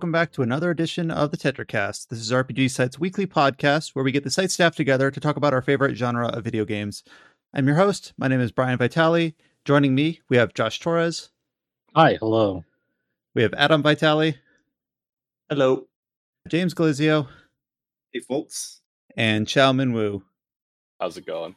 Hello, everyone, and welcome back to another edition of the TetraCast. This is RPG Site's weekly podcast where we get the site staff together to talk about our favorite genre of video games. I'm your host. My name is Brian Vitale. Joining me, we have Josh Torres. Hi, hello. We have Adam Vitale. Hello. James Galizio. Hey, folks. And Chow Min Woo. How's it going?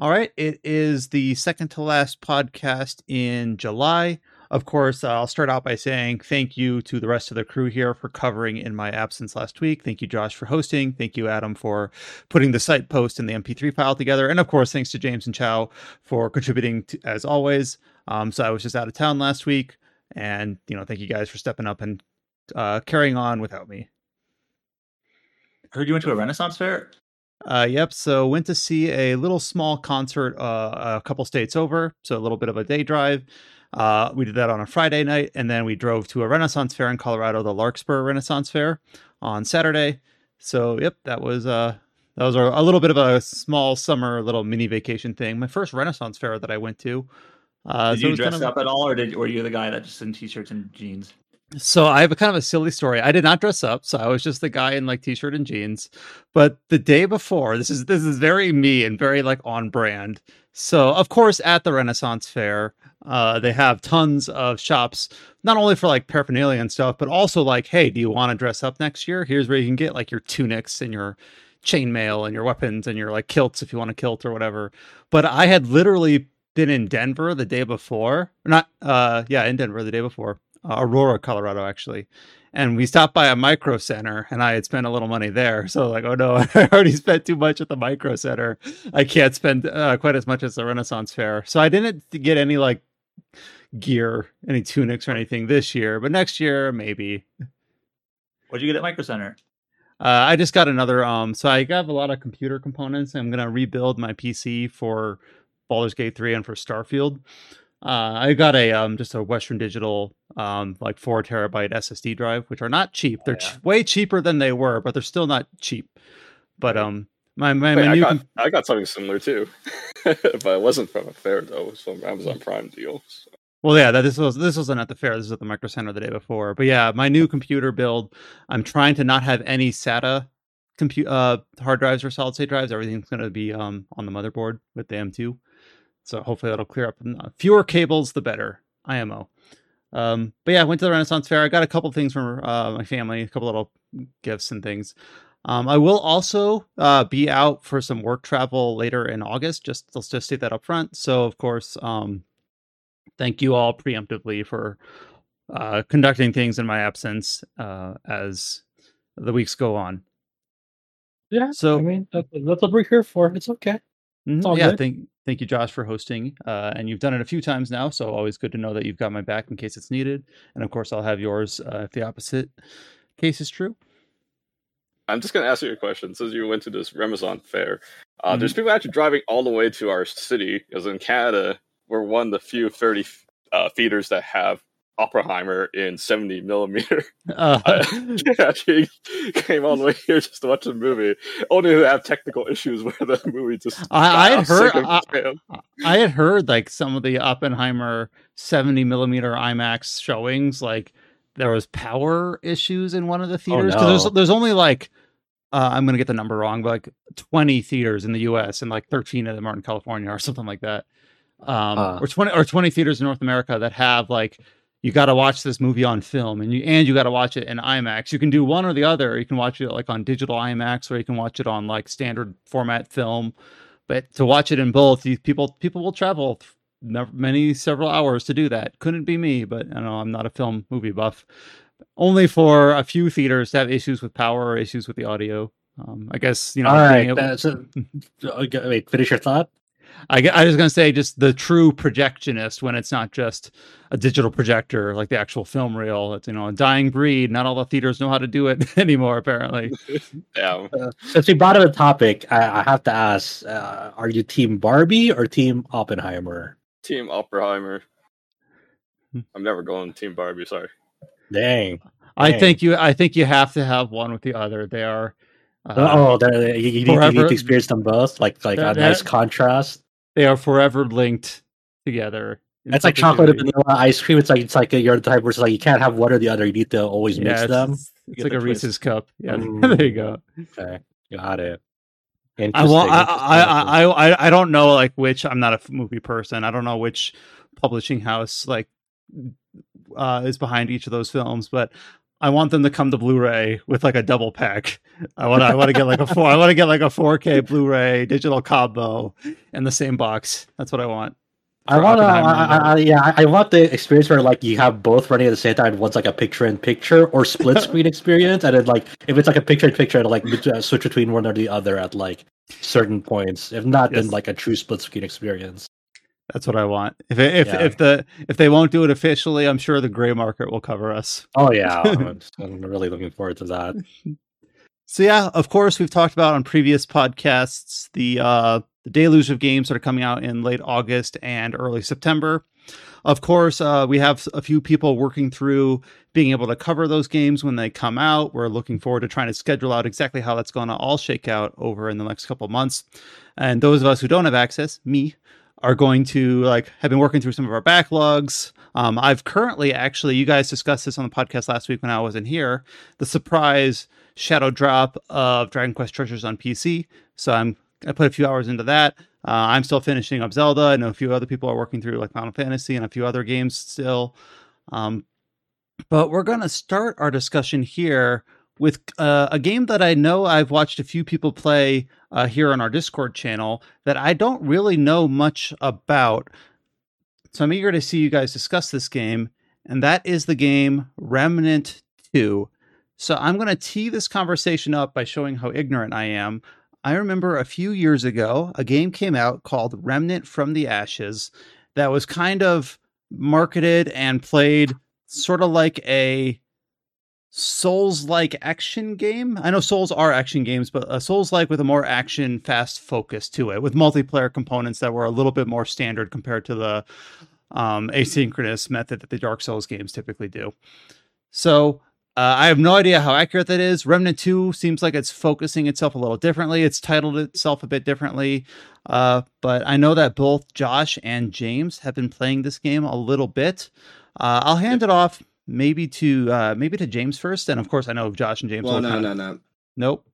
All right. It is the second to last podcast in July. Of course, I'll start out by saying thank you to the rest of the crew here for covering in my absence last week. Thank you, Josh, for hosting. Thank you, Adam, for putting the site post and the MP3 file together. And of course, thanks to James and Chow for contributing to, as always. Um, so I was just out of town last week. And, you know, thank you guys for stepping up and uh, carrying on without me. I Heard you went to a Renaissance fair? Uh, yep. So went to see a little small concert uh, a couple states over. So a little bit of a day drive. Uh, we did that on a Friday night, and then we drove to a Renaissance fair in Colorado, the Larkspur Renaissance Fair, on Saturday. So, yep, that was uh, that was a, a little bit of a small summer little mini vacation thing. My first Renaissance fair that I went to. Uh, did so you dress kind of, up at all, or did were you the guy that just in t-shirts and jeans? So I have a kind of a silly story. I did not dress up, so I was just the guy in like t-shirt and jeans. But the day before, this is this is very me and very like on brand. So of course, at the Renaissance Fair, uh, they have tons of shops, not only for like paraphernalia and stuff, but also like, hey, do you want to dress up next year? Here's where you can get like your tunics and your chainmail and your weapons and your like kilts if you want a kilt or whatever. But I had literally been in Denver the day before, not uh, yeah, in Denver the day before uh, Aurora, Colorado, actually. And we stopped by a micro center and I had spent a little money there. So, like, oh no, I already spent too much at the micro center. I can't spend uh, quite as much as the Renaissance Fair. So, I didn't get any like gear, any tunics or anything this year, but next year, maybe. What'd you get at Micro Center? Uh, I just got another. Um, so I have a lot of computer components. I'm gonna rebuild my PC for Baldur's Gate 3 and for Starfield. Uh, I got a um, just a Western Digital um, like four terabyte SSD drive, which are not cheap. They're oh, yeah. ch- way cheaper than they were, but they're still not cheap. But um, my my, Wait, my I, new got, I got something similar too, but it wasn't from a fair though. It was from Amazon Prime deal. So. Well, yeah, that this was this wasn't at the fair. This was at the Micro Center the day before. But yeah, my new computer build. I'm trying to not have any SATA compute uh, hard drives or solid state drives. Everything's going to be um, on the motherboard with the M2. So hopefully that'll clear up. Uh, fewer cables, the better. IMO. Um, but yeah, I went to the Renaissance Fair. I got a couple things from uh, my family, a couple little gifts and things. Um, I will also uh, be out for some work travel later in August. Just let's just state that up front. So of course, um, thank you all preemptively for uh, conducting things in my absence uh, as the weeks go on. Yeah. So I mean, that's what we're here for. It's okay. It's mm-hmm. yeah. Good. Thank thank you, Josh, for hosting. Uh, and you've done it a few times now, so always good to know that you've got my back in case it's needed. And of course, I'll have yours uh, if the opposite case is true. I'm just going to ask you a question. Since you went to this Renaissance fair, uh, mm-hmm. there's people actually driving all the way to our city, because in Canada, we're one of the few 30 uh, feeders that have Oppenheimer in 70 millimeter. Uh, I came all the way here just to watch the movie, only to have technical issues where the movie just. I, I had heard. I, I, had heard like some of the Oppenheimer 70 millimeter IMAX showings, like there was power issues in one of the oh, theaters oh, no. there's there's only like. Uh, I'm gonna get the number wrong, but like 20 theaters in the U.S. and like 13 of them are in California or something like that, um, uh, or 20 or 20 theaters in North America that have like you got to watch this movie on film and you and you got to watch it in IMAX. You can do one or the other. You can watch it like on digital IMAX or you can watch it on like standard format film. But to watch it in both, people people will travel many several hours to do that. Couldn't be me, but I know I'm not a film movie buff. Only for a few theaters to have issues with power or issues with the audio. Um, I guess you know. All right, able- so, wait, finish your thought. I, I was going to say just the true projectionist when it's not just a digital projector like the actual film reel. It's you know a dying breed. Not all the theaters know how to do it anymore. Apparently. yeah. Uh, since we brought up the topic, I, I have to ask: uh, Are you Team Barbie or Team Oppenheimer? Team Oppenheimer. Hmm. I'm never going Team Barbie. Sorry. Dang. Dang. I think you. I think you have to have one with the other. They are. Uh, oh, you, you, need, you, need, to experience them both, like like a nice contrast they are forever linked together It's like chocolate and vanilla ice cream. It's like it's like a, you're the type where it's like you can't have one or the other. You need to always yeah, mix it's, them. It's, it's like a twist. Reese's cup. Yeah, Mm. there you go. Okay, got it. I want. I, Interesting, I. I, I, I don't know like which. I'm not a movie person. I don't know which publishing house like uh, is behind each of those films, but I want them to come to Blu-ray with like a double pack. I want. I want to get like a four. I want to get like a 4K Blu-ray digital combo in the same box. That's what I want. I want to, I, yeah, I- want the experience where like you have both running at the same time. One's like a picture-in-picture or split-screen experience, and then like if it's like a picture-in-picture, it'll like uh, switch between one or the other at like certain points. If not, then like a true split-screen experience. That's what I want. If if Yeah. if the if they won't do it officially, I'm sure the gray market will cover us. Oh yeah, I'm, I'm really looking forward to that. So yeah, of course, we've talked about on previous podcasts the uh, the deluge of games that are coming out in late August and early September. Of course, uh, we have a few people working through being able to cover those games when they come out. We're looking forward to trying to schedule out exactly how that's going to all shake out over in the next couple months. And those of us who don't have access, me, are going to like have been working through some of our backlogs. Um, I've currently actually, you guys discussed this on the podcast last week when I wasn't here. The surprise shadow drop of Dragon Quest Treasures on PC. So I'm I put a few hours into that. Uh, I'm still finishing up Zelda. I know a few other people are working through like Final Fantasy and a few other games still. Um, but we're going to start our discussion here with uh, a game that I know I've watched a few people play uh, here on our Discord channel that I don't really know much about. So I'm eager to see you guys discuss this game, and that is the game Remnant 2. So I'm going to tee this conversation up by showing how ignorant I am. I remember a few years ago, a game came out called Remnant from the Ashes that was kind of marketed and played sort of like a Souls like action game. I know Souls are action games, but a Souls like with a more action fast focus to it, with multiplayer components that were a little bit more standard compared to the um, asynchronous method that the Dark Souls games typically do. So uh, I have no idea how accurate that is. Remnant 2 seems like it's focusing itself a little differently. It's titled itself a bit differently. Uh, but I know that both Josh and James have been playing this game a little bit. Uh, I'll hand it off maybe to uh, maybe to James first, and of course I know Josh and James. Well, no, kinda- no, no. nope.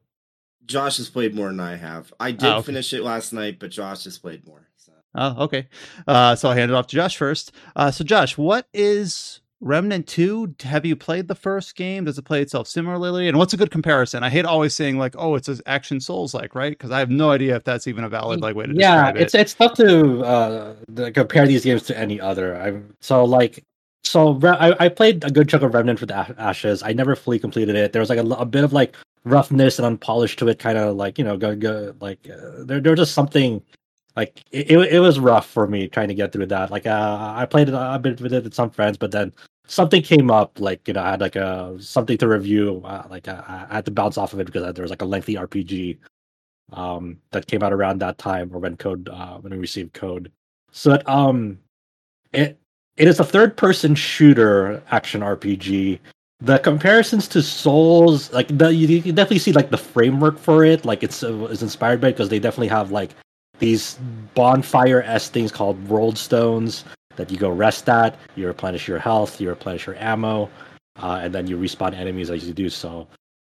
Josh has played more than I have. I did Oh, okay. finish it last night, but Josh has played more. So. Oh, okay. Uh, so I'll hand it off to Josh first. Uh, so Josh, what is Remnant Two? Have you played the first game? Does it play itself similarly? And what's a good comparison? I hate always saying like, "Oh, it's an action Souls like," right? Because I have no idea if that's even a valid like way to yeah, describe it. Yeah, it's it's tough to uh compare these games to any other. I so like so I, I played a good chunk of Remnant from the Ashes. I never fully completed it. There was like a bit of like roughness and unpolished to it, kind of like you know go go like uh, there there was just something like it, it it was rough for me trying to get through that. Like uh, I played a bit with it with some friends, but then something came up like you know I had like a something to review. Uh, like uh, I had to bounce off of it because there was like a lengthy RPG um that came out around that time or when code uh when we received code so that um it it is a third person shooter action rpg the comparisons to souls like the, you, you definitely see like the framework for it like it's uh, is inspired by because they definitely have like these bonfire s things called world stones that you go rest at you replenish your health you replenish your ammo uh, and then you respawn enemies as you do so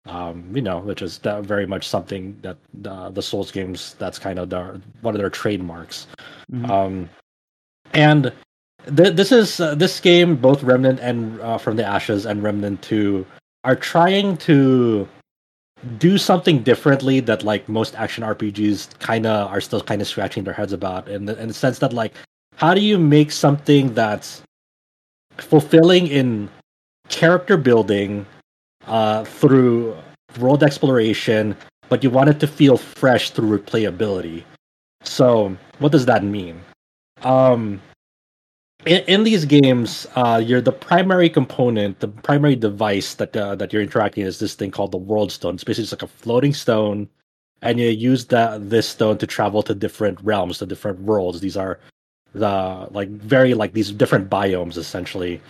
um, you know, which is very much something that uh, the Souls games that's kind of their, one of their trademarks. Mhm. Um, and th- this is uh, this game, both Remnant and uh, From the Ashes and Remnant Two, are trying to do something differently that like most action RPGs kind of are still kind of scratching their heads about, in the, in the sense that like, how do you make something that's fulfilling in character building uh, through world exploration, but you want it to feel fresh through replayability. So, what does that mean? Um, in, in these games, uh, you're the primary component, the primary device that uh, that you're interacting is this thing called the World Stone. It's basically just like a floating stone, and you use that this stone to travel to different realms, to different worlds. These are the like very like these different biomes essentially.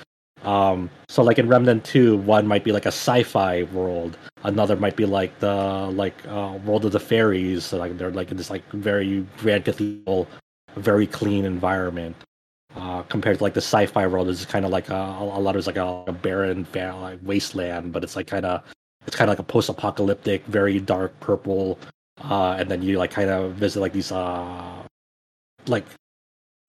Um, so like in Remnant 2, one might be like a sci-fi world, another might be like the like uh, world of the fairies. So like they're like in this like very grand cathedral, very clean environment. Uh, compared to like the sci-fi world is kind of like a, a lot of it's like a, a barren like wasteland, but it's like kind of it's kind of like a post-apocalyptic, very dark purple, uh, and then you like kind of visit like these uh, like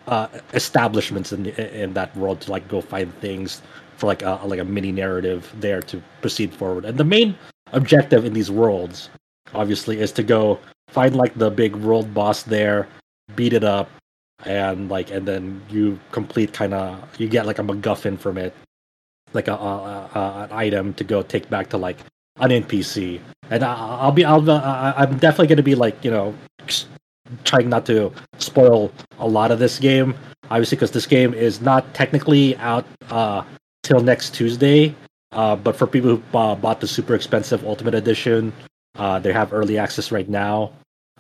uh, establishments in in that world to like go find things for like a like a mini narrative there to proceed forward. And the main objective in these worlds, obviously, is to go find like the big world boss there, beat it up, and like and then you complete kind of you get like a MacGuffin from it, like a, a, a, an item to go take back to like an NPC. And I, will be I'll I'm definitely going to be like you know trying not to spoil a lot of this game, obviously because this game is not technically out uh, till next Tuesday. Uh, but for people who uh, bought the super expensive Ultimate Edition, uh, they have early access right now.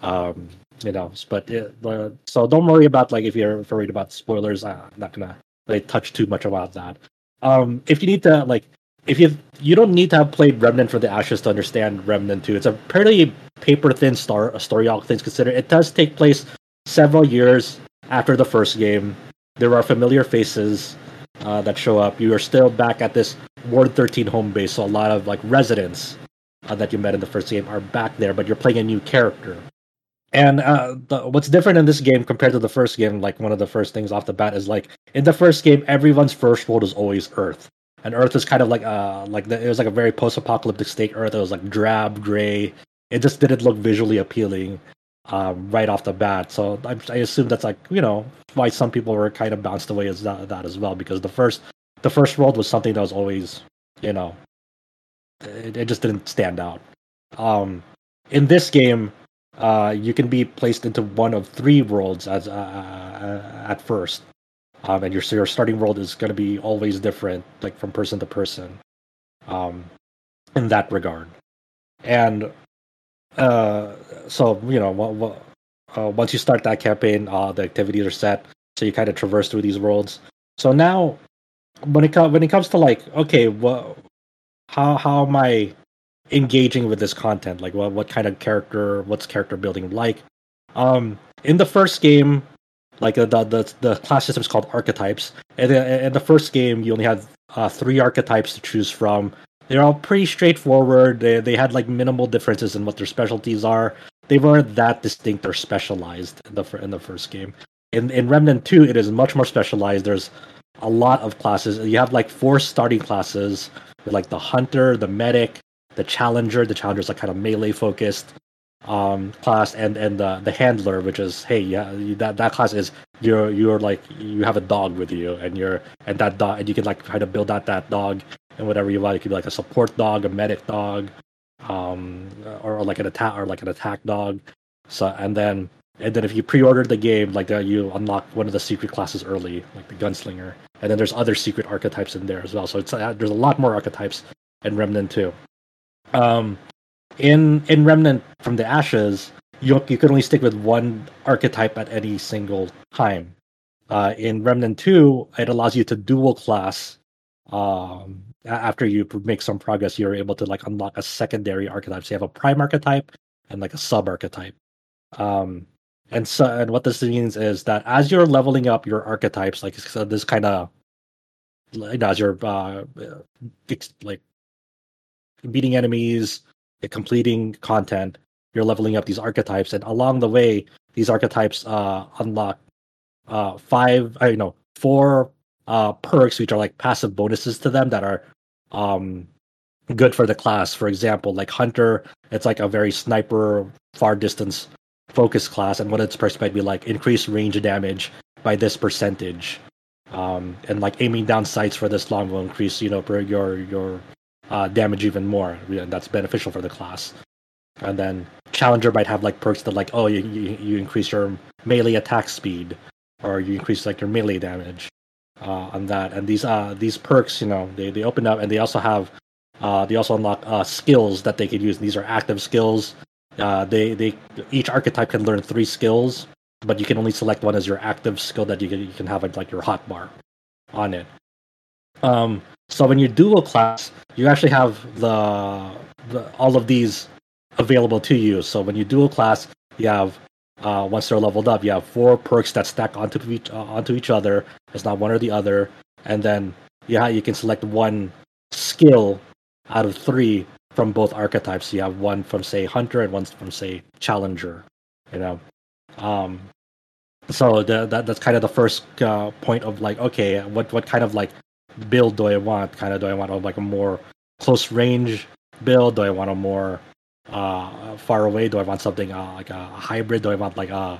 Um, you know, but uh, so don't worry about like if you're worried about spoilers. I'm not gonna like, touch too much about that. Um, if you need to like, if you you don't need to have played Remnant from the Ashes to understand Remnant 2. It's a pretty paper thin star story, all things considered. It does take place several years after the first game. There are familiar faces uh, that show up. You are still back at this Ward 13 home base, so a lot of like residents uh, that you met in the first game are back there, but you're playing a new character. And uh, the, what's different in this game compared to the first game, like one of the first things off the bat, is like in the first game, everyone's first world is always Earth, and Earth is kind of like uh like the, it was like a very post-apocalyptic state Earth. It was like drab, gray. It just didn't look visually appealing um, right off the bat. So I, I assume that's like you know why some people were kind of bounced away as that, that as well because the first the first world was something that was always you know it, it just didn't stand out. Um, in this game, uh, you can be placed into one of three worlds as uh, uh, at first, um, and your your starting world is going to be always different, like from person to person, um, in that regard. And uh, so you know, uh, once you start that campaign, uh, the activities are set, so you kind of traverse through these worlds. So now, when it comes when it comes to like, okay, what, how how am I engaging with this content? Like, what what kind of character? What's character building like? Um, in the first game, like the the the class system is called archetypes. And in the first game, you only had uh, three archetypes to choose from. They're all pretty straightforward. They they had like minimal differences in what their specialties are. They weren't that distinct or specialized in the in the first game. In in Remnant Two, it is much more specialized. There's a lot of classes. You have like four starting classes like the hunter, the medic, the challenger. The challenger is like kind of melee focused um class and and the the handler which is hey yeah that that class is you're you're like you have a dog with you and you're and that dog and you can like try to build out that dog and whatever you want. It could be like a support dog a medic dog um or, or like an attack or like an attack dog. So and then and then if you pre-ordered the game like uh, you unlock one of the secret classes early like the gunslinger. And then there's other secret archetypes in there as well. So it's uh, there's a lot more archetypes in remnant 2 um in in Remnant from the Ashes, you you can only stick with one archetype at any single time. Uh, in Remnant Two, it allows you to dual class. Um, after you make some progress, you're able to like unlock a secondary archetype. So you have a prime archetype and like a sub archetype. Um, and so and what this means is that as you're leveling up your archetypes, like so this kind of you know, as you're uh, like beating enemies, completing content, you're leveling up these archetypes, and along the way, these archetypes uh, unlock uh, five, I know, four uh, perks, which are like passive bonuses to them that are um, good for the class. For example, like Hunter, it's like a very sniper, far distance focus class, and of its perks might be like increase range damage by this percentage. Um, and like aiming down sights for this long will increase, you know, your your uh, damage even more. And that's beneficial for the class. And then Challenger might have like perks that like oh you, you, you increase your melee attack speed or you increase like your melee damage uh, on that. And these uh these perks you know they, they open up and they also have uh, they also unlock uh, skills that they could use. These are active skills. Uh, they they each archetype can learn three skills, but you can only select one as your active skill that you can you can have like your hotbar on it. Um, so when you dual class, you actually have the, the all of these available to you. So when you dual class, you have uh, once they're leveled up, you have four perks that stack onto each uh, onto each other. It's not one or the other, and then yeah, you can select one skill out of three from both archetypes. You have one from say hunter and one from say challenger. You know, um, so the, that that's kind of the first uh, point of like, okay, what what kind of like build do I want? Kind of do I want a, like a more close range build? Do I want a more uh, far away? Do I want something uh, like a hybrid? Do I want like a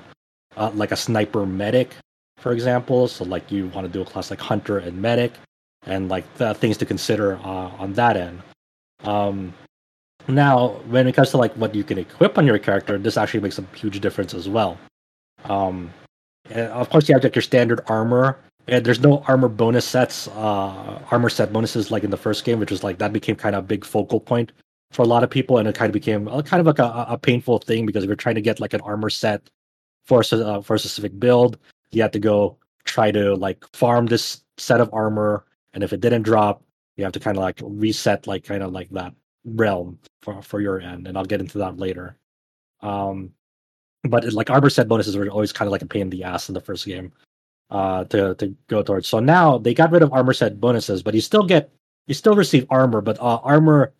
uh, like a sniper medic, for example? So like you want to do a class like hunter and medic, and like the things to consider uh, on that end. Um, now, when it comes to like what you can equip on your character, this actually makes a huge difference as well. Um, of course, you have to like your standard armor. And there's no armor bonus sets, uh, armor set bonuses like in the first game, which was like that became kind of a big focal point for a lot of people, and it kind of became a, kind of like a, a painful thing because if you're trying to get like an armor set for a, uh, for a specific build, you have to go try to like farm this set of armor, and if it didn't drop, you have to kind of like reset like kind of like that realm for for your end, and I'll get into that later. Um, but like armor set bonuses were always kind of like a pain in the ass in the first game uh to to go towards. So now they got rid of armor set bonuses, but you still get you still receive armor, but uh, armor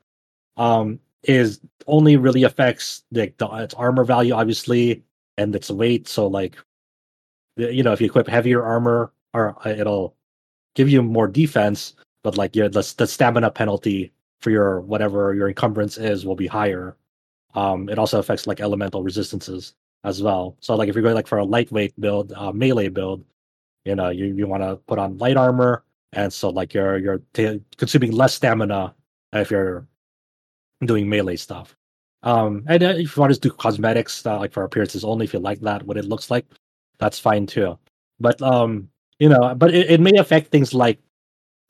um is only really affects the, the its armor value obviously and its weight. So like you know if you equip heavier armor or uh, it'll give you more defense, but like your the, the stamina penalty for your whatever your encumbrance is will be higher. Um, it also affects like elemental resistances as well. So like if you're going like for a lightweight build, uh, melee build, you know you, you want to put on light armor, and so like you're you're t- consuming less stamina if you're doing melee stuff. Um, and uh, if you want to do cosmetics, uh, like for appearances only, if you like that, what it looks like, that's fine too. But um, you know, but it, it may affect things like,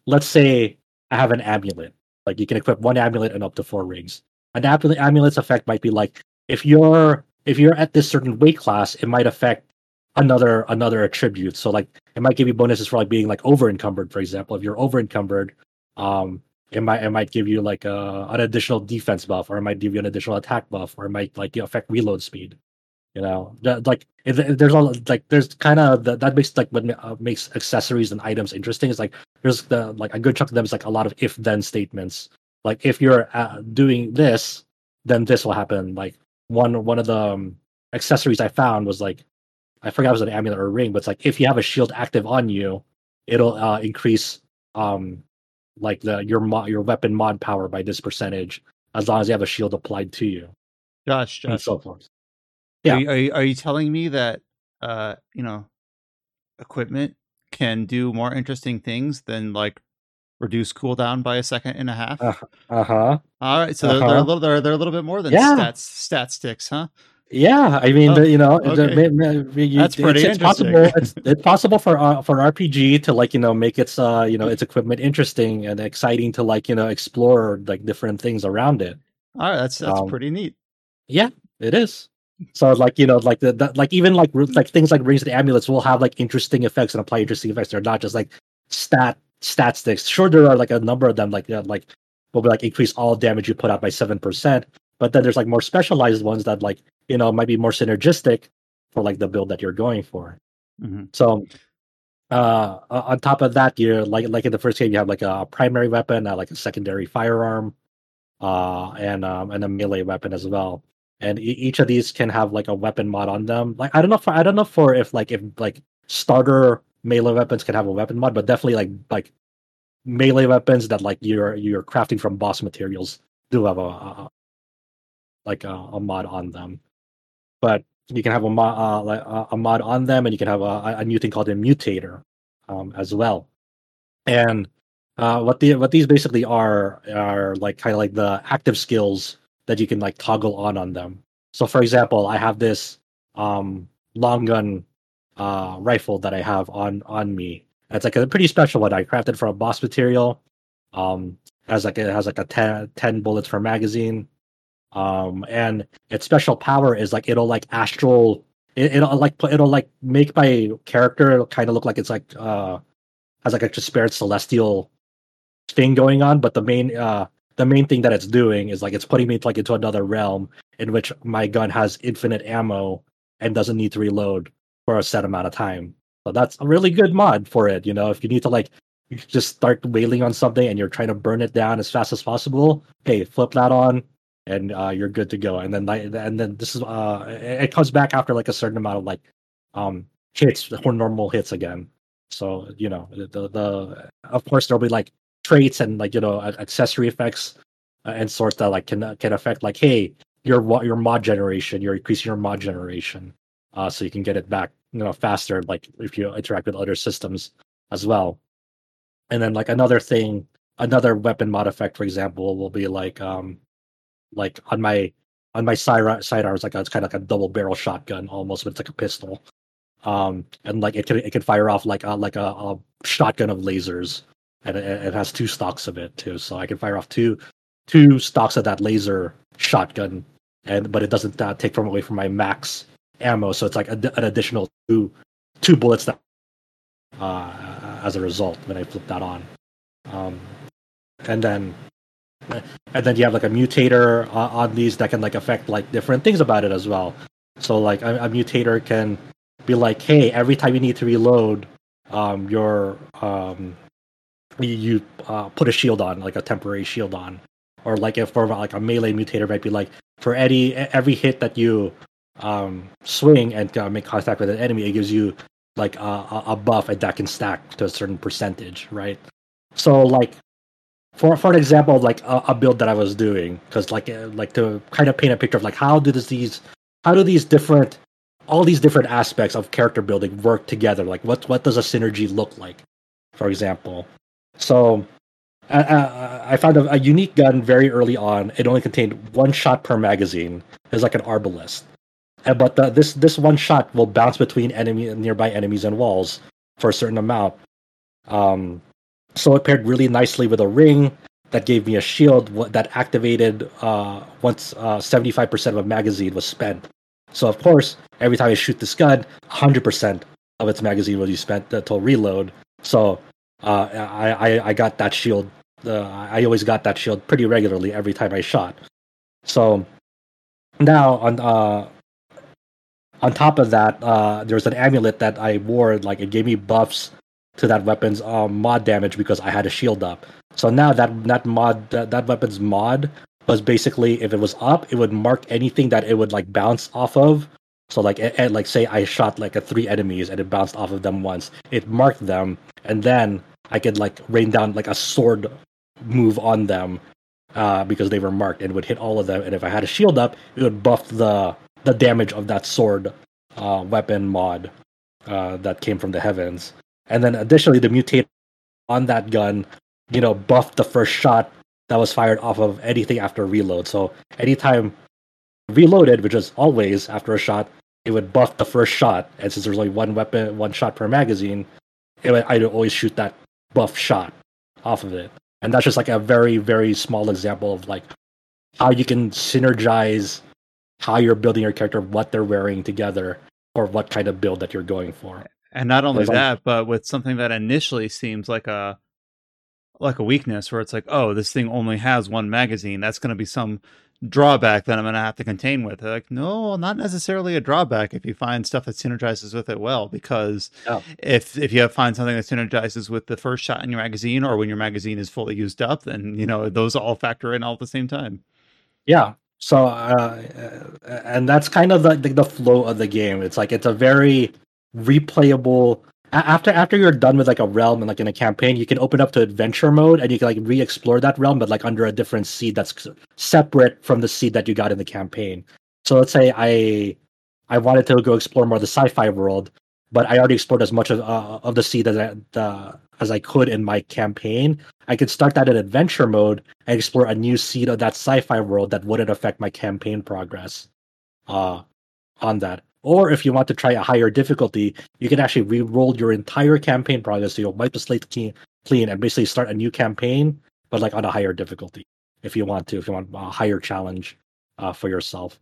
let's say I have an amulet like you can equip one amulet and up to four rings. An amulet amulet's effect might be like if you're if you're at this certain weight class, it might affect another another attribute. So like it might give you bonuses for like being like over encumbered, for example. If you're over encumbered, um, it might it might give you like a an additional defense buff, or it might give you an additional attack buff, or it might like affect reload speed. You know, like if, there's all like there's kind of that, that makes like what uh, makes accessories and items interesting is like there's the like a good chunk of them is like a lot of if then statements. Like if you're uh, doing this, then this will happen. Like one one of the um, accessories I found was like I forgot it was an amulet or a ring, but it's like if you have a shield active on you, it'll uh, increase um like the your mod your weapon mod power by this percentage as long as you have a shield applied to you. Josh, Josh. And so forth. Yeah. Are you, are you, are you telling me that uh you know equipment can do more interesting things than like reduce cooldown by a second and a half? Uh huh. All right, so uh-huh. they're, they're, a uh-huh. little they're, they're a little bit more than yeah. stats stat sticks, huh? Yeah, I mean, oh, the, you know, okay. the, you, that's pretty it's, it's possible. It's, it's, possible for uh, for RPG to like you know make its uh you know its equipment interesting and exciting to like you know explore like different things around it. All right, that's that's um, pretty neat. Yeah, it is. So like you know like the, the, like even like like things like rings and amulets will have like interesting effects and apply interesting effects. They're not just like stat stat sticks. Sure, there are like a number of them like like will be like increase all damage you put out by seven percent. But then there's like more specialized ones that like you know might be more synergistic for like the build that you're going for. Mm-hmm. So uh on top of that you're like like in the first game you have like a primary weapon uh, like a secondary firearm uh and um and a melee weapon as well and e- each of these can have like a weapon mod on them. Like I don't know for I don't know for if like if like starter melee weapons can have a weapon mod, but definitely like like melee weapons that like you're you're crafting from boss materials do have a, a like a, a, mod on them. But you can have a mod uh, like a, mod on them, and you can have a, a new thing called a mutator um, as well. And uh, what the what these basically are are like kind of like the active skills that you can like toggle on on them. So for example, I have this um long gun uh rifle that I have on on me. It's like a pretty special one. I crafted from a boss material. Um has like it has like a 10, 10 bullets per magazine. Um and its special power is like it'll like astral it, will like it'll like make my character kind of look like it's like uh has like a spared celestial thing going on, but the main uh the main thing that it's doing is like it's putting me like into another realm in which my gun has infinite ammo and doesn't need to reload for a set amount of time. So that's a really good mod for it. You know, if you need to like just start wailing on something and you're trying to burn it down as fast as possible, hey, flip that on and uh, you're good to go. And then and then this is uh it comes back after like a certain amount of like um hits or normal hits again. So you know the the of course there'll be like traits and like you know accessory effects uh, and sorts that like can can affect like hey your your mod generation you're increasing your mod generation uh so you can get it back you know faster like if you interact with other systems as well and then like another thing another weapon mod effect for example will be like um like on my on my side sidearms like a, it's kind of like a double barrel shotgun almost but it's like a pistol. Um and like it can it can fire off like a like a, a shotgun of lasers and it, it, has two stocks of it too. So i can fire off two two stocks of that laser shotgun and but it doesn't uh, take from away from my max ammo. So it's like a, an additional two two bullets that uh as a result when i flip that on. Um and then and then you have like a mutator uh, on these that can like affect like different things about it as well so like a, a mutator can be like, hey, every time you need to reload, um, your um, you, you uh, put a shield on, like a temporary shield on, or like if for like a melee mutator might be like for any every hit that you um swing and uh, make contact with an enemy, it gives you like a, a buff and that can stack to a certain percentage, right? So like for for an example of like a, a build that I was doing, because like uh, like to kind of paint a picture of like how do this, these how do these different all these different aspects of character building work together. Like what what does a synergy look like, for example? So uh, I found a, a, unique gun very early on. It only contained one shot per magazine. It's like an arbalest, and, but the, this this one shot will bounce between enemy nearby enemies and walls for a certain amount. Um, so it paired really nicely with a ring that gave me a shield that activated uh, once uh, 75% of a magazine was spent. So of course, every time I shoot this gun, 100% of its magazine will be spent until reload. So uh, I, I, I got that shield. Uh, I always got that shield pretty regularly every time I shot. So now on uh, on top of that, uh, there's an amulet that I wore. Like it gave me buffs to that weapon's um, mod damage because I had a shield up. So now that that mod that, that weapon's mod was basically if it was up, it would mark anything that it would like bounce off of. So like, it, it, like say I shot like a three enemies and it bounced off of them once, it marked them, and then I could like rain down like a sword move on them uh, because they were marked and would hit all of them. And if I had a shield up, it would buff the the damage of that sword uh, weapon mod uh, that came from the heavens. And then additionally, the mutate on that gun, you know, buffed the first shot that was fired off of anything after reload. So anytime reloaded, which is always after a shot, it would buff the first shot. And since there's only one weapon, one shot per magazine, it would, I'd always shoot that buff shot off of it. And that's just like a very, very small example of like how you can synergize how you're building your character, what they're wearing together, or what kind of build that you're going for. And not only that, but with something that initially seems like a like a weakness where it's like, oh, this thing only has one magazine. That's going to be some drawback that I'm going to have to contain with. like, no, not necessarily a drawback if you find stuff that synergizes with it well. Because oh. if if you find something that synergizes with the first shot in your magazine, or when your magazine is fully used up, then you know those all factor in all at the same time. Yeah. So, uh, and that's kind of the the flow of the game. It's like it's a very replayable after after you're done with like a realm and like in a campaign, you can open up to adventure mode and you can like re-explore that realm, but like under a different seed that's separate from the seed that you got in the campaign. So let's say I I wanted to go explore more of the sci-fi world, but I already explored as much of uh, of the seed as I, as I could in my campaign. I could start that in adventure mode and explore a new seed of that sci-fi world that wouldn't affect my campaign progress uh, on that. Or if you want to try a higher difficulty, you can actually re-roll your entire campaign progress. So you'll wipe the slate clean, and basically start a new campaign, but like on a higher difficulty if you want to, if you want a higher challenge uh, for yourself.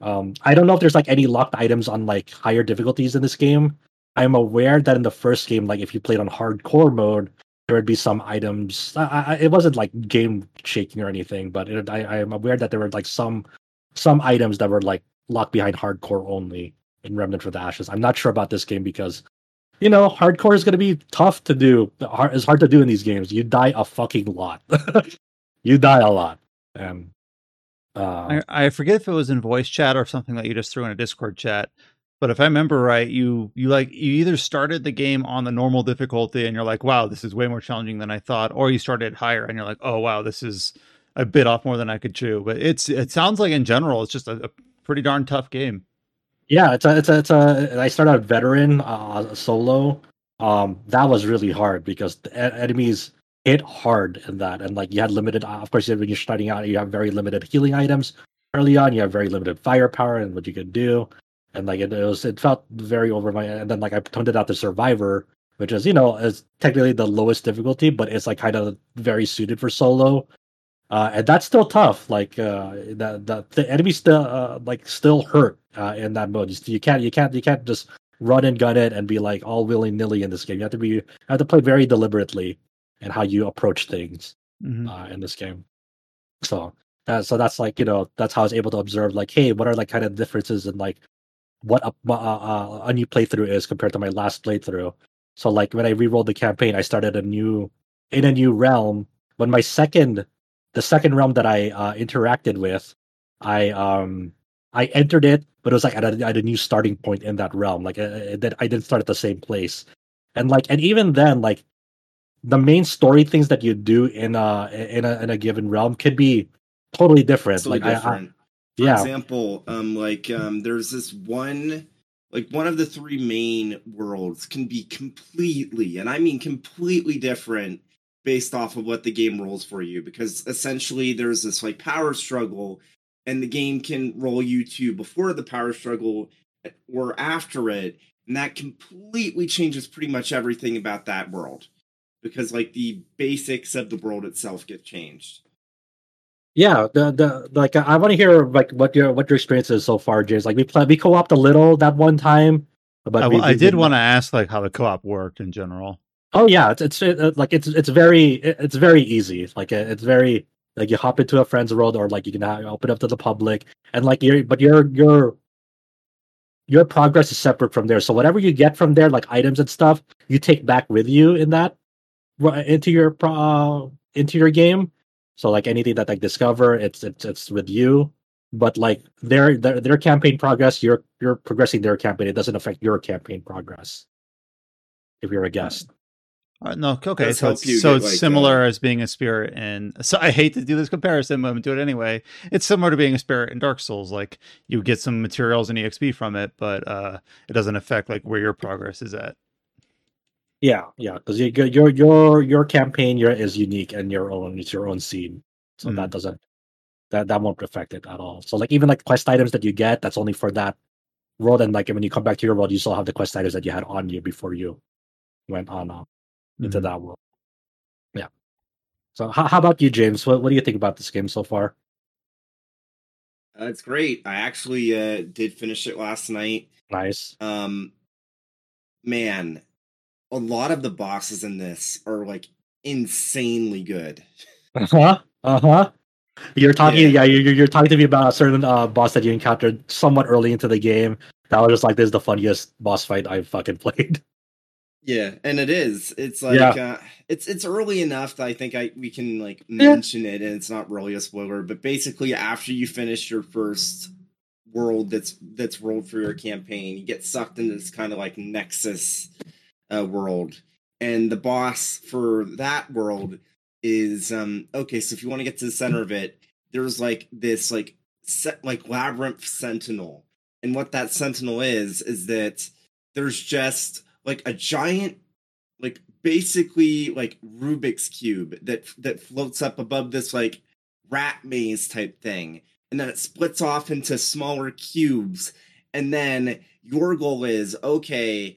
Um, I don't know if there's like any locked items on like higher difficulties in this game. I'm aware that in the first game, like if you played on hardcore mode, there would be some items. I, I, it wasn't like game shaking or anything, but it, I, I'm aware that there were like some some items that were like locked behind hardcore only in Remnant from the Ashes. I'm not sure about this game because you know hardcore is going to be tough to do. It's hard to do in these games. You die a fucking lot. you die a lot, and uh, I, I forget if it was in voice chat or something that you just threw in a Discord chat. But if I remember right, you you like you either started the game on the normal difficulty and you're like, wow, this is way more challenging than I thought, or you started higher and you're like, oh wow, this is a bit off more than I could chew. But it's it sounds like in general, it's just a, a pretty darn tough game. Yeah, it's a it's a it's a. I started out veteran uh, solo. Um, that was really hard because the enemies hit hard in that, and like you had limited. Of course, when you're starting out, you have very limited healing items early on. You have very limited firepower and what you can do and like it, it, was it felt very over my and then like I toned it out to Survivor, which is you know is technically the lowest difficulty, but it's like kind of very suited for solo. Uh, and that's still tough. Like uh, the the the enemies still uh, like still hurt uh, in that mode. You, can't you can't you can't just run and gun it and be like all willy nilly in this game. You have to be you have to play very deliberately in how you approach things mm-hmm. uh, in this game. So uh, so that's like you know that's how I was able to observe like hey what are like kind of differences in like what a, uh, uh, a new playthrough is compared to my last playthrough. So like when I re-rolled the campaign, I started a new in a new realm. When my second, the second realm that I uh, interacted with, I um I entered it, but it was like at a, at a new starting point in that realm. Like uh, that I didn't start at the same place, and like and even then, like the main story things that you do in a in a in a given realm could be totally different. Totally like different. I, for yeah. example, um, like um, there's this one, like one of the three main worlds can be completely, and I mean completely different based off of what the game rolls for you, because essentially there's this like power struggle, and the game can roll you to before the power struggle eh, or after it, and that completely changes pretty much everything about that world, because like the basics of the world itself get changed. Yeah, the the like I want to hear like what your what your experience is so far, James. Like we play we co-opted a little that one time, but I, we, I did want to ask like how the co-op worked in general. Oh yeah, it's it's it, like it's it's very it's very easy. Like uh, it's very like you hop into a friend's world or like you can uh, open up to the public and like your but your your your progress is separate from there. So whatever you get from there, like items and stuff, you take back with you in that into your uh, into your game so like anything that like discover, it's it's it's with you. But like their their their campaign progress, you're you're progressing their campaign. It doesn't affect your campaign progress if you're a guest. Uh, no, okay. so it's, so it's like, similar uh, as being a spirit in. So I hate to do this comparison, but I'm do it anyway. It's similar to being a spirit in Dark Souls. Like you get some materials and exp from it, but uh, it doesn't affect like where your progress is at. Yeah, yeah, because your your your campaign your is unique and your own. It's your own scene, so mm. that doesn't that that won't affect it at all. So like even like quest items that you get, that's only for that world. And like when you come back to your world, you still have the quest items that you had on you before you went on uh, into mm. that world. Yeah. So how how about you, James? What what do you think about this game so far? Uh, it's great. I actually uh, did finish it last night. Nice. Um, man, a lot of the bosses in this are like insanely good. Uh huh. Uh huh. You're talking, yeah. yeah, you're, you're talking to me about a certain uh, boss that you encountered somewhat early into the game. That was just like this is the funniest boss fight I've fucking played. Yeah, and it is. It's like yeah. uh, it's it's early enough that I think I we can like mention yeah. it, and it's not really a spoiler. But basically, after you finish your first world that's that's rolled for your campaign, you get sucked into this kind of like nexus uh, world, and the boss for that world is um okay. So if you want to get to the center of it, there's like this like set like labyrinth sentinel, and what that sentinel is is that there's just like a giant like basically like Rubik's cube that that floats up above this like rat maze type thing, and then it splits off into smaller cubes, and then your goal is okay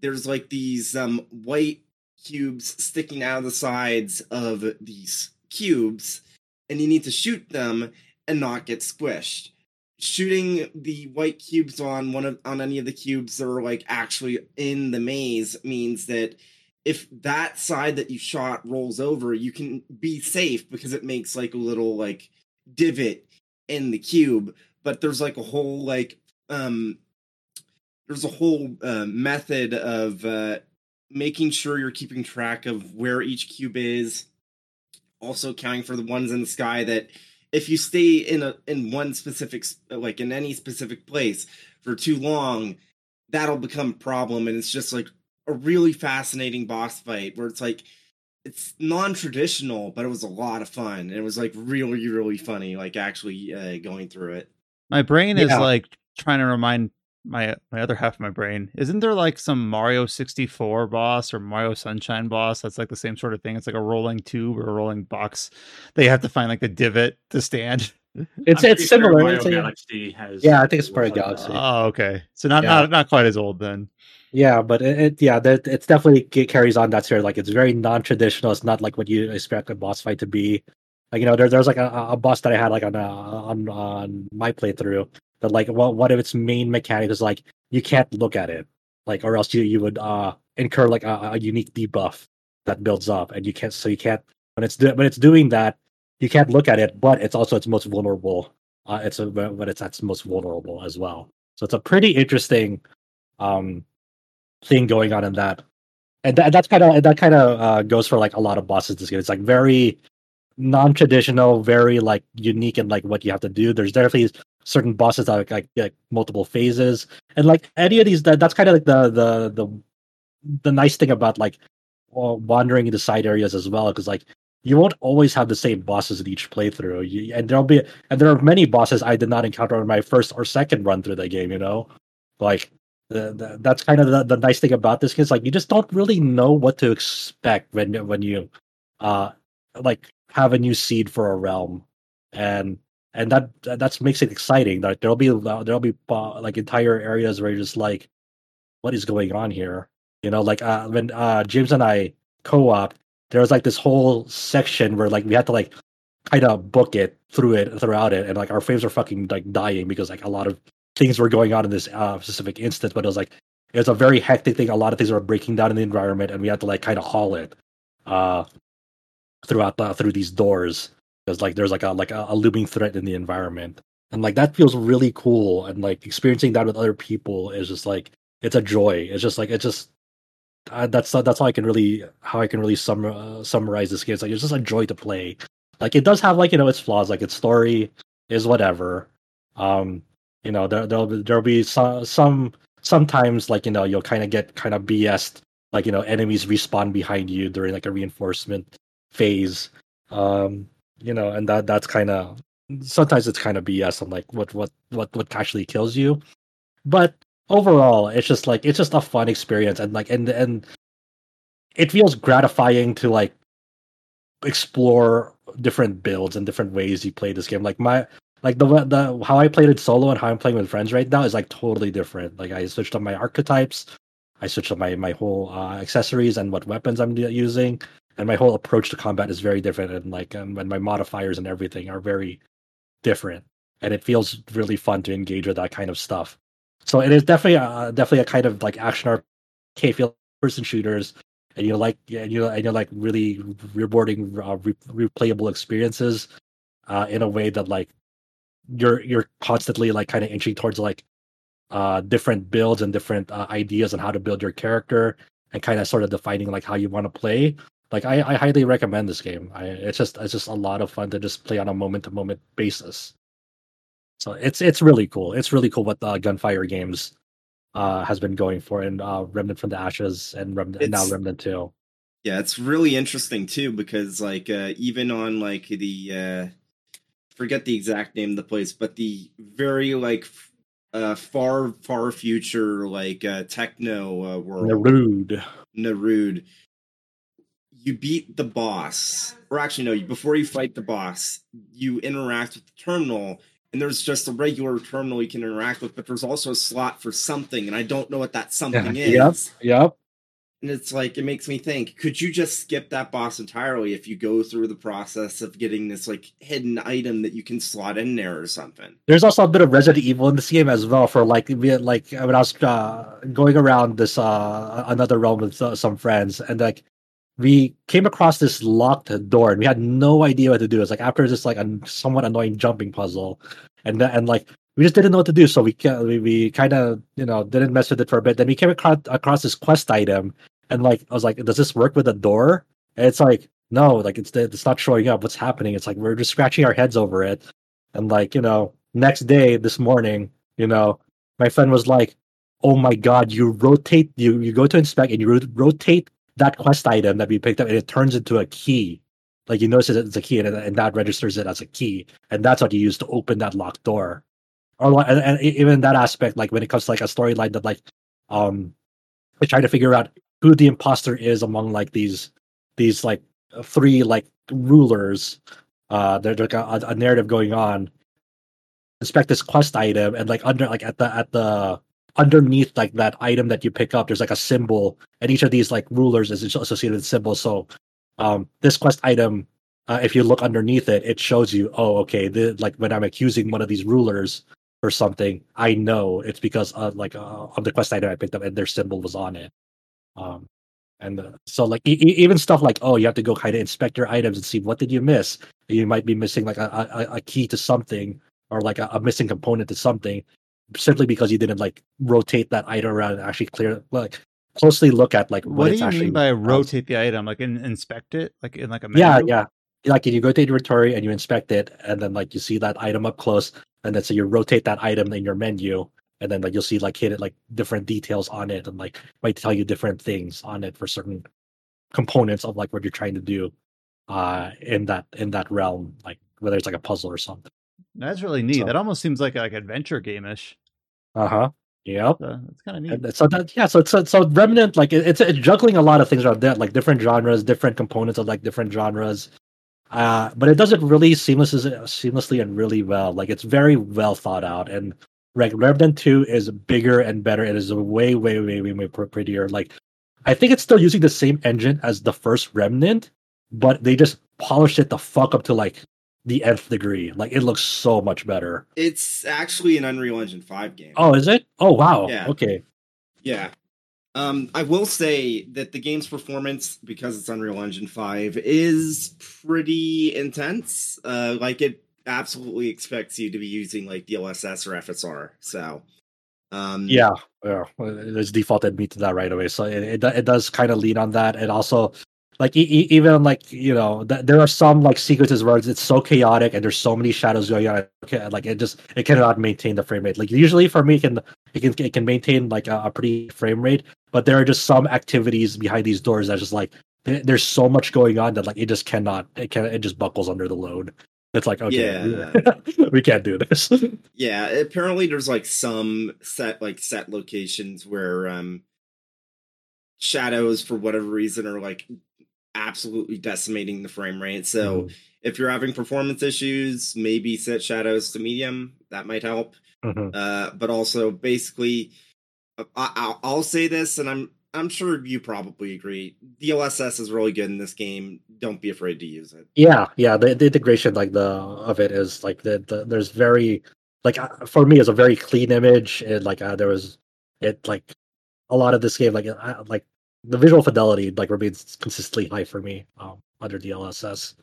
there's like these um, white cubes sticking out of the sides of these cubes, and you need to shoot them and not get squished. Shooting the white cubes on one of on any of the cubes that are like actually in the maze means that if that side that you shot rolls over, you can be safe because it makes like a little like divot in the cube. But there's like a whole like um there's a whole uh, method of uh, making sure you're keeping track of where each cube is, also counting for the ones in the sky that if you stay in a in one specific like in any specific place for too long that'll become a problem. And it's just like a really fascinating boss fight where it's like it's non-traditional but it was a lot of fun. And it was like really really funny like actually uh, going through it. My brain is like trying to remind my my other half of my brain. Isn't there like some Mario 64 boss or Mario Sunshine boss that's like the same sort of thing? It's like a rolling tube or a rolling box. They have to find like the divot to stand. It's I'm it's similar. Mario it's Galaxy has yeah, I think it's Mario Galaxy. Oh, okay. So not yeah. not not quite as old then. Yeah, but it, it yeah, that it's definitely it carries on that sort of like it's very non-traditional. It's not like what you expect a boss fight to be. Like you know, there, there's like a, a boss that I had like on uh, on on my playthrough that like what one of its main mechanic is like you can't look at it like or else you you would uh incur like a, a unique debuff that builds up and you can't so you can't when it's do, when it's doing that you can't look at it but it's also its most vulnerable uh it's a but it's its most vulnerable as well. So it's a pretty interesting um thing going on in that. And that, that's kind of that kind of uh, goes for like a lot of bosses this game. It's like very non-traditional very like unique in like what you have to do. There's definitely certain bosses that like, like multiple phases. And like any of these that that's kind of like the the the the nice thing about like wandering into side areas as well because like you won't always have the same bosses in each playthrough. You, and there'll be and there are many bosses i did not encounter in my first or second run through the game you know? Like the, the, that's kind of the, the nice thing about this is like you just don't really know what to expect when when you uh like have a new seed for a realm. And and that that's makes it exciting. Like there'll be there'll be uh, like entire areas where you're just like, what is going on here? You know, like uh, when uh, James and I co-op, there was like this whole section where like we had to like kind of book it through it throughout it, and like our frames were fucking like dying because like a lot of things were going on in this uh, specific instance. But it was like it was a very hectic thing. A lot of things were breaking down in the environment, and we had to like kind of haul it uh, throughout the, through these doors because like there's like a like a, a, looming threat in the environment. And like that feels really cool. And like experiencing that with other people is just like it's a joy. It's just like it's just that's that's how i can really how i can really sum, uh, summarize this game. It's like it's just a joy to play. Like it does have like you know its flaws. Like its story is whatever. Um you know there, there'll be there'll be some some sometimes like you know you'll kind of get kind of bs like you know enemies respawn behind you during like a reinforcement phase. Um you know, and that that's kind of sometimes it's kind of BS on like what what what what actually kills you, but overall it's just like it's just a fun experience and like and and it feels gratifying to like explore different builds and different ways you play this game. Like my like the the how I played it solo and how I'm playing with friends right now is like totally different. Like I switched up my archetypes, I switched up my my whole uh, accessories and what weapons I'm using and my whole approach to combat is very different and like um, and my modifiers and everything are very different and it feels really fun to engage with that kind of stuff. So it is definitely a, definitely a kind of like action arcade feel person shooters and you like and you and you like really rewarding uh, re- replayable experiences uh, in a way that like you're you're constantly like kind of inching towards like uh different builds and different uh, ideas on how to build your character and kind of sort of defining like how you want to play like I, I highly recommend this game. I it's just it's just a lot of fun to just play on a moment to moment basis. So it's it's really cool. It's really cool what the Gunfire Games uh, has been going for, and uh, Remnant from the Ashes, and, Remnant, and now Remnant Two. Yeah, it's really interesting too because like uh, even on like the uh, forget the exact name of the place, but the very like uh, far far future like uh, techno uh, world, N'Erud, N'Erud you beat the boss, or actually, no, before you fight the boss, you interact with the terminal, and there's just a regular terminal you can interact with, but there's also a slot for something, and I don't know what that something yeah. is. Yep, yep. And it's like, it makes me think, could you just skip that boss entirely if you go through the process of getting this like hidden item that you can slot in there or something? There's also a bit of Resident Evil in this game as well for like, like when I was uh, going around this uh, another realm with uh, some friends and like we came across this locked door and we had no idea what to do. It's like after this like a somewhat annoying jumping puzzle, and and like we just didn't know what to do, so we we, we kind of you know didn't mess with it for a bit. Then we came across across this quest item, and like I was like, does this work with a door? And it's like no, like it's it's not showing up. What's happening? It's like we're just scratching our heads over it, and like you know, next day this morning, you know, my friend was like, oh my god, you rotate you you go to inspect and you rotate that quest item that we picked up, and it turns into a key. Like you notice it's a key, and, and that registers it as a key, and that's what you use to open that locked door. Or and, and even that aspect, like when it comes to like a storyline that like um, try to figure out who the imposter is among like these these like three like rulers. Uh, there's like a, a narrative going on. Inspect this quest item, and like under like at the at the underneath like that item that you pick up, there's like a symbol, and each of these like rulers is associated with symbols. So, um, this quest item, uh, if you look underneath it, it shows you, oh, okay, the, like when I'm accusing one of these rulers or something, I know it's because like uh, of the quest item I picked up, and their symbol was on it. Um, and so like e- even stuff like oh, you have to go kind of inspect your items and see what did you miss. You might be missing like a, a, a key to something or like a, a missing component to something simply because you didn't like rotate that item around and actually clear like closely look at like what, what do you actually mean by rotate the item? Like in, inspect it? Like in like a menu? yeah. Yeah like if you go to inventory and you inspect it and then like you see that item up close and then so you rotate that item in your menu and then like you'll see like hit it like different details on it and like might tell you different things on it for certain components of like what you're trying to do uh in that in that realm like whether it's like a puzzle or something that's really neat. So, that almost seems like like adventure gameish. Uh huh. Yep. So that's kind of neat. And so that yeah, so so so Remnant like it, it's it's juggling a lot of things around that, like different genres, different components of like different genres. Uh, but it does it really seamlessly, seamlessly and really well. Like it's very well thought out, and like Remnant Two is bigger and better. It is way, way, way, way, way prettier. Like I think it's still using the same engine as the first Remnant, but they just polished it the fuck up to like the nth degree. Like it looks so much better. It's actually an Unreal Engine 5 game. Oh, is it? Oh wow. Yeah. Okay. Yeah. Um, I will say that the game's performance, because it's Unreal Engine 5, is pretty intense. Uh, like it absolutely expects you to be using like DLSS or FSR. So um, yeah, yeah, it's defaulted me to that right away. So it, it, it does kind of lean on that. It also like e- even like you know th- there are some like sequences where it's so chaotic and there's so many shadows going on okay, like it just it cannot maintain the frame rate. Like usually for me it can it can it can maintain like a, a pretty frame rate but there are just some activities behind these doors that just like there's so much going on that like it just cannot it can it just buckles under the load. It's like okay yeah. we can't do this. Yeah apparently there's like some set like set locations where um shadows for whatever reason are like absolutely decimating the frame rate. So mm-hmm. if you're having performance issues, maybe set shadows to medium. That might help. Mm-hmm. Uh, but also, basically, uh, I, will say this, and I'm I'm sure you probably agree. DLSS is really good in this game. Don't be afraid to use it. Yeah, yeah. The, the integration like the of it is like the, the there's very like uh, for me it's a very clean image. and like uh, there was it like a lot of this game like uh, like the visual fidelity like remains consistently high for me um, under DLSS.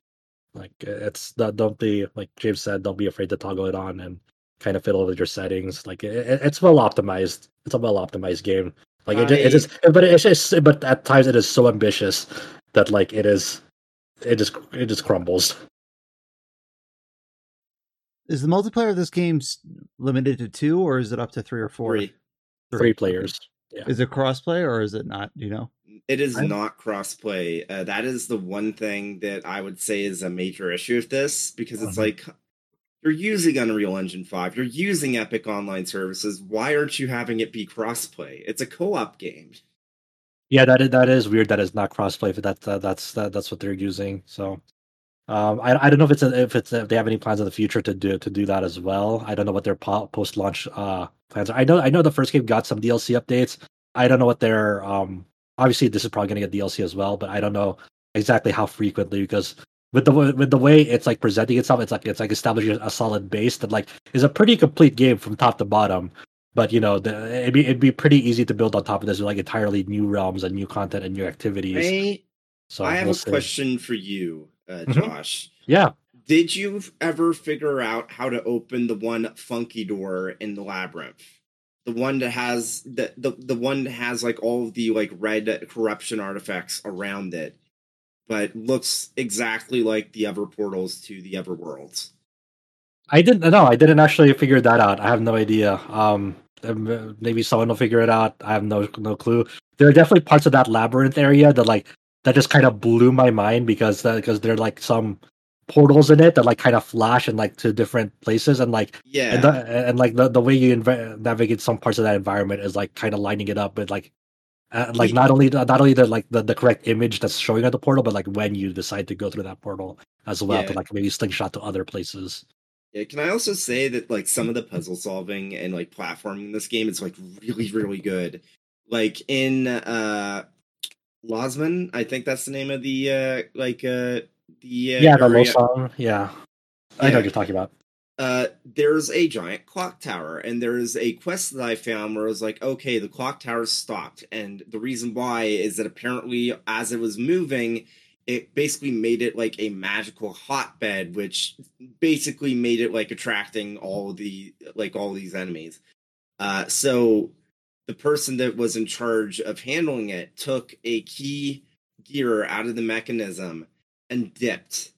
Like it's don't be like James said, don't be afraid to toggle it on and kind of fiddle with your settings. Like it, it's well optimized. It's a well optimized game. Like it, it just, but it's just, but at times it is so ambitious that like it is, it just, it just crumbles. Is the multiplayer of this game limited to two, or is it up to three or four? Three, three, three players. Yeah. Is it crossplay or is it not? You know? It is I'm... not crossplay. Uh, that is the one thing that I would say is a major issue with this because it's uh-huh. like you're using Unreal Engine 5, you're using Epic Online Services. Why aren't you having it be crossplay? It's a co-op game. Yeah, that is that is weird. That is not crossplay, but that, that's that, that's what they're using. So, um, I I don't know if it's a, if it's a, if they have any plans in the future to do to do that as well. I don't know what their po- post launch uh plans are. I know I know the first game got some DLC updates. I don't know what their um obviously this is probably going to get DLC as well, but I don't know exactly how frequently because with the with the way it's like presenting itself, it's like it's like establishing a solid base that like is a pretty complete game from top to bottom. But you know, the, it'd be it'd be pretty easy to build on top of this with like entirely new realms and new content and new activities. so I have we'll a see. question for you, uh, mm-hmm. Josh. Mm-hmm. Yeah. Did you ever figure out how to open the one funky door in the labyrinth? The one that has the the, the one that has like all the like red corruption artifacts around it, but looks exactly like the Ever portals to the Ever worlds. I didn't no, I didn't actually figure that out. I have no idea. Um, um maybe someone will figure it out. I have no no clue. There are definitely parts of that labyrinth area that like that just kind of blew my mind because because they're like some portals in it that like kind of flash and like to different places and like yeah and, the, and like the, the way you inv- navigate some parts of that environment is like kind of lining it up with like uh, like not only not only the like the, the correct image that's showing at the portal but like when you decide to go through that portal as well yeah. to like maybe slingshot to other places yeah, can I also say that like some of the puzzle solving and like platforming in this game is like really really good. Like in uh Losomn, I think that's the name of the uh like uh the uh, yeah the area. song. Yeah. I know what you're talking about. Uh, there's a giant clock tower, and there's a quest that I found where it was like, okay, the clock tower stopped, and the reason why is that apparently, as it was moving, it basically made it like a magical hotbed, which basically made it like attracting all the like all these enemies. Uh, so the person that was in charge of handling it took a key gear out of the mechanism and dipped.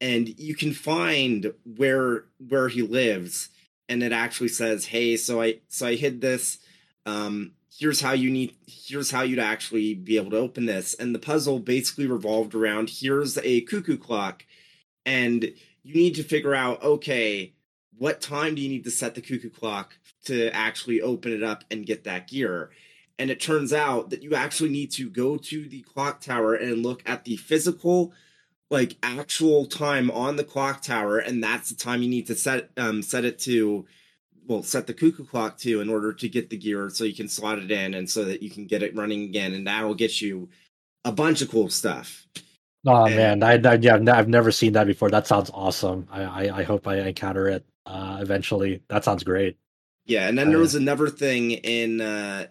And you can find where where he lives and it actually says hey so i so i hid this um here's how you need here's how you'd actually be able to open this. And the puzzle basically revolved around here's a cuckoo clock and you need to figure out okay what time do you need to set the cuckoo clock to actually open it up and get that gear? And it turns out that you actually need to go to the clock tower and look at the physical like actual time on the clock tower, and that's the time you need to set um set it to well set the cuckoo clock to in order to get the gear so you can slot it in and so that you can get it running again and that'll get you a bunch of cool stuff. Oh and, man. I, I, yeah i've never seen that before. That sounds awesome. I i, I hope i encounter it uh eventually. That sounds great. Yeah and then there was another thing in uh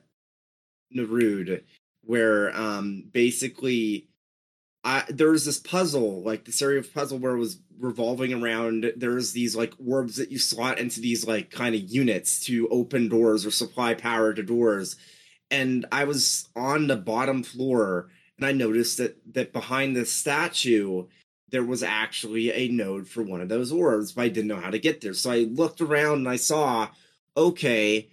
N'Erud where um basically I, there was this puzzle, like this area of puzzle where it was revolving around. There's these like orbs that you slot into these like kind of units to open doors or supply power to doors. And I was on the bottom floor, and I noticed that that behind the statue there was actually a node for one of those orbs, but I didn't know how to get there. So I looked around and I saw, okay,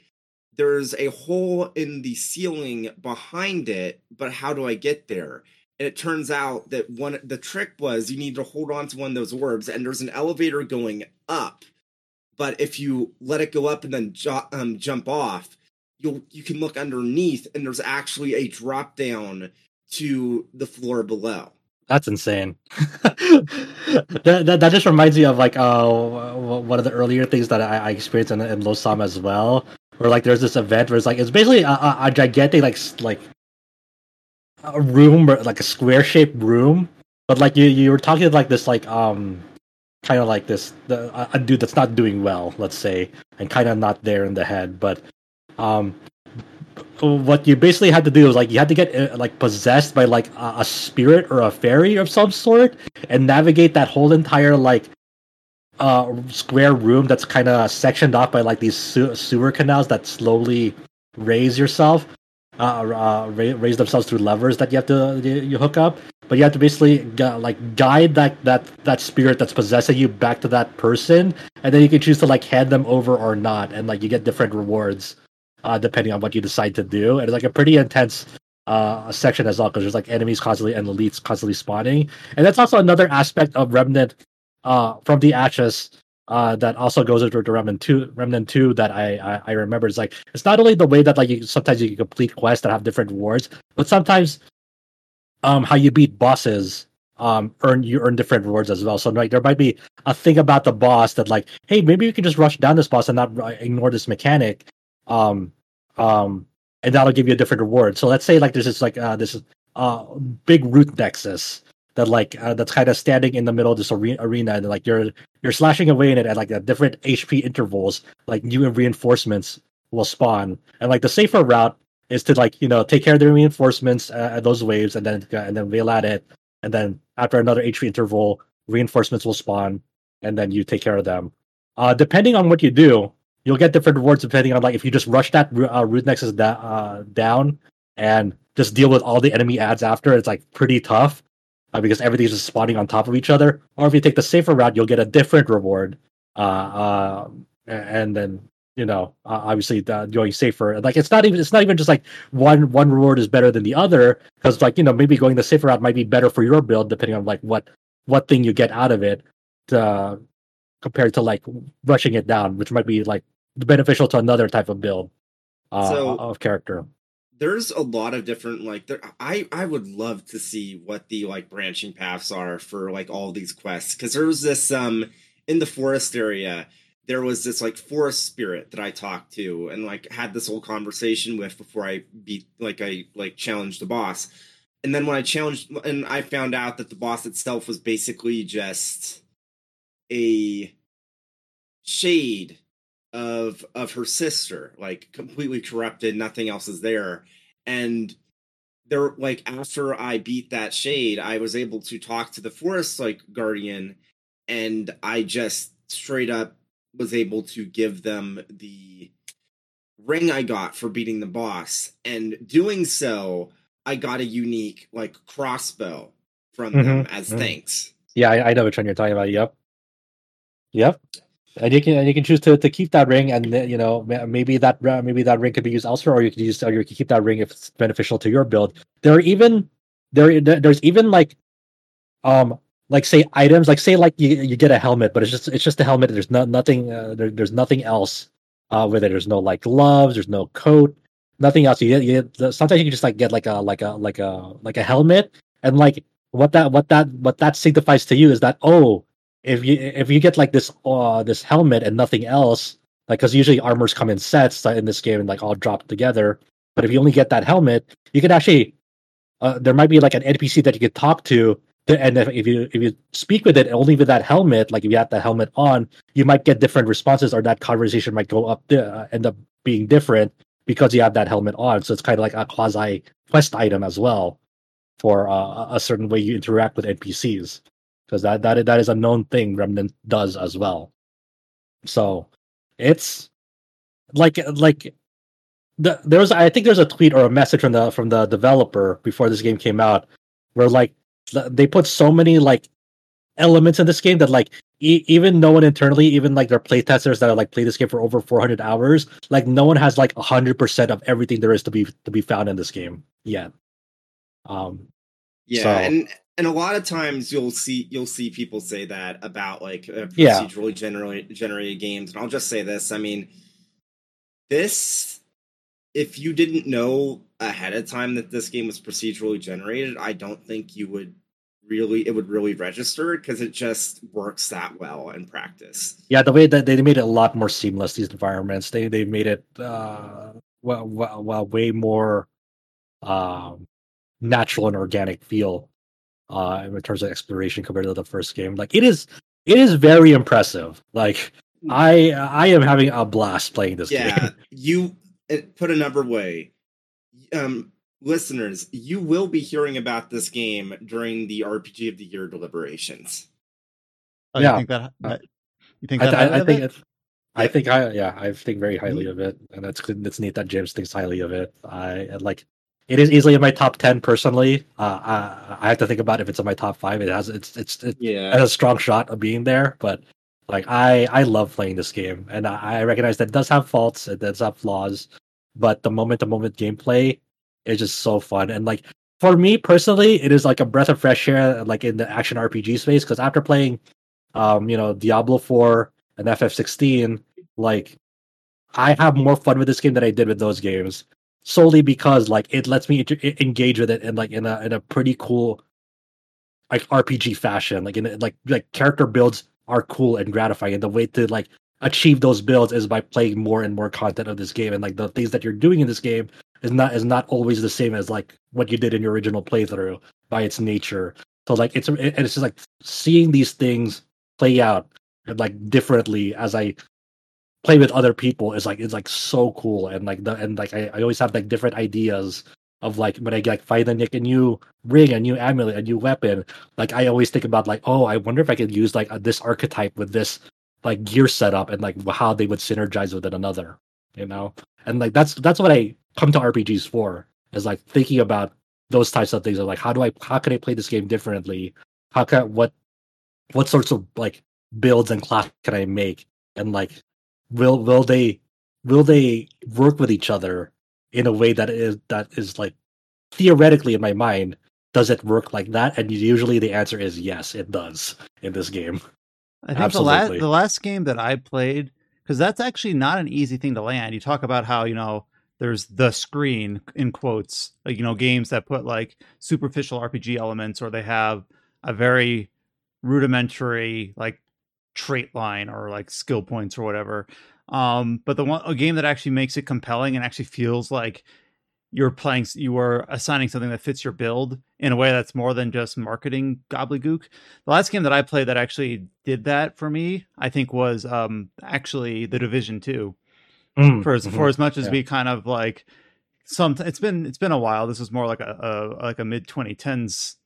there's a hole in the ceiling behind it, but how do I get there? And it turns out that one the trick was you need to hold on to one of those orbs and there's an elevator going up. But if you let it go up and then jo- um, jump off you'll you can look underneath and there's actually a drop down to the floor below. That's insane. That, that, that, just reminds me of like uh one of the earlier things that i, I experienced in, in Losomn as well where like there's this event where it's like it's basically a, a, a gigantic like like a room, like a square shaped room, but like you you were talking like this like um kind of like this the, a dude that's not doing well, let's say, and kind of not there in the head, but um what you basically had to do was like you had to get uh, like possessed by like a, a, spirit or a fairy of some sort and navigate that whole entire like uh square room that's kind of sectioned off by like these sewer canals that slowly raise yourself uh, uh, raise themselves through levers that you have to you hook up. But you have to basically like guide that that that spirit that's possessing you back to that person, and then you can choose to like hand them over or not, and like you get different rewards uh, depending on what you decide to do. And it's like a pretty intense uh, section as well because there's like enemies constantly and elites constantly spawning, and that's also another aspect of Remnant uh, from the Ashes uh, that also goes into Remnant Two. Remnant Two that I, I, I remember is like it's not only the way that like you sometimes you can complete quests that have different rewards, but sometimes um how you beat bosses um earn you earn different rewards as well. So like there might be a thing about the boss that like hey maybe you can just rush down this boss and not ignore this mechanic, um um and that'll give you a different reward. So let's say like there's this like uh this uh big root nexus that like uh, that's kind of standing in the middle of this arena and like you're you're slashing away in it at like at different HP intervals, like new reinforcements will spawn. And like the safer route is to like you know take care of the reinforcements uh, at those waves and then uh, and then rail at it, and then after another HP interval, reinforcements will spawn and then you take care of them. Uh, depending on what you do, you'll get different rewards depending on like if you just rush that uh, root nexus da- uh, down and just deal with all the enemy ads after. It's like pretty tough uh, because everything's just spawning on top of each other. Or if you take the safer route, you'll get a different reward. Uh, uh, and then you know, obviously going safer. Like it's not even it's not even just like one one reward is better than the other because like you know maybe going the safer route might be better for your build depending on like what what thing you get out of it to, compared to like rushing it down, which might be like beneficial to another type of build uh, so, of character. There's a lot of different like there. I I would love to see what the like branching paths are for like all these quests because there was this um in the forest area there was this like forest spirit that I talked to and like had this whole conversation with before I beat like I like challenged the boss. And then when I challenged and I found out that the boss itself was basically just a shade of of her sister, like completely corrupted, nothing else is there. And there like after I beat that shade, I was able to talk to the forest like guardian and I just straight up was able to give them the ring I got for beating the boss. And doing so, I got a unique like crossbow from mm-hmm. them as mm-hmm. thanks. Yeah, I, I, know which one you're talking about. Yep. Yep. And you can and you can choose to, to keep that ring, and you know maybe that maybe that ring could be used elsewhere, or you can use or you can keep that ring if it's beneficial to your build. There are even there there's even like um like say items like say like you, you get a helmet but it's just it's just a helmet there's no, nothing uh, there, there's nothing else uh with it there's no like gloves there's no coat nothing else you you sometimes you can just like get like a like a like a like a helmet and like what that what that what that signifies to you is that oh if you if you get like this uh this helmet and nothing else like because usually armors come in sets in this game and like all drop together but if you only get that helmet you can actually uh, there might be like an npc that you could talk to and if you if you speak with it only with that helmet, like if you have that helmet on, you might get different responses, or that conversation might go up, uh, end up being different because you have that helmet on. So it's kind of like a quasi quest item as well for uh, a certain way you interact with NPCs, because that that that is a known thing Remnant does as well. So it's like like the, there was I think there's a tweet or a message from the from the developer before this game came out where like they put so many like elements in this game that like e- even no one internally, even like their playtesters that are like play this game for over 400 hours, like no one has like 100% of everything there is to be to be found in this game yet. Um yeah, so. and and a lot of times you'll see you'll see people say that about like uh, procedurally yeah. generated generated games, and I'll just say this: I mean, this if you didn't know ahead of time that this game was procedurally generated, I don't think you would really it would really register because it just works that well in practice. Yeah, the way that they made it a lot more seamless these environments. They they made it uh well, well, well way more um natural and organic feel uh in terms of exploration compared to the first game. Like it is it is very impressive. Like hmm. I I am having a blast playing this yeah, game. you put another way, um, listeners, you will be hearing about this game during the RPG of the Year deliberations. Oh, yeah. you think that? Uh, you think that? I, I, I think it? I think I yeah I think very highly mm-hmm. of it, and that's it's neat that James thinks highly of it. I like it is easily in my top ten personally. Uh, I, I have to think about if it's in my top five. It has it's it's it yeah has a strong shot of being there, but like I I love playing this game, and I, I recognize that it does have faults, it does have flaws, but the moment to moment gameplay is just so fun. And like for me personally, it is like a breath of fresh air, like in the action RPG space. Because after playing, um, you know, Diablo Four and FF16, like I have more fun with this game than I did with those games, solely because like it lets me engage with it in like in a in a pretty cool like RPG fashion. Like in like like character builds are cool and gratifying, and the way to like achieve those builds is by playing more and more content of this game and like the things that you're doing in this game is not is not always the same as like what you did in your original playthrough by its nature so like it's and it's just like seeing these things play out like differently as i play with other people is like it's like so cool and like the and like I, I always have like different ideas of like when I like find a, like a new ring, a new amulet, a new weapon. Like I always think about like, oh, I wonder if I could use like a, this archetype with this like gear setup and like how they would synergize with another. You know, and like that's that's what I come to RPGs for is like thinking about those types of things of like how do I how can I play this game differently? How can what what sorts of like builds and class can I make? And like will will they will they work with each other in a way that is that is like theoretically in my mind does it work like that? And usually the answer is yes it does in this game. I think Absolutely. the last the last game that i played because that's actually not an easy thing to land. You talk about how you know there's the screen in quotes like, you know games that put like superficial rpg elements or they have a very rudimentary like trait line or like skill points or whatever um but the one a game that actually makes it compelling and actually feels like you're playing you are assigning something that fits your build in a way that's more than just marketing gobbledygook the last game that i played that actually did that for me i think was um actually the division 2 mm, for as mm-hmm. for as much as yeah. we kind of like some it's been it's been a while this is more like a, a like a mid 2010s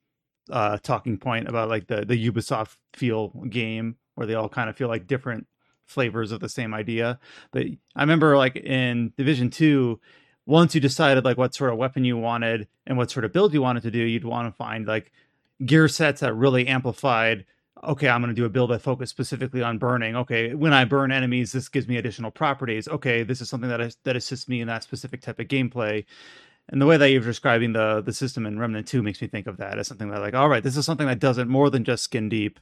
uh talking point about like the the ubisoft feel game where they all kind of feel like different flavors of the same idea but i remember like in division 2 once you decided like what sort of weapon you wanted and what sort of build you wanted to do you'd want to find like gear sets that really amplified okay, I'm going to do a build that focus specifically on burning. Okay, when I burn enemies, this gives me additional properties. Okay, this is something that is, that assists me in that specific type of gameplay. And the way that you're describing the the system in Remnant 2 makes me think of that as something that like, all right, this is something that does it more than just skin deep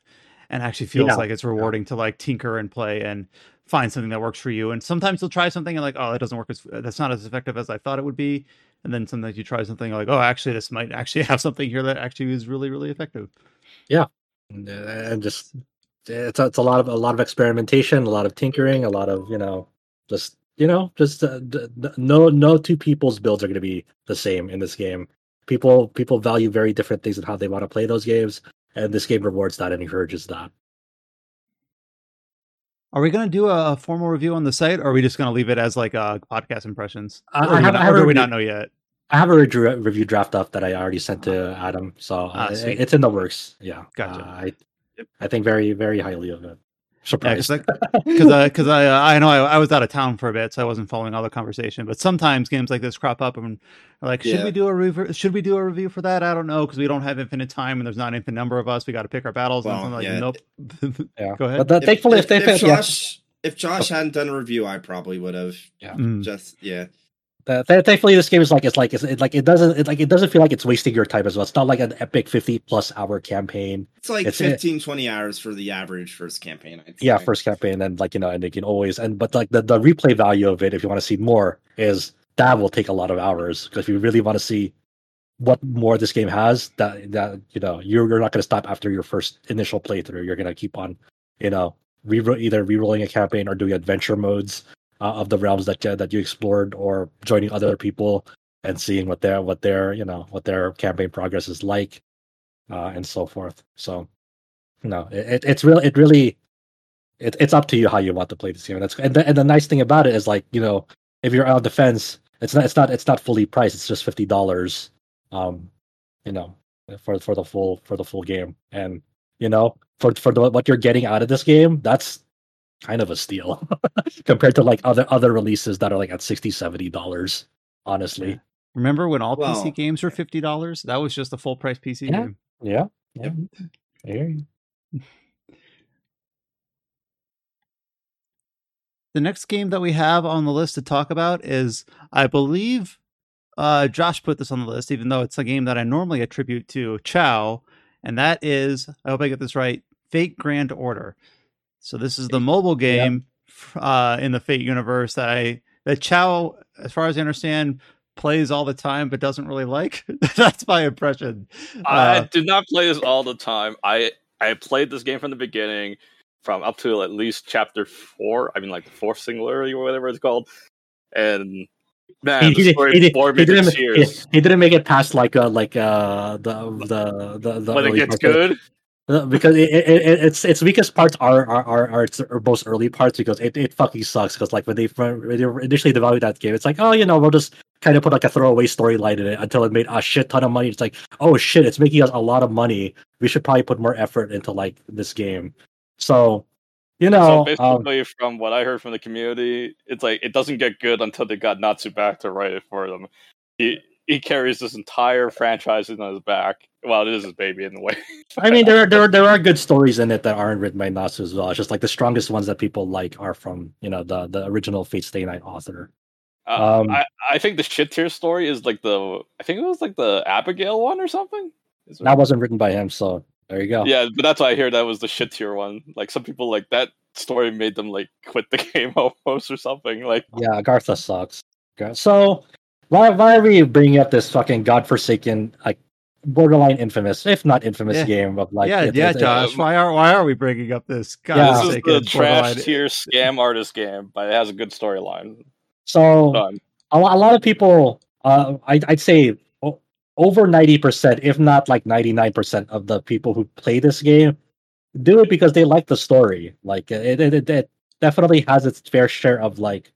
and actually feels yeah. like it's rewarding yeah. to like tinker and play and find something that works for you. And sometimes you'll try something and like, oh, that doesn't work as that's not as effective as I thought it would be. And then sometimes you try something like, oh, actually, this might actually have something here that actually is really, really effective. Yeah, and just it's a, it's a lot of a lot of experimentation, a lot of tinkering, a lot of you know just you know just uh, no no two people's builds are going to be the same in this game. People people value very different things and how they want to play those games, and this game rewards that and encourages that. Are we going to do a formal review on the site, or are we just going to leave it as like uh, podcast impressions? I, or, I have, not, or do we not know yet? I have a re- review draft up that I already sent to Adam, so ah, uh, it's in the works. Yeah, gotcha. Uh, I, I think very, very highly of it. Surprised because yeah, because I, I, I know I, I, was out of town for a bit, so I wasn't following all the conversation. But sometimes games like this crop up and like, should yeah. we do a review? Should we do a review for that? I don't know because we don't have infinite time and there's not an infinite number of us. We got to pick our battles. Well, and like, yeah. nope. yeah. Go ahead. But thankfully, if, if, if Josh, if Josh hadn't done a review, I probably would have. Yeah. Mm. Just yeah. Uh, thankfully, this game is like it's like it's it, like it doesn't it, like it doesn't feel like it's wasting your time as well. It's not like an epic fifty plus hour campaign. It's like it's, 15, 20 hours for the average first campaign. yeah, first campaign, and like you know, and they can always and but like the, the replay value of it, if you want to see more, is that will take a lot of hours because if you really want to see what more this game has, that that you know you're you're not going to stop after your first initial playthrough. You're going to keep on, you know, re- either re-rolling a campaign or doing adventure modes uh, of the realms that uh, that you explored, or joining other people and seeing what their what their you know what their campaign progress is like, uh, and so forth. So, no, it, it's really it really it, it's up to you how you want to play this game. That's and the, and the nice thing about it is like you know if you're on defense, it's not it's not it's not fully priced. It's just fifty dollars. Um, you know, for for the full for the full game, and you know for for the, what you're getting out of this game, that's kind of a steal compared to like other other releases that are like at 60 70 dollars honestly. Remember when all well, pc games were 50 dollars? That was just a full price pc yeah, game. Yeah. Yeah. Yeah the next game that we have on the list to talk about is i believe uh, josh put this on the list even though it's a game that i normally attribute to chow and that is i hope i get this right fate grand order so this is the mobile game yep. uh, in the Fate universe that I that Chow, as far as I understand, plays all the time but doesn't really like. That's my impression. I uh, did not play this all the time. I I played this game from the beginning, from up to at least chapter four. I mean, like the fourth singularity or whatever it's called, and Man, he, he, he, he, didn't, he, he, didn't make it past like uh like uh the the the, the when it gets good. Because it, it, it, its its weakest parts are are, are, are its most early parts because it, it fucking sucks because like when they, when they initially developed that game it's like oh you know we'll just kind of put like a throwaway storyline in it until it made a shit ton of money. It's like oh shit it's making us a lot of money. We should probably put more effort into like this game. So you know so um basically um, from what I heard from the community it's like it doesn't get good until they got Nasu back to write it for them. He he carries this entire franchise on his back. Well, it is his baby in a way. I mean, there are, there are, there are good stories in it that aren't written by Nasu as well. It's just like the strongest ones that people like are from you know the the original Fate Stay Night author. Uh, um, I, I think the shit tier story is like the I think it was like the Abigail one or something. That wasn't written by him, so there you go. Yeah, but that's why I hear that was the shit tier one. Like some people like that story made them like quit the game almost or something. Like yeah, Agartha sucks. So why why are we bringing up this fucking godforsaken like borderline infamous, if not infamous yeah. game of like yeah, yeah, Josh. why are why are we bringing up this? Yeah. This is the trash tier scam artist game, but it has a good storyline. So a, a lot of people, uh, I, I'd say over ninety percent, if not like ninety nine percent of the people who play this game do it because they like the story. Like it, it, it definitely has its fair share of like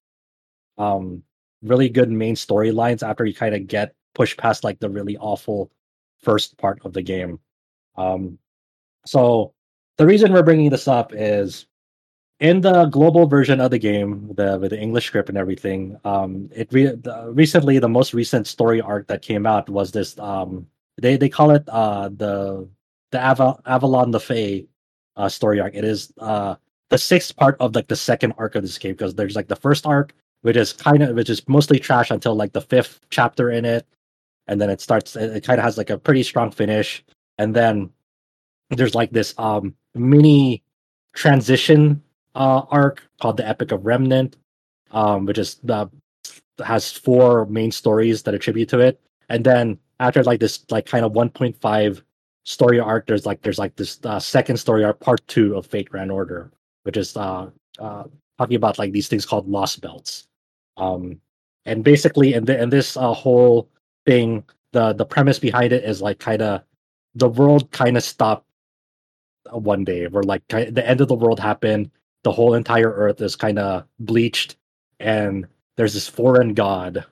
um really good main storylines after you kind of get pushed past like the really awful first part of the game. Um, so the reason we're bringing this up is in the global version of the game, the with the English script and everything. Um, it re- the, recently the most recent story arc that came out was this. Um, they they call it uh the the Ava- Avalon le Fae uh, story arc. It is uh the sixth part of like the second arc of this game because there's like the first arc, which is kind of which is mostly trash until like the fifth chapter in it, and then it starts. It, kind of has like a pretty strong finish, and then there's like this um mini transition uh arc called the Epic of Remnant, um, which is uh, has four main stories that attribute to it, and then after like this like kind of 1.5 story arc, there's like there's like this uh, second story arc, part two of Fate Grand Order, which is uh, uh talking about like these things called lost belts. Um, and basically, and the, in this uh, whole thing, the the premise behind it is like kind of the world kind of stopped one day, where like the end of the world happened. The whole entire Earth is kind of bleached, and there's this foreign god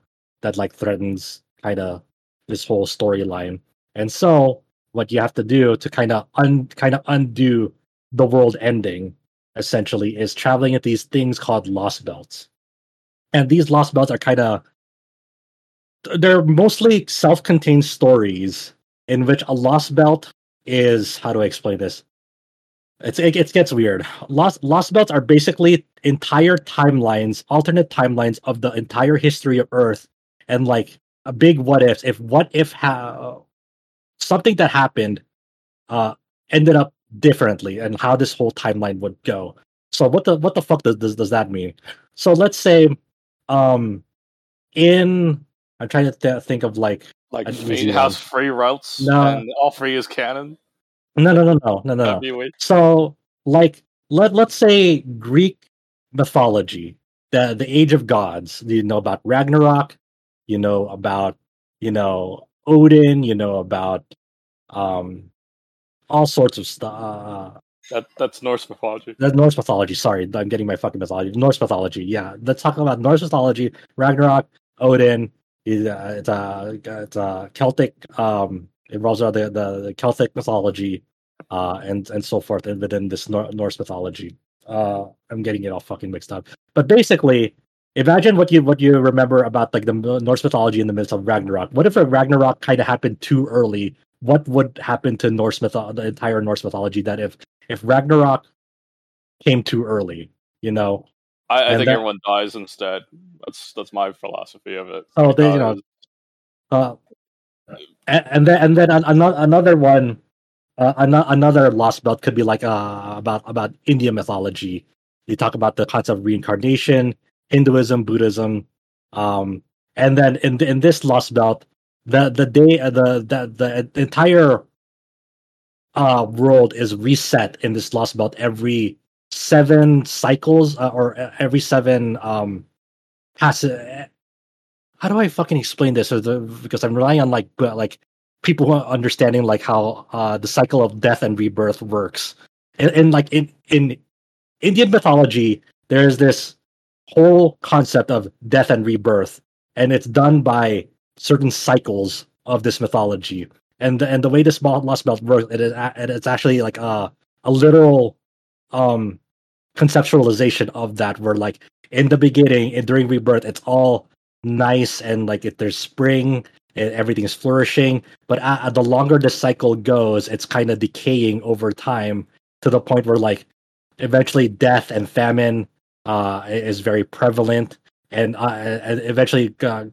that like threatens kind of this whole storyline. And so, what you have to do to kind of un kind of undo the world ending essentially is traveling at these things called lost belts and these lost belts are kind of they're mostly self-contained stories in which a lost belt is how do I explain this? It's it, it gets weird. Lost lost belts are basically entire timelines, alternate timelines of the entire history of Earth, and like a big what if. If what if how something that happened uh ended up differently, and how this whole timeline would go. So what the what the fuck does does, does that mean? So let's say um in I'm trying to th- think of like like Fate has free routes no. and all free is canon. No, no, no, no, no, no. no. So like let let's say Greek mythology, the the age of gods. You know about Ragnarok, you know about you know Odin, you know about um all sorts of stuff. Uh, that that's Norse mythology. That's Norse mythology. Sorry, I'm getting my fucking mythology. Norse mythology. Yeah, let's talk about Norse mythology. Ragnarok, Odin. Uh, it's a it's a Celtic. Um, it involves the, the the Celtic mythology, uh, and and so forth, and within this Nor- Norse mythology. Uh, I'm getting it all fucking mixed up. But basically, imagine what you what you remember about like the Norse mythology in the midst of Ragnarok. What if a Ragnarok kind of happened too early? What would happen to Norse myth the entire Norse mythology that if if Ragnarok came too early, you know. I, I think that, everyone dies instead. That's that's my philosophy of it. Oh, they, you know, uh, and, and then and then another another one, uh, another lost belt could be like uh, about about Indian mythology. You talk about the concept of reincarnation, Hinduism, Buddhism, um, and then in in this lost belt, the the day the the the entire uh, world is reset in this lost belt every seven cycles uh, or uh, every seven um passes. How do I fucking explain this? The, because I'm relying on like like people who are understanding like how uh, the cycle of death and rebirth works. And, and like in in Indian mythology, there's this whole concept of death and rebirth, and it's done by certain cycles of this mythology. And and the way this lost belt works, it is it's actually like a a literal um conceptualization of that, where like in the beginning and during rebirth, it's all nice and like if there's spring and everything is flourishing. But uh, the longer the cycle goes, it's kind of decaying over time to the point where like eventually death and famine uh, is very prevalent, and, uh, eventually uh,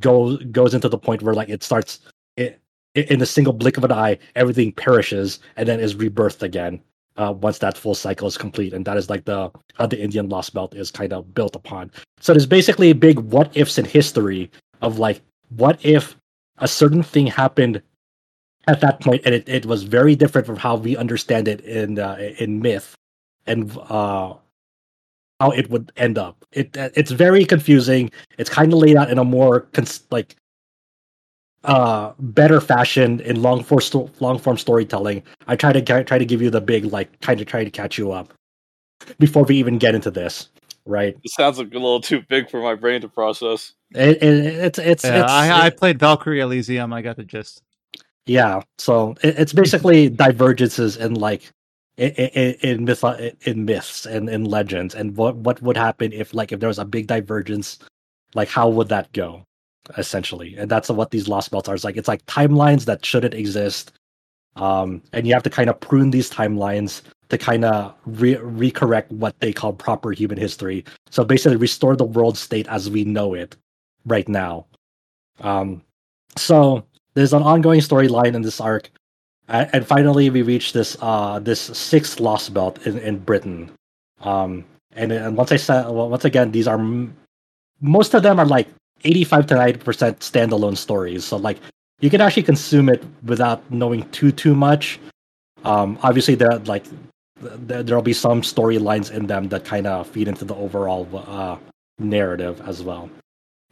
goes goes into the point where like it starts it, in a single blink of an eye, everything perishes and then is rebirthed again. Uh, once that full cycle is complete, and that is like the how the Indian Lost Belt is kind of built upon. So there's basically a big what ifs in history of like what if a certain thing happened at that point and it, it was very different from how we understand it in uh, in myth and uh, how it would end up it it's very confusing it's kind of laid out in a more cons- like uh better fashion in long form sto- long form storytelling i try to try to give you the big like kind of try to catch you up before we even get into this right it sounds like a little too big for my brain to process it, it, it's it's, yeah, it's I, it, I played Valkyrie Elysium. I got the gist. Yeah, so it's basically divergences in like in, in, in myth in myths and in legends, and what what would happen if like if there was a big divergence, like how would that go, essentially? And that's what these lost belts are. It's like it's like timelines that shouldn't exist, um, and you have to kind of prune these timelines to kind of re- recorrect what they call proper human history. So basically, restore the world state as we know it right now. Um, so there's an ongoing storyline in this arc, and, finally we reach this uh this sixth lost belt in, in Britain. Um, and, and once I said well, once again, these are most of them are like 85 to 90 percent standalone stories. So like you can actually consume it without knowing too too much. Um, obviously there like there, there'll be some storylines in them that kind of feed into the overall uh, narrative as well.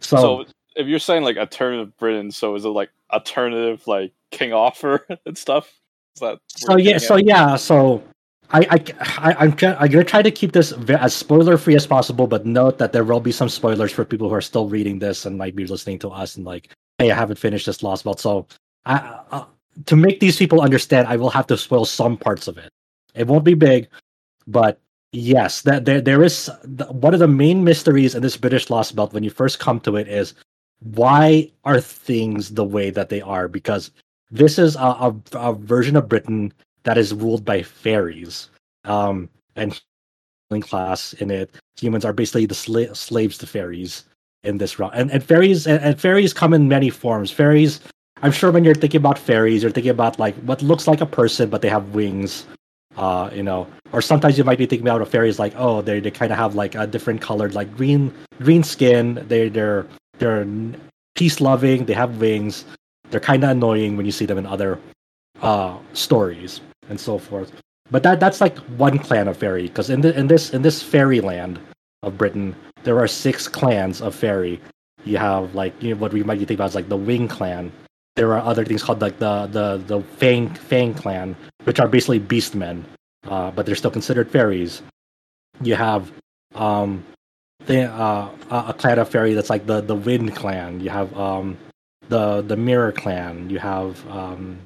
So, so, if you're saying like alternative Britain, so is it like alternative like King Arthur and stuff? Is that so? Yeah. So at? yeah. So I, I, I, am I'm gonna try to keep this as spoiler free as possible, but note that there will be some spoilers for people who are still reading this and might be listening to us and like, hey, I haven't finished this Lost Belt. So, I, uh, to make these people understand, I will have to spoil some parts of it. It won't be big, but Yes, that there there is one of the main mysteries in this British Lost Belt when you first come to it is why are things the way that they are? Because this is a, a, a version of Britain that is ruled by fairies, um, and class in it. Humans are basically the sla- slaves to fairies in this realm. and and fairies and, and fairies come in many forms. Fairies, I'm sure when you're thinking about fairies, you're thinking about like what looks like a person but they have wings uh, you know, or sometimes you might be thinking about a fairies like, oh, they they kind of have like a different colored, like green green skin. They they're they're peace loving. They have wings. They're kind of annoying when you see them in other uh, stories and so forth. But that that's like one clan of fairy because in the, in this in this fairyland of Britain, there are six clans of fairy. You have like you know what we might think about is like the Wing clan, there are other things called like the the the Fang Fang clan, which are basically beastmen, uh, but they're still considered fairies. You have um, the, uh, a clan of fairy that's like the the Wind clan. You have um, the the Mirror clan. You have um,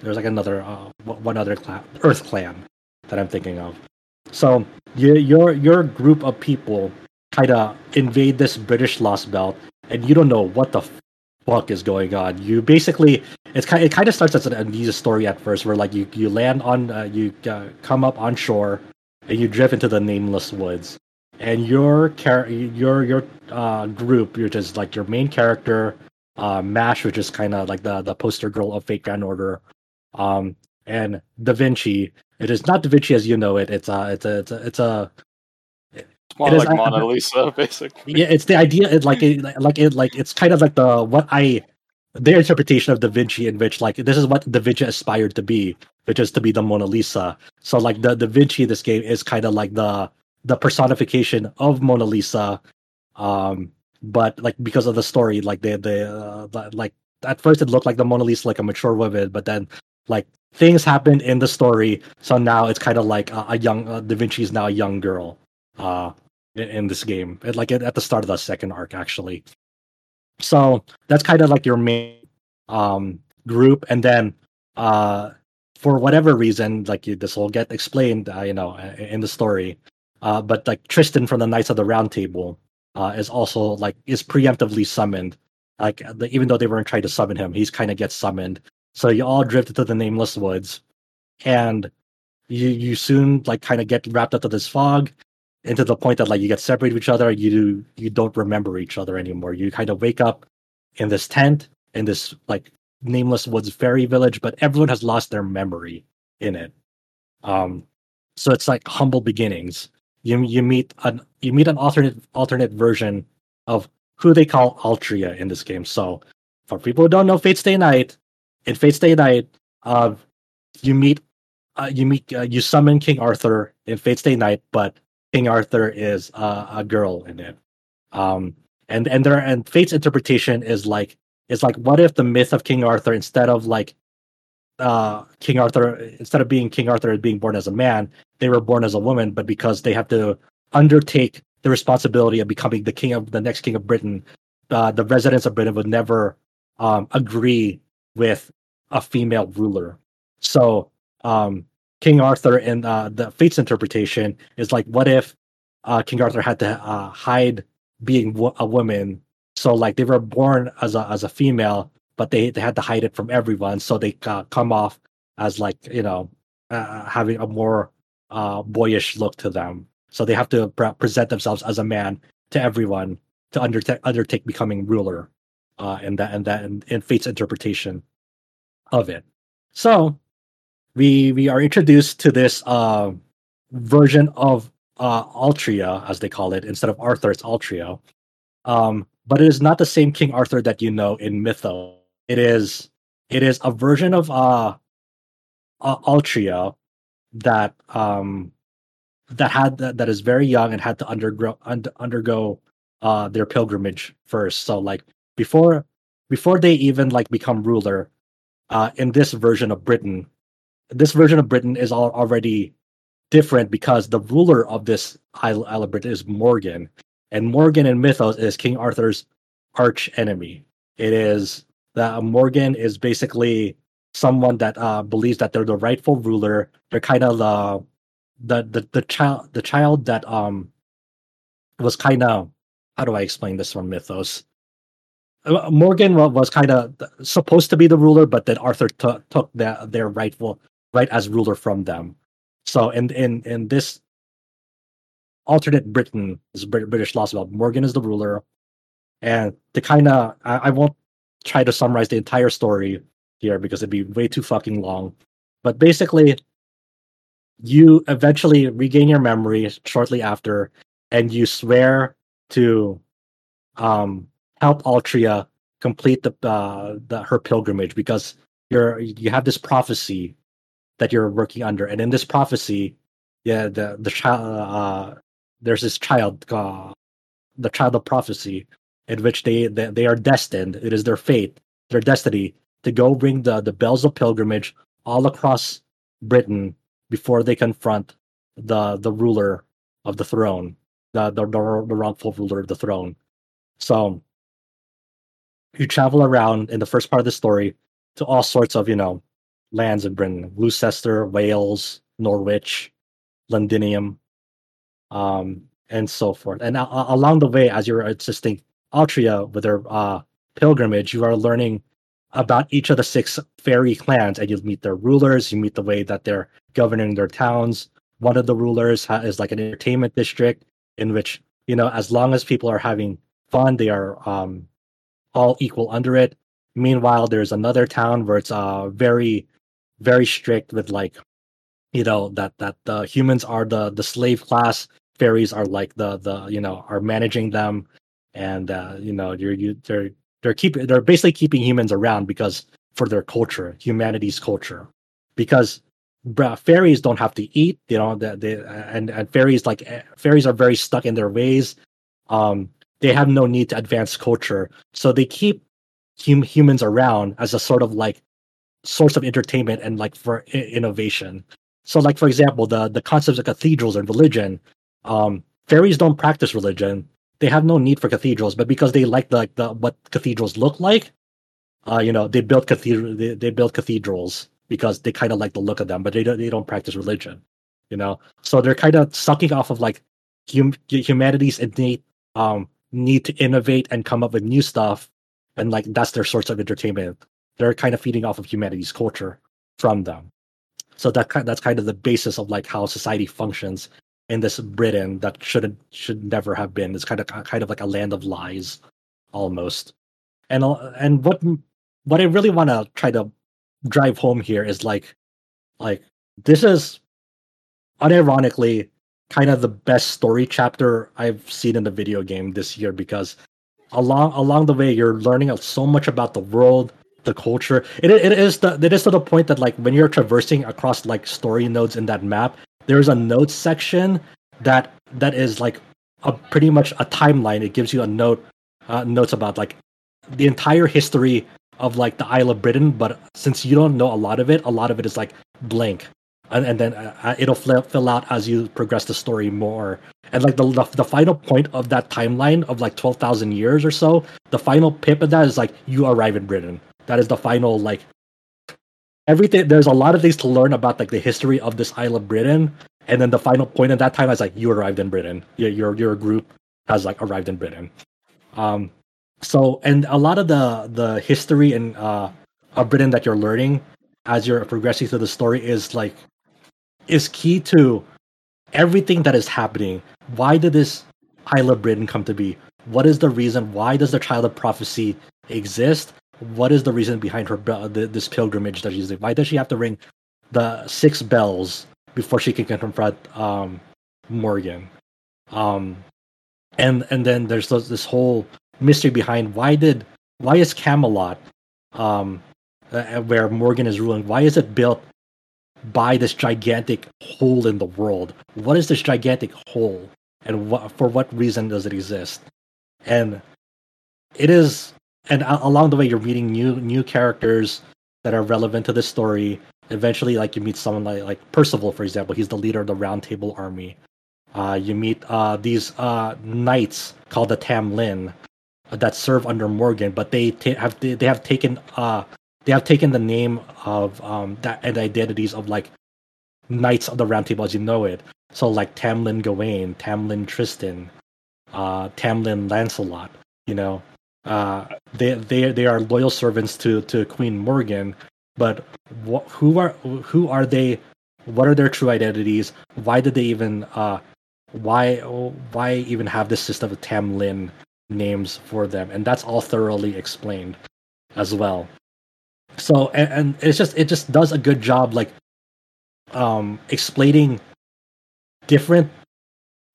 there's like another uh, one other clan, Earth clan, that I'm thinking of. So you, your your group of people kind of invade this British Lost Belt, and you don't know what the fuck is going on? You basically it's kind it kind of starts as an amnesia story at first, where like you you land on uh, you uh, come up on shore and you drift into the nameless woods, and your char- your your uh, group, which is like your main character, uh, Mash, which is kind of like the the poster girl of Fate Grand Order, um, and Da Vinci. It is not Da Vinci as you know it. It's a it's a it's a, it's a more like Mona Lisa, basically. Yeah, it's the idea. It, like it, like it, like it's kind of like the what I their interpretation of Da Vinci, in which like this is what Da Vinci aspired to be, which is to be the Mona Lisa. So like the Da Vinci, this game is kind of like the the personification of Mona Lisa, um, but like because of the story, like the the, uh, the like at first it looked like the Mona Lisa like a mature woman, but then like things happened in the story, so now it's kind of like a, a young uh, Da Vinci is now a young girl uh in, in this game. It, like at the start of the second arc actually. So that's kind of like your main um group, and then uh for whatever reason, like this will get explained, uh, you know, in the story. Uh, but like Tristan from the Knights of the Round Table uh, is also like is preemptively summoned. Like even though they weren't trying to summon him, he's kind of gets summoned. So you all drift into the nameless woods, and you you soon like kind of get wrapped up to this fog, into the point that like you get separated from each other. You you don't remember each other anymore. You kind of wake up in this tent in this like nameless woods fairy village, but everyone has lost their memory in it. Um, so it's like humble beginnings. You you meet an you meet an alternate alternate version of who they call Altria in this game. So for people who don't know Fate Stay Night, in Fate Stay Night, uh, you meet uh, you meet uh, you summon King Arthur in Fate Stay Night, but King Arthur is uh, a girl in it. Um, and and there and Fate's interpretation is like is like what if the myth of King Arthur instead of like uh, King Arthur instead of being King Arthur being born as a man, they were born as a woman, but because they have to undertake the responsibility of becoming the king of the next king of Britain, uh, the residents of Britain would never um, agree with a female ruler. So um, King Arthur in uh, the Fates interpretation is like, what if uh, King Arthur had to uh, hide being a woman so like they were born as a as a female, but they they had to hide it from everyone, so they uh, come off as like you know uh, having a more uh, boyish look to them. So they have to pre- present themselves as a man to everyone to undertake undertake becoming ruler, uh, and that and that in, in Fate's interpretation of it. So we we are introduced to this uh, version of uh, Altria, as they call it, instead of Arthur, it's Altria. Um, but it is not the same King Arthur that you know in Mytho. It is it is a version of uh, uh Altria that um that had that, that is very young and had to undergo un- undergo uh their pilgrimage first. So like before before they even like become ruler, uh in this version of Britain, this version of Britain is all already different because the ruler of this Isle, Isle of Britain is Morgan, and Morgan in Mythos is King Arthur's arch enemy. It is that Morgan is basically someone that uh, believes that they're the rightful ruler. They're kind of the the the, the child the child that um was kind of how do I explain this from Mythos? Uh, Morgan was kind of supposed to be the ruler, but then Arthur t- took their rightful right as ruler from them. So in in in this alternate Britain, this British Lost Belt Morgan is the ruler, and to kind of, I, I won't try to summarize the entire story here because it'd be way too fucking long. But basically, you eventually regain your memory shortly after, and you swear to um, help Altria complete the, uh, the her pilgrimage because you're you have this prophecy that you're working under, and in this prophecy, yeah, the the child uh, there's this child, uh, the child of prophecy, in which they, they they are destined. It is their fate, their destiny to go bring the the bells of pilgrimage all across Britain before they confront the the ruler of the throne, the the, the, the wrongful ruler of the throne. So you travel around in the first part of the story to all sorts of you know lands in Britain: Gloucester, Wales, Norwich, Londinium, um, and so forth. And uh, along the way, as you're assisting Altria with their uh, pilgrimage, you are learning about each of the six fairy clans, and you meet their rulers. You meet the way that they're governing their towns. One of the rulers ha- is like an entertainment district in which you know, as long as people are having fun, they are um, all equal under it. Meanwhile, there's another town where it's uh, very, very strict with like, you know, that that the humans are the the slave class. Fairies are like the the you know are managing them. And uh, you know you're you they're they're keeping they're basically keeping humans around because for their culture humanity's culture. Because fairies don't have to eat you know they, they and and fairies like eh, fairies are very stuck in their ways. Um they have no need to advance culture so they keep hum- humans around as a sort of like source of entertainment and like for I- innovation. So, like for example, the the concepts of cathedrals and religion. Um, fairies don't practice religion; they have no need for cathedrals, but because they like the, like the what cathedrals look like, uh, you know, they build cathedral they, they build cathedrals because they kind of like the look of them, but they don't they don't practice religion, you know. So they're kind of sucking off of like hum- humanity's innate um need to innovate and come up with new stuff, and like that's their source of entertainment. They're kind of feeding off of humanity's culture from them. So that that's kind of the basis of like how society functions in this Britain that shouldn't should never have been. It's kind of kind of like a land of lies, almost. And and what what I really want to try to drive home here is like like this is unironically kind of the best story chapter I've seen in the video game this year because along along the way you're learning so much about the world, the culture. It it is the it is to the point that like when you're traversing across like story nodes in that map, there's a notes section that that is like a pretty much a timeline. It gives you a note uh, notes about like the entire history of like the Isle of Britain, but since you don't know a lot of it, a lot of it is like blank, and, and then uh, uh it'll fill, fill out as you progress the story more. And like the, the, the final point of that timeline of like twelve thousand years or so, the final pip of that is like you arrive in Britain. That is the final like everything. There's a lot of things to learn about like the history of this Isle of Britain, and then the final point at that time is like you arrived in Britain. Yeah, your your group has like arrived in Britain. Um, so and a lot of the the history and uh of Britain that you're learning as you're progressing through the story is like is key to everything that is happening. Why did this Isle of Britain come to be? What is the reason? Why does the Child of Prophecy exist? What is the reason behind her this pilgrimage that she's doing? Why does she have to ring the six bells before she can confront um, Morgan? Um, and and then there's this, whole mystery behind why did why is Camelot, um, uh, where Morgan is ruling, why is it built by this gigantic hole in the world? What is this gigantic hole, and for what reason does it exist? And it is, and along the way, you're meeting new new characters that are relevant to the story. Eventually, like you meet someone like like Percival, for example. He's the leader of the Round Table Army. Uh, you meet uh, these uh, knights called the Tamlin that serve under Morgan, but they t- have they, they have taken uh they have taken the name of um that and identities of like knights of the round table as you know it. So like Tamlin Gawain, Tamlin Tristan, uh Tamlin Lancelot, you know. Uh they they they are loyal servants to to Queen Morgan, but wh- who are who are they what are their true identities? Why did they even uh why why even have this system of Tamlin names for them, and that's all thoroughly explained as well. So and, and it's just it just does a good job like um explaining different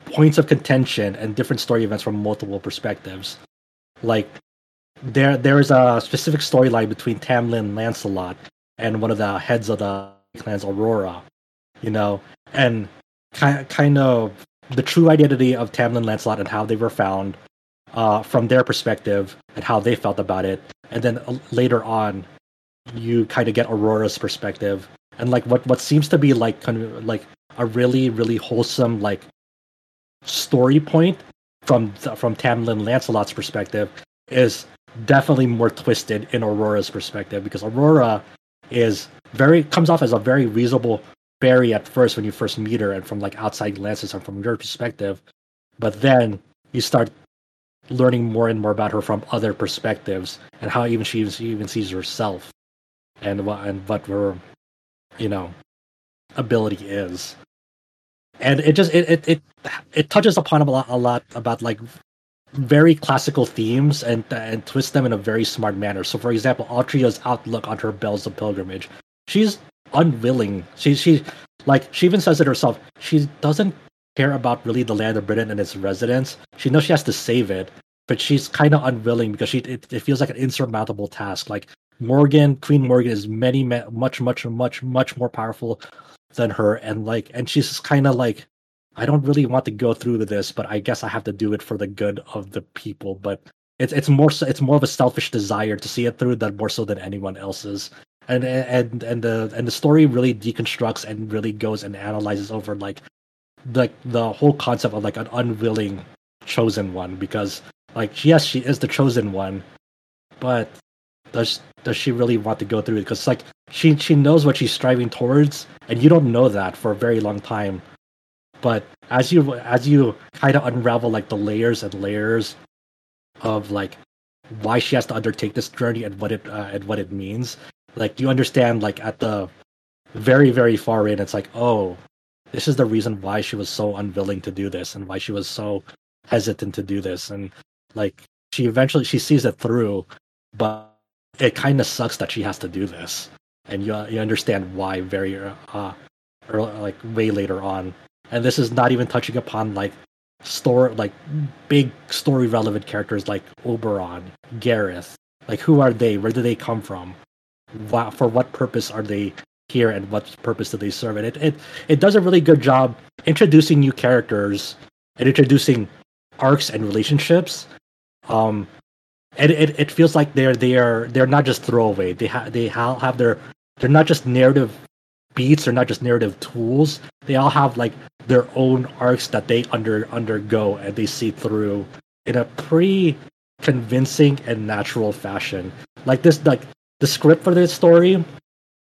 points of contention and different story events from multiple perspectives. Like there there is a specific storyline between Tamlin Lancelot and one of the heads of the clans Aurora, you know, and kind kind of the true identity of Tamlin Lancelot and how they were found, uh, from their perspective and how they felt about it, and then uh, later on, you kind of get Aurora's perspective. And like what what seems to be like kind of like a really really wholesome like story point from from Tamlin Lancelot's perspective is definitely more twisted in Aurora's perspective because Aurora is very comes off as a very reasonable fairy at first when you first meet her and from like outside glances and from your perspective. But then you start learning more and more about her from other perspectives and how even she, she even sees herself and what and what her you know ability is and it just it it it, it touches upon a lot, a lot about like very classical themes and and twist them in a very smart manner so for example altria's outlook on her bells of pilgrimage she's unwilling she she like she even says it herself she doesn't care about really the land of Britain and its residents. She knows she has to save it, but she's kind of unwilling because she it, it, feels like an insurmountable task. Like Morgan, Queen Morgan is many, much, much, much, much more powerful than her, and like, and she's kind of like, I don't really want to go through this, but I guess I have to do it for the good of the people. But it's it's more so, it's more of a selfish desire to see it through than more so than anyone else's and and and the and the story really deconstructs and really goes and analyzes over like like the whole concept of like an unwilling chosen one because like yes she is the chosen one but does does she really want to go through it? Because like she she knows what she's striving towards and you don't know that for a very long time. But as you as you kind of unravel like the layers and layers of like why she has to undertake this journey and what it uh, and what it means like you understand like at the very very far in it's like oh this is the reason why she was so unwilling to do this and why she was so hesitant to do this. And like she eventually she sees it through but it kind of sucks that she has to do this. And you you understand why very uh or like way later on. And this is not even touching upon like story like big story relevant characters like oberon gareth. Like who are they? Where do they come from? Why, for what purpose are they here and what purpose do they serve? And it, it it does a really good job introducing new characters and introducing arcs and relationships. Um and it, it feels like they're they're they're not just throwaway. They have they ha- have their they're not just narrative beats they're not just narrative tools. They all have like their own arcs that they under undergo and they see through in a pretty convincing and natural fashion. Like this like the script for this story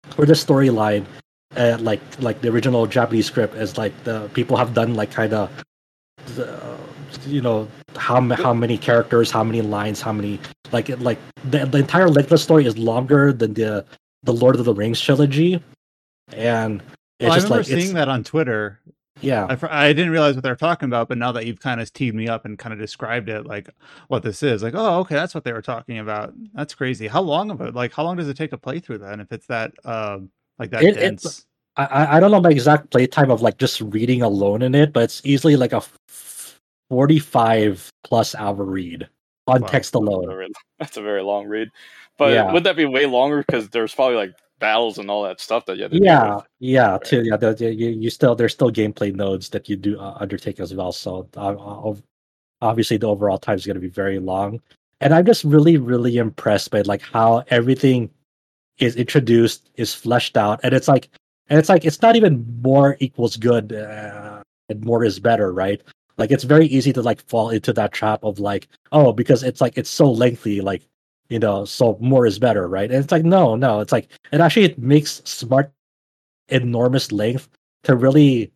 for this storyline uh, like like the original japanese script is like the people have done like kind of you know how how many characters how many lines how many like like the, the entire length of the story is longer than the the lord of the rings trilogy and it's well, I remember like, seeing that on Twitter. Yeah, I, I, didn't realize what they were talking about, but now that you've kind of teed me up and kind of described it, like what this is, like, oh, okay, that's what they were talking about. That's crazy. How long of it? Like, how long does it take to play through that? if it's that, uh, like that it, dense? I I don't know my exact playtime of like just reading alone in it, but it's easily like a forty-five plus hour read on wow. text alone. That's a very long read. But yeah. would that be way longer because there's probably like battles and all that stuff that you have to yeah yeah right. too yeah the, the, you, you still there's still gameplay nodes that you do uh, undertake as well so uh, obviously the overall time is going to be very long and i'm just really really impressed by like how everything is introduced is fleshed out and it's like and it's like it's not even more equals good uh, and more is better right like it's very easy to like fall into that trap of like oh because it's like it's so lengthy like you know, so more is better, right? And it's like, no, no, it's like it actually it makes smart enormous length to really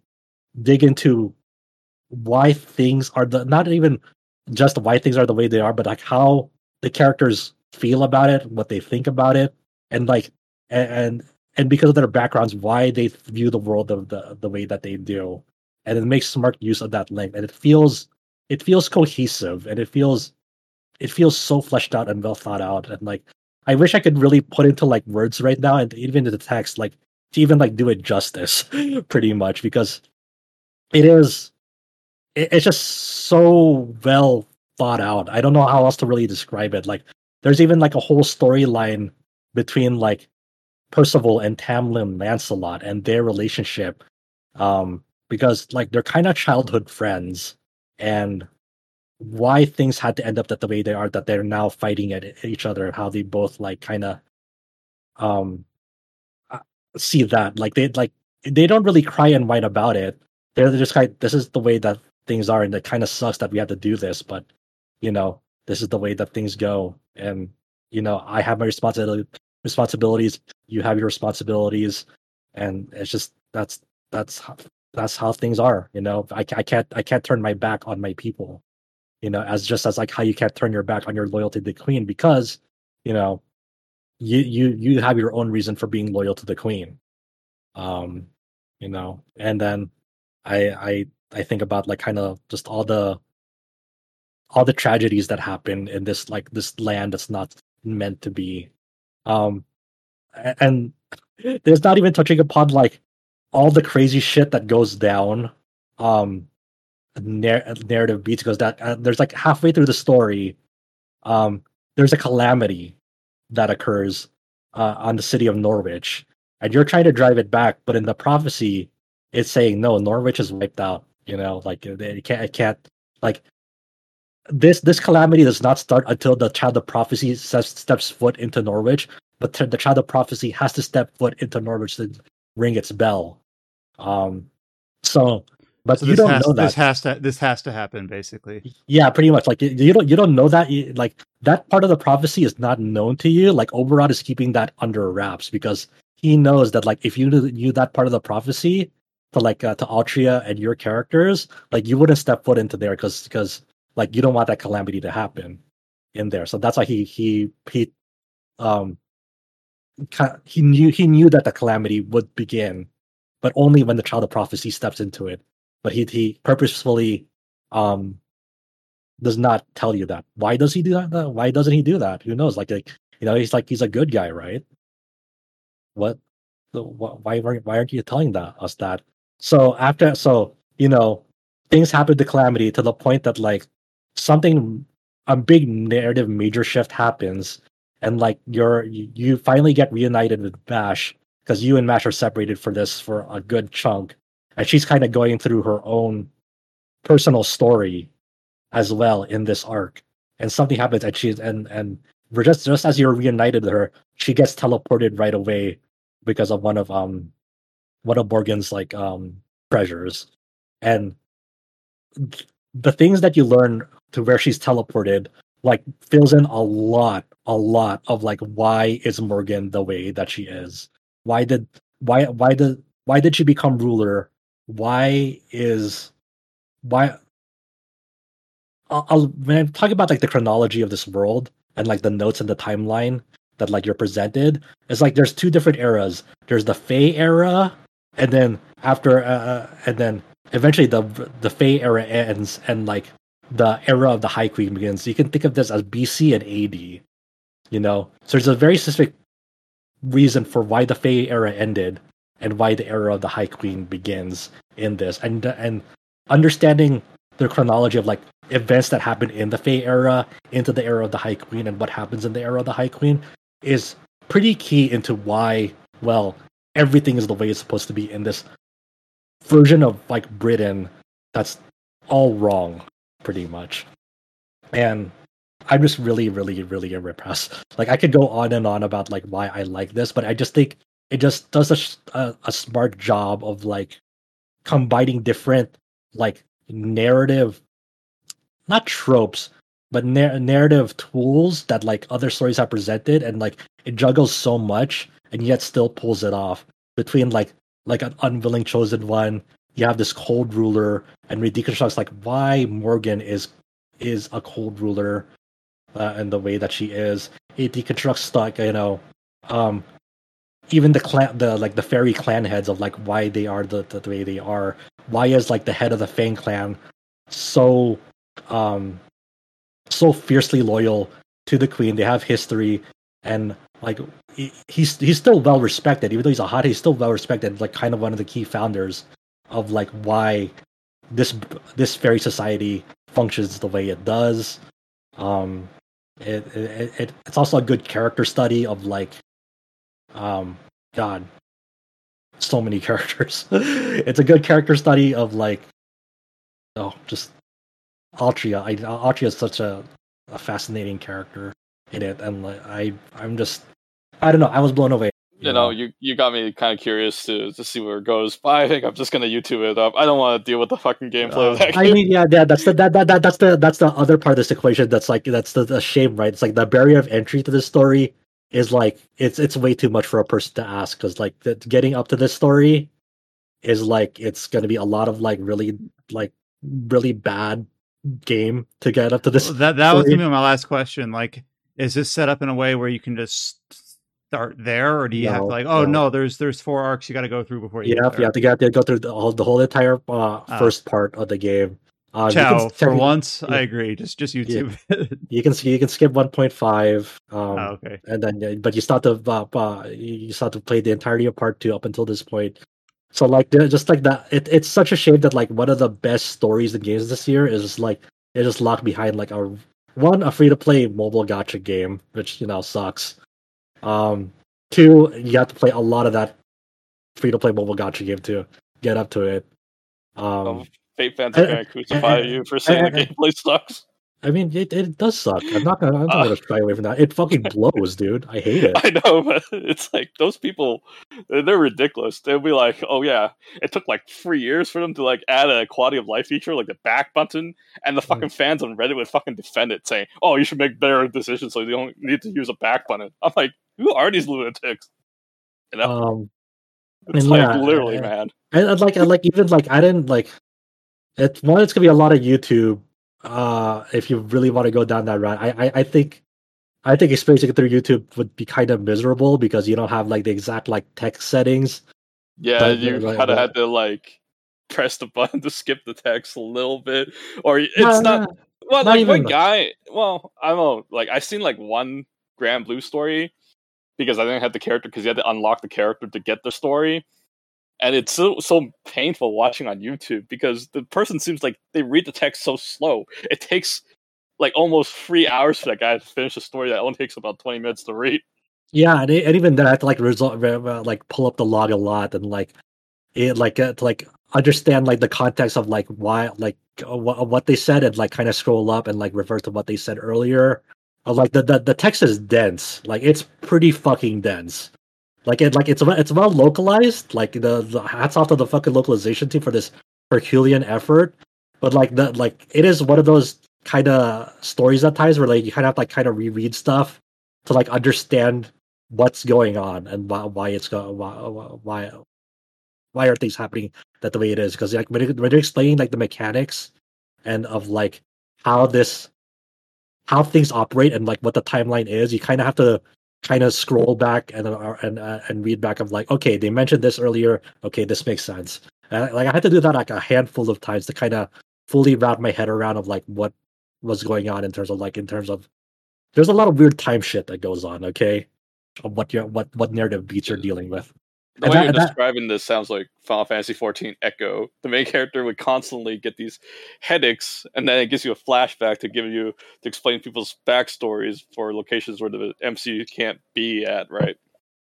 dig into why things are the not even just why things are the way they are, but like how the characters feel about it, what they think about it, and like and and because of their backgrounds, why they view the world of the the way that they do, and it makes smart use of that length, and it feels it feels cohesive, and it feels it feels so fleshed out and well thought out and like i wish i could really put into like words right now and even the text like to even like do it justice pretty much because it is it, it's just so well thought out. I don't know how else to really describe it. Like there's even like a whole storyline between like percival and tamlin lancelot and their relationship um because like they're kind of childhood friends and why things had to end up that the way they are that they're now fighting at each other how they both like kind of um uh, see that like they like they don't really cry and whine about it. They're just of, this is the way that things are and it kind of sucks that we have to do this but you know this is the way that things go and you know i have my responsibility responsibilities you have your responsibilities and it's just that's that's that's how things are you know I, I can't i can't turn my back on my people you know, as just as like how you can't turn your back on your loyalty to the queen because, you know, you you you have your own reason for being loyal to the queen. Um, you know, and then I I I think about like kind of just all the all the tragedies that happen in this like this land that's not meant to be. Um and there's not even touching upon like all the crazy shit that goes down um narr- narrative beats goes that uh, there's like halfway through the story, um, there's a calamity that occurs uh, on the city of Norwich, and you're trying to drive it back, but in the prophecy, it's saying no, Norwich is wiped out. You know, like it can't, it can't, like this this calamity does not start until the child of prophecy steps, steps foot into Norwich, but the child of prophecy has to step foot into Norwich to ring its bell. Um, so but so you don't has, know that this has to this has to happen basically. Yeah, pretty much. Like you don't you don't know that you, like that part of the prophecy is not known to you. Like Oberon is keeping that under wraps because he knows that like if you knew that part of the prophecy to like uh, to Altria and your characters, like you wouldn't step foot into there because because like you don't want that calamity to happen in there. So that's why he he he um he knew he knew that the calamity would begin, but only when the child of prophecy steps into it but he he purposefully um does not tell you that. Why does he do that? Why doesn't he do that? Who knows? Like, like you know, he's like he's a good guy, right? What? Why why aren't you telling that us that? So after so you know things happen to Calamity to the point that like something a big narrative major shift happens and like you're you, finally get reunited with Mash because you and Mash are separated for this for a good chunk and she's kind of going through her own personal story as well in this arc. And something happens, and she's and and just just as you're reunited with her, she gets teleported right away because of one of um one of Morgan's like um treasures, and the things that you learn to where she's teleported like fills in a lot a lot of like why is morgan the way that she is why did why why did why did she become ruler why is why I'll, I'll, when I'm talking about like the chronology of this world and like the notes and the timeline that like you're presented, it's like there's two different eras. There's the Fae era, and then after, uh, uh and then eventually the the Fae era ends, and like the era of the High Queen begins. You can think of this as BC and AD. You know, so there's a very specific reason for why the Fae era ended, and why the era of the High Queen begins in this, and and understanding the chronology of like events that happen in the Fae era into the era of the High Queen and what happens in the era of the High Queen is pretty key into why well everything is the way it's supposed to be in this version of like Britain that's all wrong pretty much. And I'm just really, really, really impressed. Like I could go on and on about like why I like this, but I just think it just does a, a, a smart job of like combining different like narrative not tropes but na- narrative tools that like other stories have presented and like it juggles so much and yet still pulls it off between like like an unwilling chosen one you have this cold ruler and reconstructs like why morgan is is a cold ruler uh, and the way that she is. It deconstructs like you know um even the clan the like the fairy clan heads of like why they are the, the, the way they are. Why is like the head of the fang clan so um so fiercely loyal to the queen? They have history and like he's he's still well respected. Even though he's a hot he's still well respected like kind of one of the key founders of like why this this fairy society functions the way it does. Um it, it, it it's also a good character study of like um, God, so many characters. it's a good character study of like, oh, just Altria. I, Altria is such a, a fascinating character in it, and like, I, I'm just, I don't know. I was blown away. You, know, know, you you got me kind of curious to to see where it goes. But I think I'm just gonna YouTube it up. I don't want to deal with the fucking gameplay uh, of that. I mean, yeah, yeah, that's the that, that, that that's the that's the other part of this equation. That's like that's the, the shame, right? It's like the barrier of entry to this story is like it's it's way too much for a person to ask because like the, getting up to this story is like it's going to be a lot of like really like really bad game to get up to this. Well, that that story. was gonna be my last question. Like, is this set up in a way where you can just start there, or do you no, have to like, oh no. no, there's there's four arcs you got to go through before you? Yeah, you have to get to go through the whole the whole entire uh, uh, first part of the game. Uh, Ciao. For once, yeah. I agree. Just just YouTube. Yeah. you can see you can skip 1.5. Um, oh, okay. And then, but you start to uh, uh, you start to play the entirety of part two up until this point. So like just like that, it, it's such a shame that like one of the best stories and games this year is like it just locked behind like a one a free to play mobile gacha game, which you know sucks. Um, two, you have to play a lot of that free to play mobile gacha game to get up to it. Um, Fate fans are going to crucify you for saying the gameplay sucks. I mean, it, it does suck. I'm not gonna I'm not uh, gonna shy away from that. It fucking blows, dude. I hate it. I know, but it's like those people, they're ridiculous. They'll be like, "Oh yeah, it took like three years for them to like add a quality of life feature, like the back button," and the mm. fucking fans on Reddit would fucking defend it, saying, "Oh, you should make better decisions so you don't need to use a back button." I'm like, who are these lunatics? You know, um, it's like yeah, literally, I, man. And like, I like even like I didn't like. It's one. It's gonna be a lot of YouTube uh if you really want to go down that route. I, I, I think I think experiencing it through YouTube would be kind of miserable because you don't have like the exact like text settings. Yeah, but, you like, kind of had to like press the button to skip the text a little bit, or it's not. not well, not like one guy. Well, I don't know. Like I've seen like one Granblue story because I didn't have the character because you had to unlock the character to get the story and it's so so painful watching on YouTube because the person seems like they read the text so slow. It takes like almost three hours for that guy to finish a story that only takes about twenty minutes to read. Yeah, and, and even then, I have to like result like pull up the log a lot and like it like uh, to like understand like the context of like why like uh, what, what they said and like kind of scroll up and like refer to what they said earlier. Uh, like the, the the text is dense, like it's pretty fucking dense. Like it, like it's it's well localized. Like the, the hats off to the fucking localization team for this Herculean effort. But like the like it is one of those kind of stories at times where like you kind of have to like kind of reread stuff to like understand what's going on and why, why it's going why, why why are things happening that the way it is because like when, when they're explaining like the mechanics and of like how this how things operate and like what the timeline is you kind of have to kind of scroll back and uh, and uh, and read back of like, okay, they mentioned this earlier. Okay, this makes sense. And like I had to do that like a handful of times to kind of fully wrap my head around of like what was going on in terms of like in terms of there's a lot of weird time shit that goes on. Okay, of what your what what narrative beats you're dealing with. The way that, you're describing that, this sounds like Final Fantasy XIV Echo. The main character would constantly get these headaches, and then it gives you a flashback to give you to explain people's backstories for locations where the MC can't be at, right?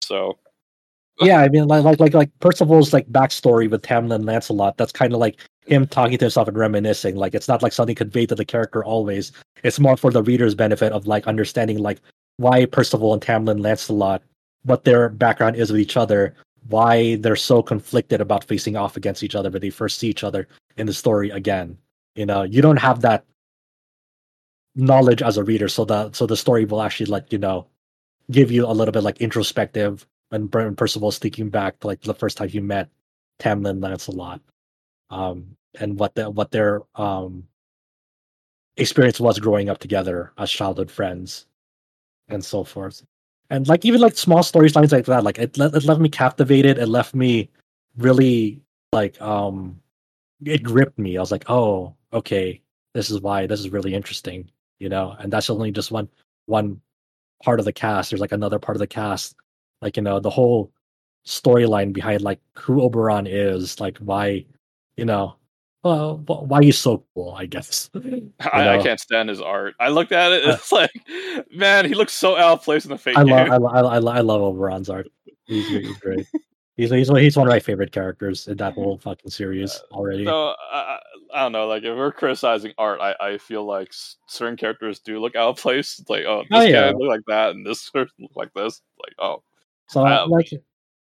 So, yeah, I mean, like like like like Percival's like backstory with Tamlin Lancelot. That's kind of like him talking to himself and reminiscing. Like it's not like something conveyed to the character always. It's more for the reader's benefit of like understanding like why Percival and Tamlin Lancelot what their background is with each other why they're so conflicted about facing off against each other but they first see each other in the story again. You know, you don't have that knowledge as a reader, so the so the story will actually like you know give you a little bit like introspective when Percival's thinking back to like the first time you met Tamlin Lancelot, um, and what the what their um experience was growing up together as childhood friends, and so forth and like even like small storylines like that like it, it left me captivated. It left me really like um it gripped me. I was like oh okay. This is why this is really interesting you know? And that's only just one one part of the cast. There's like another part of the cast. Like you know the whole storyline behind like who oberon is like why you know well, why you so cool, I guess. I, I, can't stand his art. I looked at it, it's like, man, he looks so out of place in the face. I love, I, I, I, love Oberon's art. He's, he's great. he's, he's he's one of my favorite characters in that whole fucking series already. No, I, I don't know. Like if we're criticizing art, I, I feel like certain characters do look out of place. It's like, oh, this oh, yeah. guy look like that, and this person look like this. Like, oh, so um, like,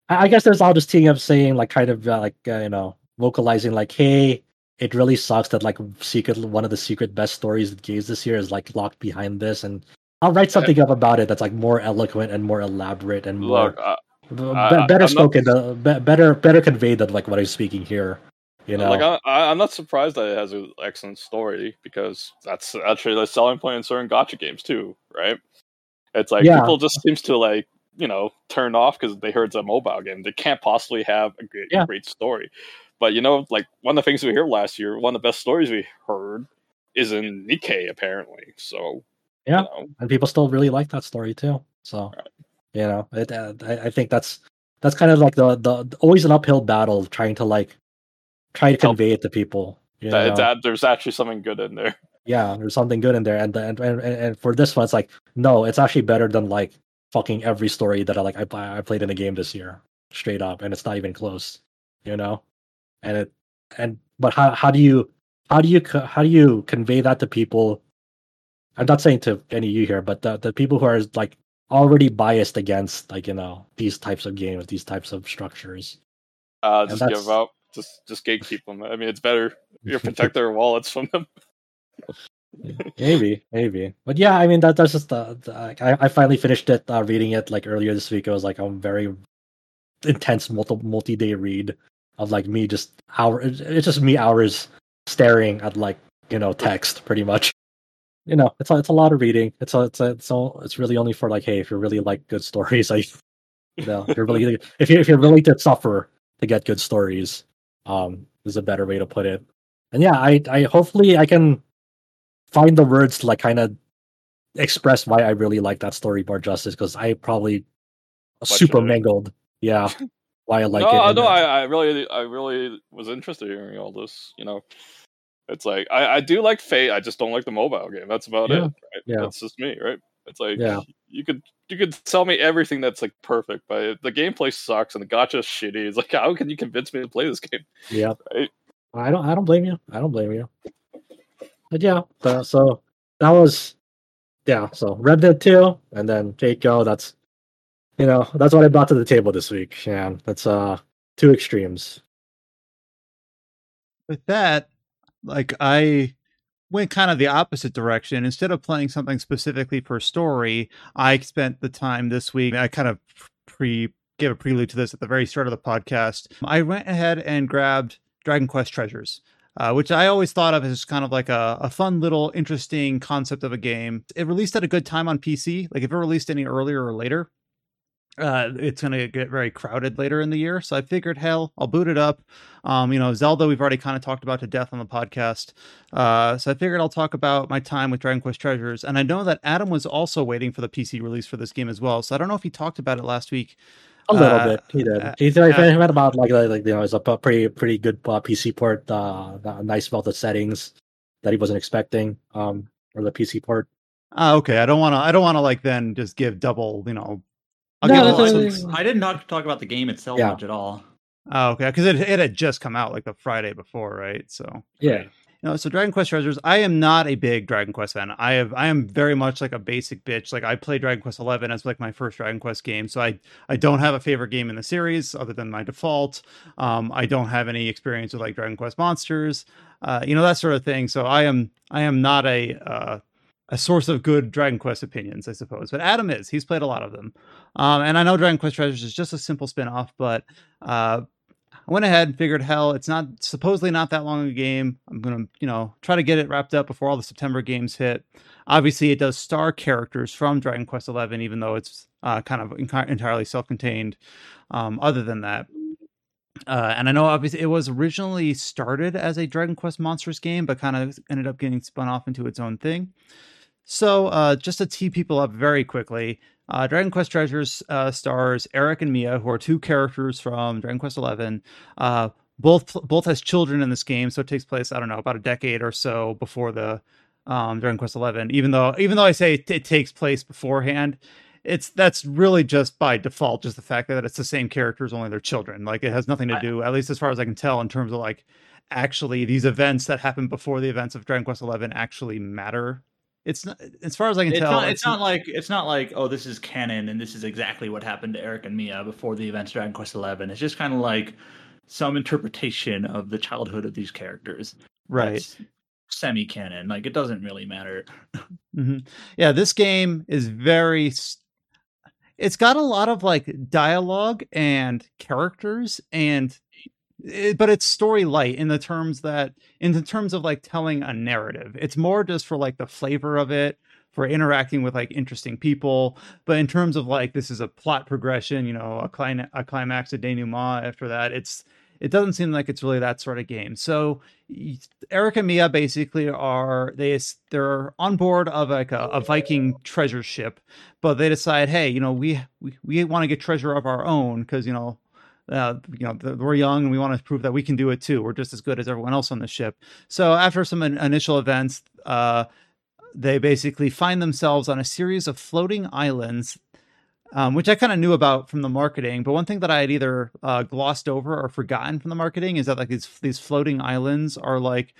I guess there's all this team of saying like kind of uh, like uh, you know vocalizing like, hey, it really sucks that like secret one of the secret best stories of games this year is like locked behind this and i'll write something up about it that's like more eloquent and more elaborate and more Look, uh, b- I, better spoken not, uh, better better conveyed than like what i'm speaking here you know like I, am not surprised that it has an excellent story because that's actually the selling point in certain gacha games too right it's like yeah. people just seems to like you know turn off because they heard it's a mobile game they can't possibly have a great, yeah. great story but you know, like one of the things we heard last year, one of the best stories we heard is in Nikke, apparently. So yeah, you know. and people still really like that story too. So right. you know, it, uh, I, I, think that's that's kind of like the, the always an uphill battle trying to like try to convey it to people. You that, that, there's actually something good in there. Yeah, there's something good in there, and and, and and for this one, it's like no, it's actually better than like fucking every story that I like I I played in a game this year, straight up, and it's not even close. You know and it and but how how do you how do you how do you convey that to people I'm not saying to any of you here, but the, the people who are like already biased against like you know these types of games, these types of structures. Uh, just give up. Just just gatekeep them. I mean, it's better. You protect their wallets from them. maybe, maybe, but yeah, I mean that that's just the, the I, I finally finished it uh, reading it like earlier this week. It was like a very intense multi multi day read of like me just hour. It's just me hours staring at like you know text pretty much. You know, it's a, it's a lot of reading. It's a, it's a, it's all, it's really only for like, hey, if you're really like good stories, like, you know, if you're really if you if you're willing to suffer to get good stories, um, is a better way to put it. And yeah, I I hopefully I can find the words to like kind of express why I really like that story more justice because I probably super mangled. Yeah, why I like no, it. No, no, I, I really, I really was interested in hearing all this. You know, it's like I, I do like Fate. I just don't like the mobile game. That's about yeah. it. Right? Yeah, that's just me, right? It's like yeah. you could you could tell me everything that's like perfect, but the gameplay sucks and the gacha shitty. It's like how can you convince me to play this game? Yeah, right? I don't I don't blame you. I don't blame you. But yeah, so that was yeah. So Red Dead Two, and then Fate Go. That's you know that's what I brought to the table this week. Yeah, that's uh two extremes. With that, like I went kind of the opposite direction. Instead of playing something specifically for story, I spent the time this week. I kind of pre gave a prelude to this at the very start of the podcast. I went ahead and grabbed Dragon Quest Treasures. Uh, which I always thought of as kind of like a, a fun little interesting concept of a game. It released at a good time on PC. Like if it released any earlier or later, uh, it's going to get very crowded later in the year. So I figured, hell, I'll boot it up. Um, you know, Zelda, we've already kind of talked about to death on the podcast. Uh, so I figured I'll talk about my time with Dragon Quest Treasures. And I know that Adam was also waiting for the PC release for this game as well. So I don't know if he talked about it last week. A little uh, bit, he did. Uh, he said uh, about like, like you know, it's a pretty pretty good uh, PC port, uh, nice amount of settings that he wasn't expecting, um, or the PC port. Uh, okay, I don't want to. I don't want to like then just give double, you know, I'll no, I did not talk about the game itself yeah. much at all. Oh, okay, because it it had just come out like the Friday before, right? So yeah. You know, so Dragon Quest Treasures. I am not a big Dragon Quest fan. I have, I am very much like a basic bitch. Like I played Dragon Quest Eleven as like my first Dragon Quest game, so I, I don't have a favorite game in the series other than my default. Um, I don't have any experience with like Dragon Quest Monsters, uh, you know that sort of thing. So I am, I am not a uh, a source of good Dragon Quest opinions, I suppose. But Adam is. He's played a lot of them. Um, and I know Dragon Quest Treasures is just a simple spin-off, but uh, I went ahead and figured, hell, it's not supposedly not that long of a game. I'm gonna, you know, try to get it wrapped up before all the September games hit. Obviously, it does star characters from Dragon Quest Eleven, even though it's uh, kind of entirely self-contained. Um, other than that, uh, and I know obviously it was originally started as a Dragon Quest Monsters game, but kind of ended up getting spun off into its own thing. So, uh, just to tee people up very quickly, uh, Dragon Quest Treasures uh, stars Erik and Mia, who are two characters from Dragon Quest Eleven. Uh, both both has children in this game, so it takes place I don't know about a decade or so before the um, Dragon Quest Eleven. Even though even though I say it, it takes place beforehand, it's that's really just by default, just the fact that it's the same characters, only they're children. Like it has nothing to do, at least as far as I can tell, in terms of like actually these events that happen before the events of Dragon Quest Eleven actually matter it's not as far as I can it's tell. Not, it's, it's, not like it's not like oh this is canon and this is exactly what happened to Erik and Mia before the events of Dragon Quest Eleven. It's just kind of like some interpretation of the childhood of these characters. Right. Semi canon. Like it doesn't really matter. mm-hmm. Yeah, this game is very. It's got a lot of like dialogue and characters and it, but it's story light in the terms that in the terms of like telling a narrative. It's more just for like the flavor of it for interacting with like interesting people. But in terms of like this is a plot progression you know a, clin- a climax a denouement after that it's it doesn't seem like it's really that sort of game. So erik and mia basically are they they're on board of like a, a viking treasure ship but they decide hey you know we we, we want to get treasure of our own because you know uh, you know, we're young and we want to prove that we can do it too. We're just as good as everyone else on the ship. So after some initial events, uh, they basically find themselves on a series of floating islands, um, which I kind of knew about from the marketing. But one thing that I had either uh, glossed over or forgotten from the marketing is that like these these floating islands are like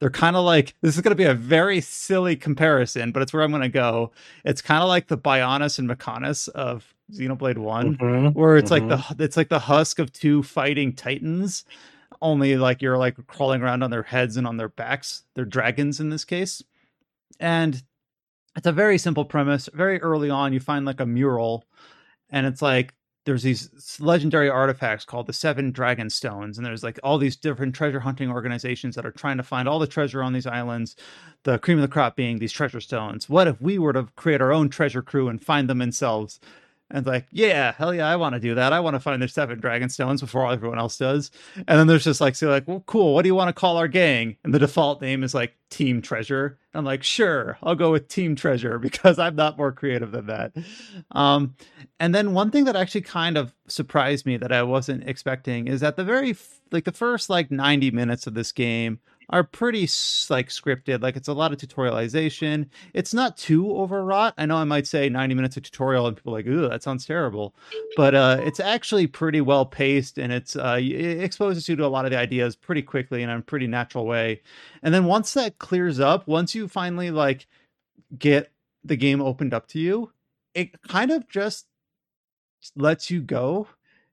they're kind of like this is going to be a very silly comparison, but it's where I'm going to go. It's kind of like the Bionis and Mechonis of Xenoblade One, Mm-hmm. where it's like the it's like the husk of two fighting titans. Only like you're like crawling around on their heads and on their backs. They're dragons in this case, and it's a very simple premise. Very early on, you find like a mural, and it's like there's these legendary artifacts called the Seven Dragon Stones, and there's like all these different treasure hunting organizations that are trying to find all the treasure on these islands. The cream of the crop being these treasure stones. What if we were to create our own treasure crew and find them themselves? And like, yeah, hell yeah, I want to do that. I want to find the seven dragon stones before everyone else does. And then there's just like, so like, well, cool. What do you want to call our gang? And the default name is like Team Treasure. I'm like, sure, I'll go with Team Treasure because I'm not more creative than that. Um, and then one thing that actually kind of surprised me that I wasn't expecting is that the very like the first like 90 minutes of this game are pretty like scripted. Like it's a lot of tutorialization. It's not too overwrought. I know I might say 90 minutes of tutorial and people like, ooh, that sounds terrible. But uh, it's actually pretty well paced and it's uh, it exposes you to a lot of the ideas pretty quickly in a pretty natural way. And then once that clears up, once you finally like get the game opened up to you, it kind of just lets you go.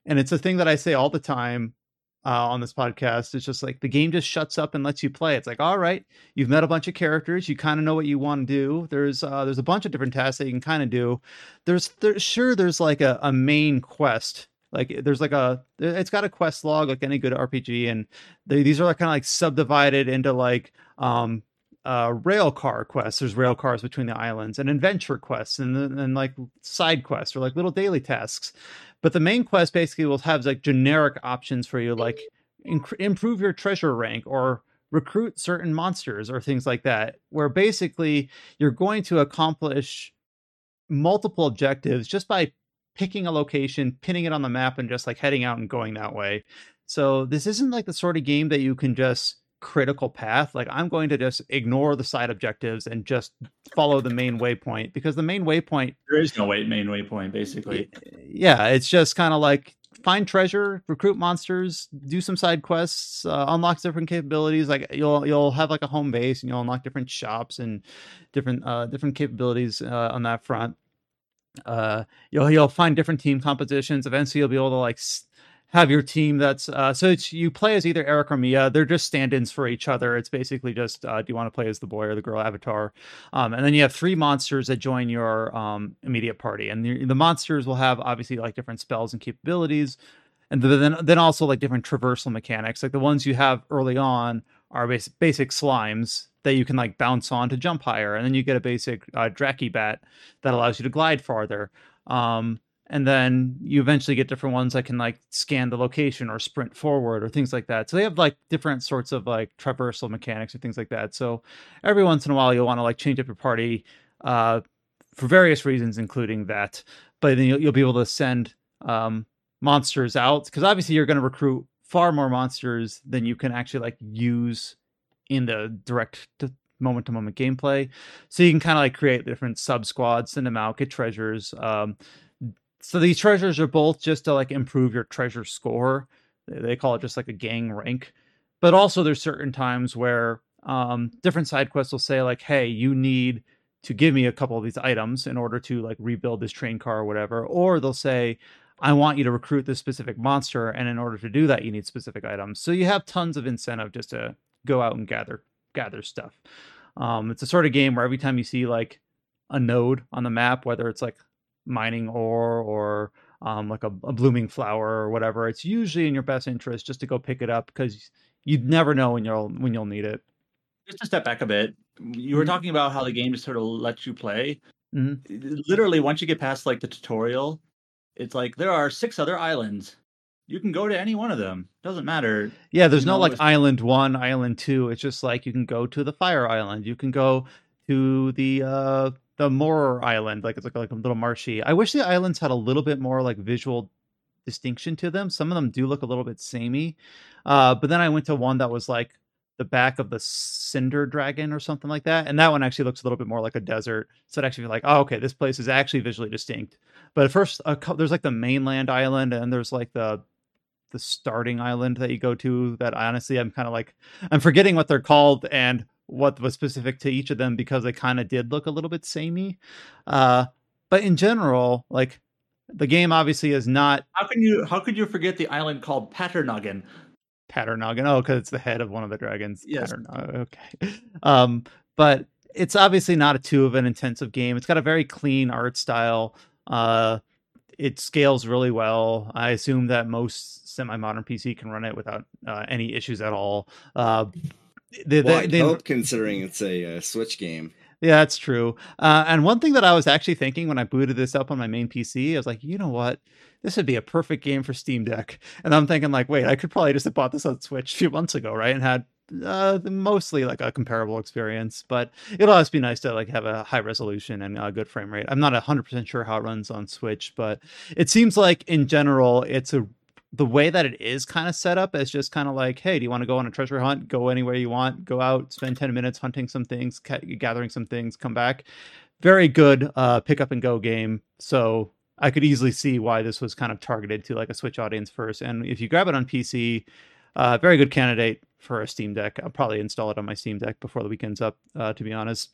And it's a thing that I say all the time uh, on this podcast. It's just like the game just shuts up and lets you play. It's like, all right, you've met a bunch of characters, you kind of know what you want to do. There's uh, there's a bunch of different tasks that you can kind of do. There's there's sure there's like a, a main quest. Like there's like a it's got a quest log like any good RPG, and they, these are like kind of like subdivided into like um uh rail car quests. There's rail cars between the islands and adventure quests and then and like side quests or like little daily tasks. But the main quest basically will have like generic options for you like inc- improve your treasure rank or recruit certain monsters or things like that where basically you're going to accomplish multiple objectives just by picking a location pinning it on the map and just like heading out and going that way. So this isn't like the sort of game that you can just critical path like i'm going to just ignore the side objectives and just follow the main waypoint because the main waypoint There is no way, main waypoint, basically. yeah it's just kind of like find treasure recruit monsters do some side quests uh, unlock different capabilities like you'll you'll have like a home base and you'll unlock different shops and different uh different capabilities uh, on that front uh you'll you'll find different team compositions eventually you'll be able to like s- have your team that's uh so it's you play as either erik or mia. They're just stand-ins for each other. It's basically just uh do you want to play as the boy or the girl avatar? Um and then you have three monsters that join your um immediate party. And the, the monsters will have obviously like different spells and capabilities. And then then also like different traversal mechanics. Like the ones you have early on are basic, basic slimes that you can like bounce on to jump higher. And then you get a basic uh, Dracky bat that allows you to glide farther. Um and then you eventually get different ones that can like scan the location or sprint forward or things like that. So they have like different sorts of like traversal mechanics or things like that. So every once in a while you'll want to like change up your party uh for various reasons including that. But then you'll, you'll be able to send um monsters out because obviously you're going to recruit far more monsters than you can actually like use in the direct to moment to moment gameplay. So you can kind of like create different sub squads send them out get treasures um so these treasures are both just to like improve your treasure score they call it just like a gang rank but also there's certain times where um different side quests will say like hey you need to give me a couple of these items in order to like rebuild this train car or whatever or they'll say I want you to recruit this specific monster, and in order to do that, you need specific items. So you have tons of incentive just to go out and gather gather stuff. Um, it's a sort of game where every time you see like a node on the map, whether it's like mining ore or um, like a, a blooming flower or whatever, it's usually in your best interest just to go pick it up because you'd never know when you'll when you'll need it. Just to step back a bit, you were talking about how the game just sort of lets you play. Mhm. Literally, once you get past like the tutorial, it's like there are six other islands. You can go to any one of them. Doesn't matter. Yeah, there's You no know, like island one, island two. It's just like you can go to the fire island. You can go to the uh the Moor island, like it's like, like a little marshy. I wish the islands had a little bit more like visual distinction to them. Some of them do look a little bit samey. Uh but then I went to one that was like the back of the cinder dragon or something like that. And that one actually looks a little bit more like a desert. So it actually like, oh, okay, this place is actually visually distinct. But at first, a, cou- there's like the mainland island, and there's like the the starting island that you go to. That I honestly, I'm kind of like I'm forgetting what they're called and what was specific to each of them because they kind of did look a little bit samey. Uh, but in general, like the game obviously is not. How can you how could you forget the island called Patternoggin? Patternoggin. Oh, because it's the head of one of the dragons. Yes. Okay. Um, but it's obviously not a too of an intensive game. It's got a very clean art style. Uh, it scales really well. I assume that most semi-modern PC can run it without uh, any issues at all. Uh, they, well, they, they, hope considering it's a, uh, Switch game. Yeah, that's true. Uh, and one thing that I was actually thinking when I booted this up on my main PC, I was like, you know what? This would be a perfect game for Steam Deck. And I'm thinking, like, wait, I could probably just have bought this on Switch a few months ago, right? And had uh, mostly like a comparable experience, but it'll always be nice to like have a high resolution and a good frame rate. I'm not 100% sure how it runs on Switch, but it seems like in general, it's a the way that it is kind of set up is just kind of like, hey, do you want to go on a treasure hunt? Go anywhere you want. Go out, spend 10 minutes hunting some things, ca- gathering some things, come back. Very good uh, pick up and go game. So I could easily see why this was kind of targeted to like a Switch audience first. And if you grab it on PC, uh, very good candidate for a Steam Deck. I'll probably install it on my Steam Deck before the weekend's up. Uh, to be honest,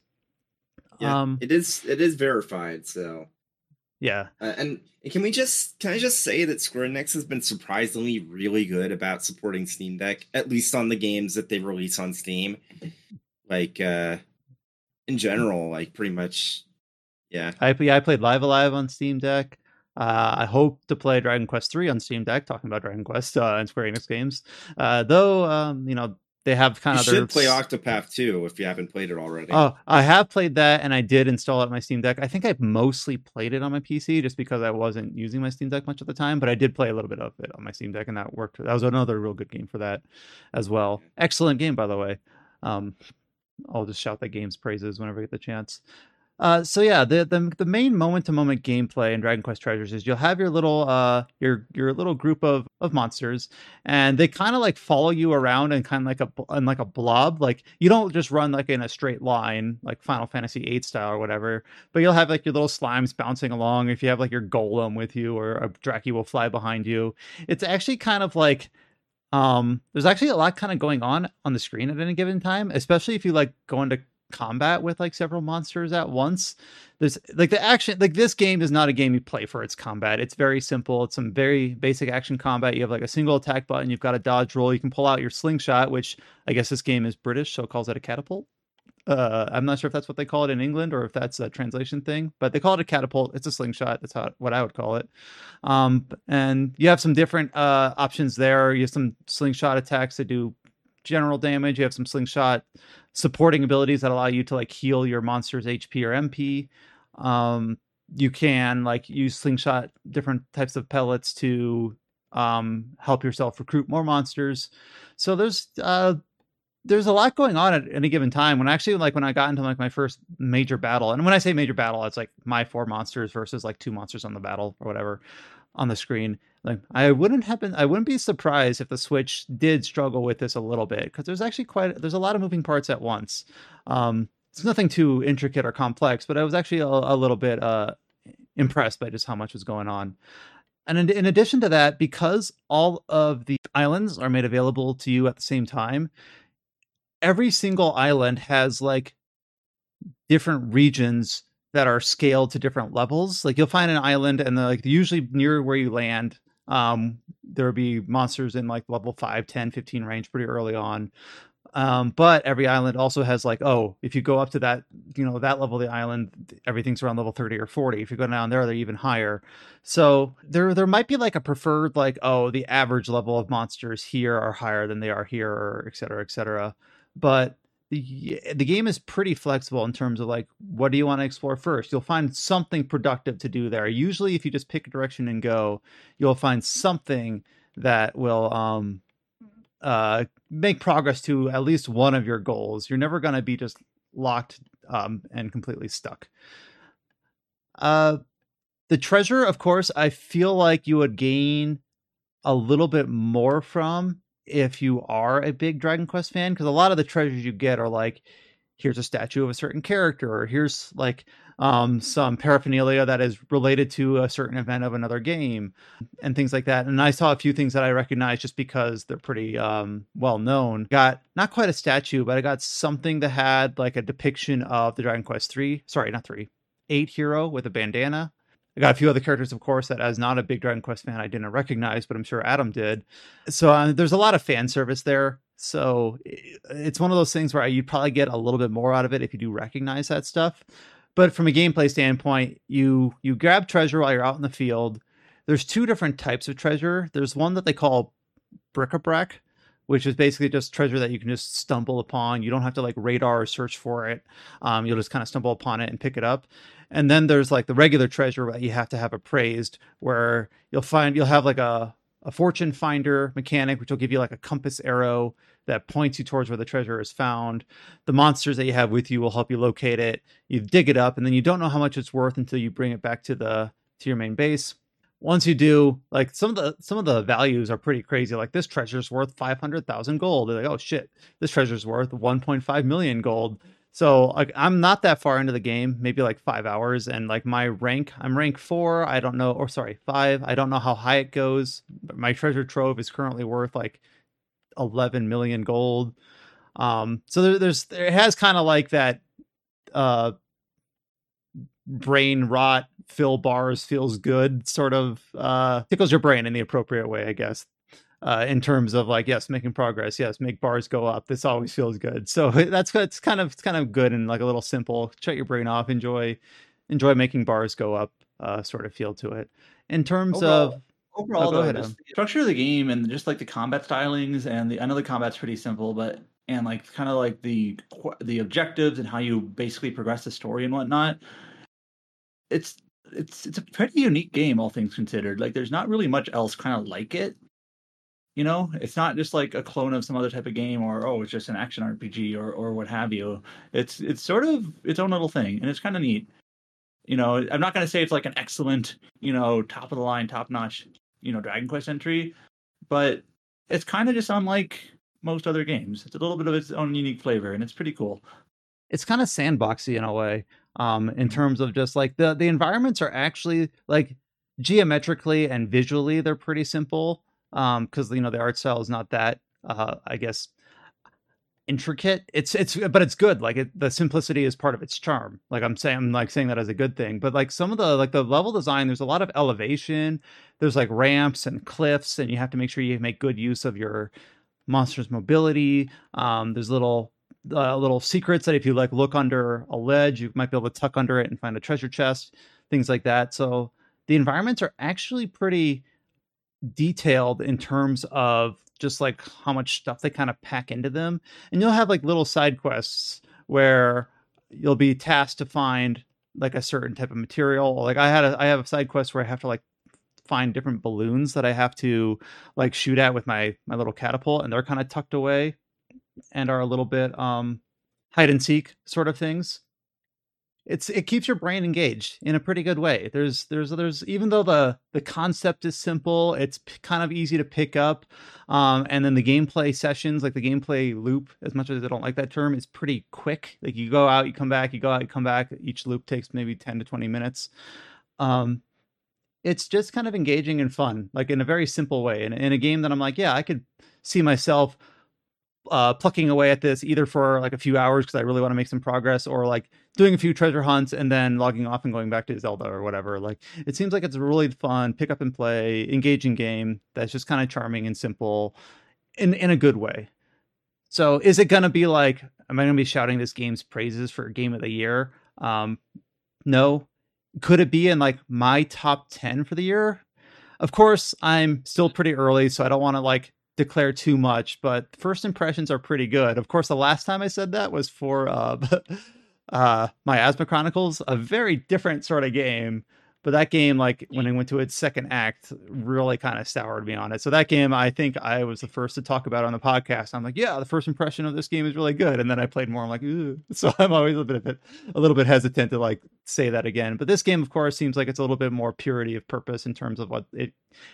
yeah, um, it is it is verified. So yeah, uh, and can we just can I just say that Square Enix has been surprisingly really good about supporting Steam Deck, at least on the games that they release on Steam. Like uh in general, like pretty much, yeah. I yeah I played Live A Live on Steam Deck. Uh, I hope to play Dragon Quest three on Steam Deck. Talking about Dragon Quest uh, and Square Enix games, uh, though, um, you know they have kind you of. should their... play Octopath too if you haven't played it already. Oh, I have played that, and I did install it on my Steam Deck. I think I mostly played it on my PC just because I wasn't using my Steam Deck much at the time. But I did play a little bit of it on my Steam Deck, and that worked. That was another real good game for that as well. Excellent game, by the way. Um, I'll just shout that game's praises whenever I get the chance. Uh, so yeah, the, the the main moment to moment gameplay in Dragon Quest Treasures is you'll have your little uh your your little group of of monsters, and they kind of like follow you around and kind of like a and like a blob. Like you don't just run like in a straight line like Final Fantasy VIII style or whatever, but you'll have like your little slimes bouncing along. If you have like your golem with you or a Dracky will fly behind you, it's actually kind of like um there's actually a lot kind of going on on the screen at any given time especially if you like go into combat with like several monsters at once. There's like the action, like this game is not a game you play for its combat. It's very simple. It's some very basic action combat. You have like a single attack button. You've got a dodge roll. You can pull out your slingshot, which I guess this game is British, so it calls it a catapult. Uh, I'm not sure if that's what they call it in England or if that's a translation thing, but they call it a catapult. It's a slingshot. That's how what I would call it. Um, and you have some different uh, options there. You have some slingshot attacks that do general damage. You have some slingshot supporting abilities that allow you to like heal your monster's HP or MP. Um, you can like use slingshot different types of pellets to um, help yourself recruit more monsters. So there's uh, there's a lot going on at any given time. When actually like when I got into like my first major battle, and when I say major battle, it's like my four monsters versus like two monsters on the battle or whatever on the screen. Like I wouldn't have been, I wouldn't be surprised if the Switch did struggle with this a little bit because there's actually quite there's a lot of moving parts at once. Um, it's nothing too intricate or complex, but I was actually a, a little bit uh, impressed by just how much was going on. And in, in addition to that, because all of the islands are made available to you at the same time, every single island has like different regions that are scaled to different levels. Like you'll find an island, and the, like usually near where you land, um, there will be monsters in like level 5, 10, 15 range pretty early on. Um, but every island also has like, oh, if you go up to that, you know, that level of the island, everything's around level 30 or 40. If you go down there, they're even higher. So there there might be like a preferred, like, oh, the average level of monsters here are higher than they are here, or et cetera, et cetera. But the, game is pretty flexible in terms of like what do you want to explore first? You'll find something productive to do there. Usually if you just pick a direction and go you'll find something that will um uh make progress to at least one of your goals. You're never going to be just locked um and completely stuck. Uh the treasure of course i feel like you would gain a little bit more from if you are a big Dragon Quest fan, because a lot of the treasures you get are like, here's a statue of a certain character, or here's like um, some paraphernalia that is related to a certain event of another game, and things like that. And I saw a few things that I recognized just because they're pretty um, well known. Got not quite a statue, but I got something that had like a depiction of the Dragon Quest three, sorry, not three, eight hero with a bandana. I got a few other characters, of course, that as not a big Dragon Quest fan, I didn't recognize, but I'm sure Adam did. So uh, there's a lot of fan service there. So it's one of those things where you'd probably get a little bit more out of it if you do recognize that stuff. But from a gameplay standpoint, you you grab treasure while you're out in the field. There's two different types of treasure. There's one that they call bric-a-brac, which is basically just treasure that you can just stumble upon. You don't have to like radar or search for it. Um, you'll just kind of stumble upon it and pick it up. And then there's like the regular treasure that you have to have appraised, where you'll find you'll have like a a fortune finder mechanic, which will give you like a compass arrow that points you towards where the treasure is found. The monsters that you have with you will help you locate it. You dig it up, and then you don't know how much it's worth until you bring it back to the to your main base. Once you do, like some of the some of the values are pretty crazy. Like this treasure's worth five hundred thousand gold. They're like, oh shit, this treasure's worth one point five million gold. So like I'm not that far into the game, maybe like five hours, and like my rank, I'm rank four. I don't know, or sorry, five. I don't know how high it goes. But my treasure trove is currently worth like 11 million gold. Um, so there, there's it has kind of like that uh brain rot fill bars feels good sort of uh tickles your brain in the appropriate way i guess uh in terms of like yes making progress yes make bars go up this always feels good so that's it's kind of it's kind of good and like a little simple shut your brain off enjoy enjoy making bars go up uh sort of feel to it in terms Overall, of overall Oh, though, ahead, just the structure of the game and just like the combat stylings and the I know the combat's pretty simple, but and like kind of like the the objectives and how you basically progress the story and whatnot. It's it's it's a pretty unique game, all things considered. Like there's not really much else kind of like it. You know, it's not just like a clone of some other type of game, or oh, it's just an action RPG, or or what have you. It's it's sort of its own little thing, and it's kind of neat. You know, I'm not going to say it's like an excellent, you know, top of the line, top notch, you know, Dragon Quest entry, but it's kind of just unlike most other games. It's a little bit of its own unique flavor, and it's pretty cool. it's kind of sandboxy in a way um in terms of just like the the environments are actually like geometrically and visually they're pretty simple um because you know the art style is not that uh i guess intricate. It's it's but it's good like it, the simplicity is part of its charm. Like i'm saying i'm like saying that as a good thing but like some of the like the level design there's a lot of elevation there's like ramps and cliffs and you have to make sure you make good use of your monsters mobility um there's little uh, little secrets that if you like look under a ledge you might be able to tuck under it and find a treasure chest things like that. So the environments are actually pretty detailed in terms of just like how much stuff they kind of pack into them. And you'll have like little side quests where you'll be tasked to find like a certain type of material. Like i had a i have a side quest where i have to like find different balloons that i have to like shoot at with my my little catapult and they're kind of tucked away and are a little bit um hide and seek sort of things it's it keeps your brain engaged in a pretty good way. There's there's there's even though the the concept is simple it's p- kind of easy to pick up um and then the gameplay sessions like the gameplay loop as much as i don't like that term is pretty quick. Like you go out you come back you go out you come back each loop takes maybe 10 to 20 minutes. Um it's just kind of engaging and fun like in a very simple way. And in a game that i'm like yeah i could see myself uh plucking away at this either for like a few hours because I really want to make some progress or like doing a few treasure hunts and then logging off and going back to Zelda or whatever. Like it seems like it's a really fun pick up and play, engaging game that's just kind of charming and simple in in a good way. So is it gonna be like am I gonna be shouting this game's praises for game of the year? Um no. Could it be in like my top 10 for the year? Of course, I'm still pretty early, so I don't want to like declare too much, but first impressions are pretty good. Of course, the last time I said that was for uh, uh, my Asthma Chronicles, a very different sort of game. But that game, like when I went to its second act, really kind of soured me on it. So that game, I think I was the first to talk about on the podcast. I'm like, yeah, the first impression of this game is really good, and then I played more. I'm like, Ooh. so I'm always a bit, bit, a little bit hesitant to like say that again. But this game, of course, seems like it's a little bit more purity of purpose in terms of what it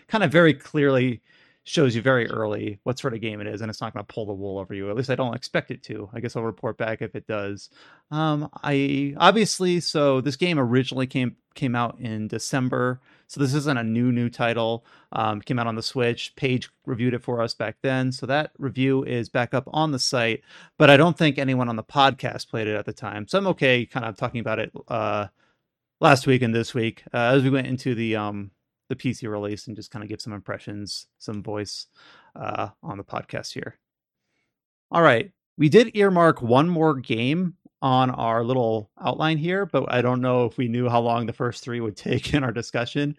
kind of very clearly shows you very early what sort of game it is, and it's not going to pull the wool over you. At least I don't expect it to. I guess I'll report back if it does. Um, I obviously so this game originally came came out in December, so this isn't a new new title. Um, came out on the Switch. Paige reviewed it for us back then, so that review is back up on the site. But I don't think anyone on the podcast played it at the time, so I'm okay, kind of talking about it uh, last week and this week uh, as we went into the um the PC release and just kind of give some impressions, some voice uh, on the podcast here. All right. We did earmark one more game on our little outline here, but I don't know if we knew how long the first three would take in our discussion.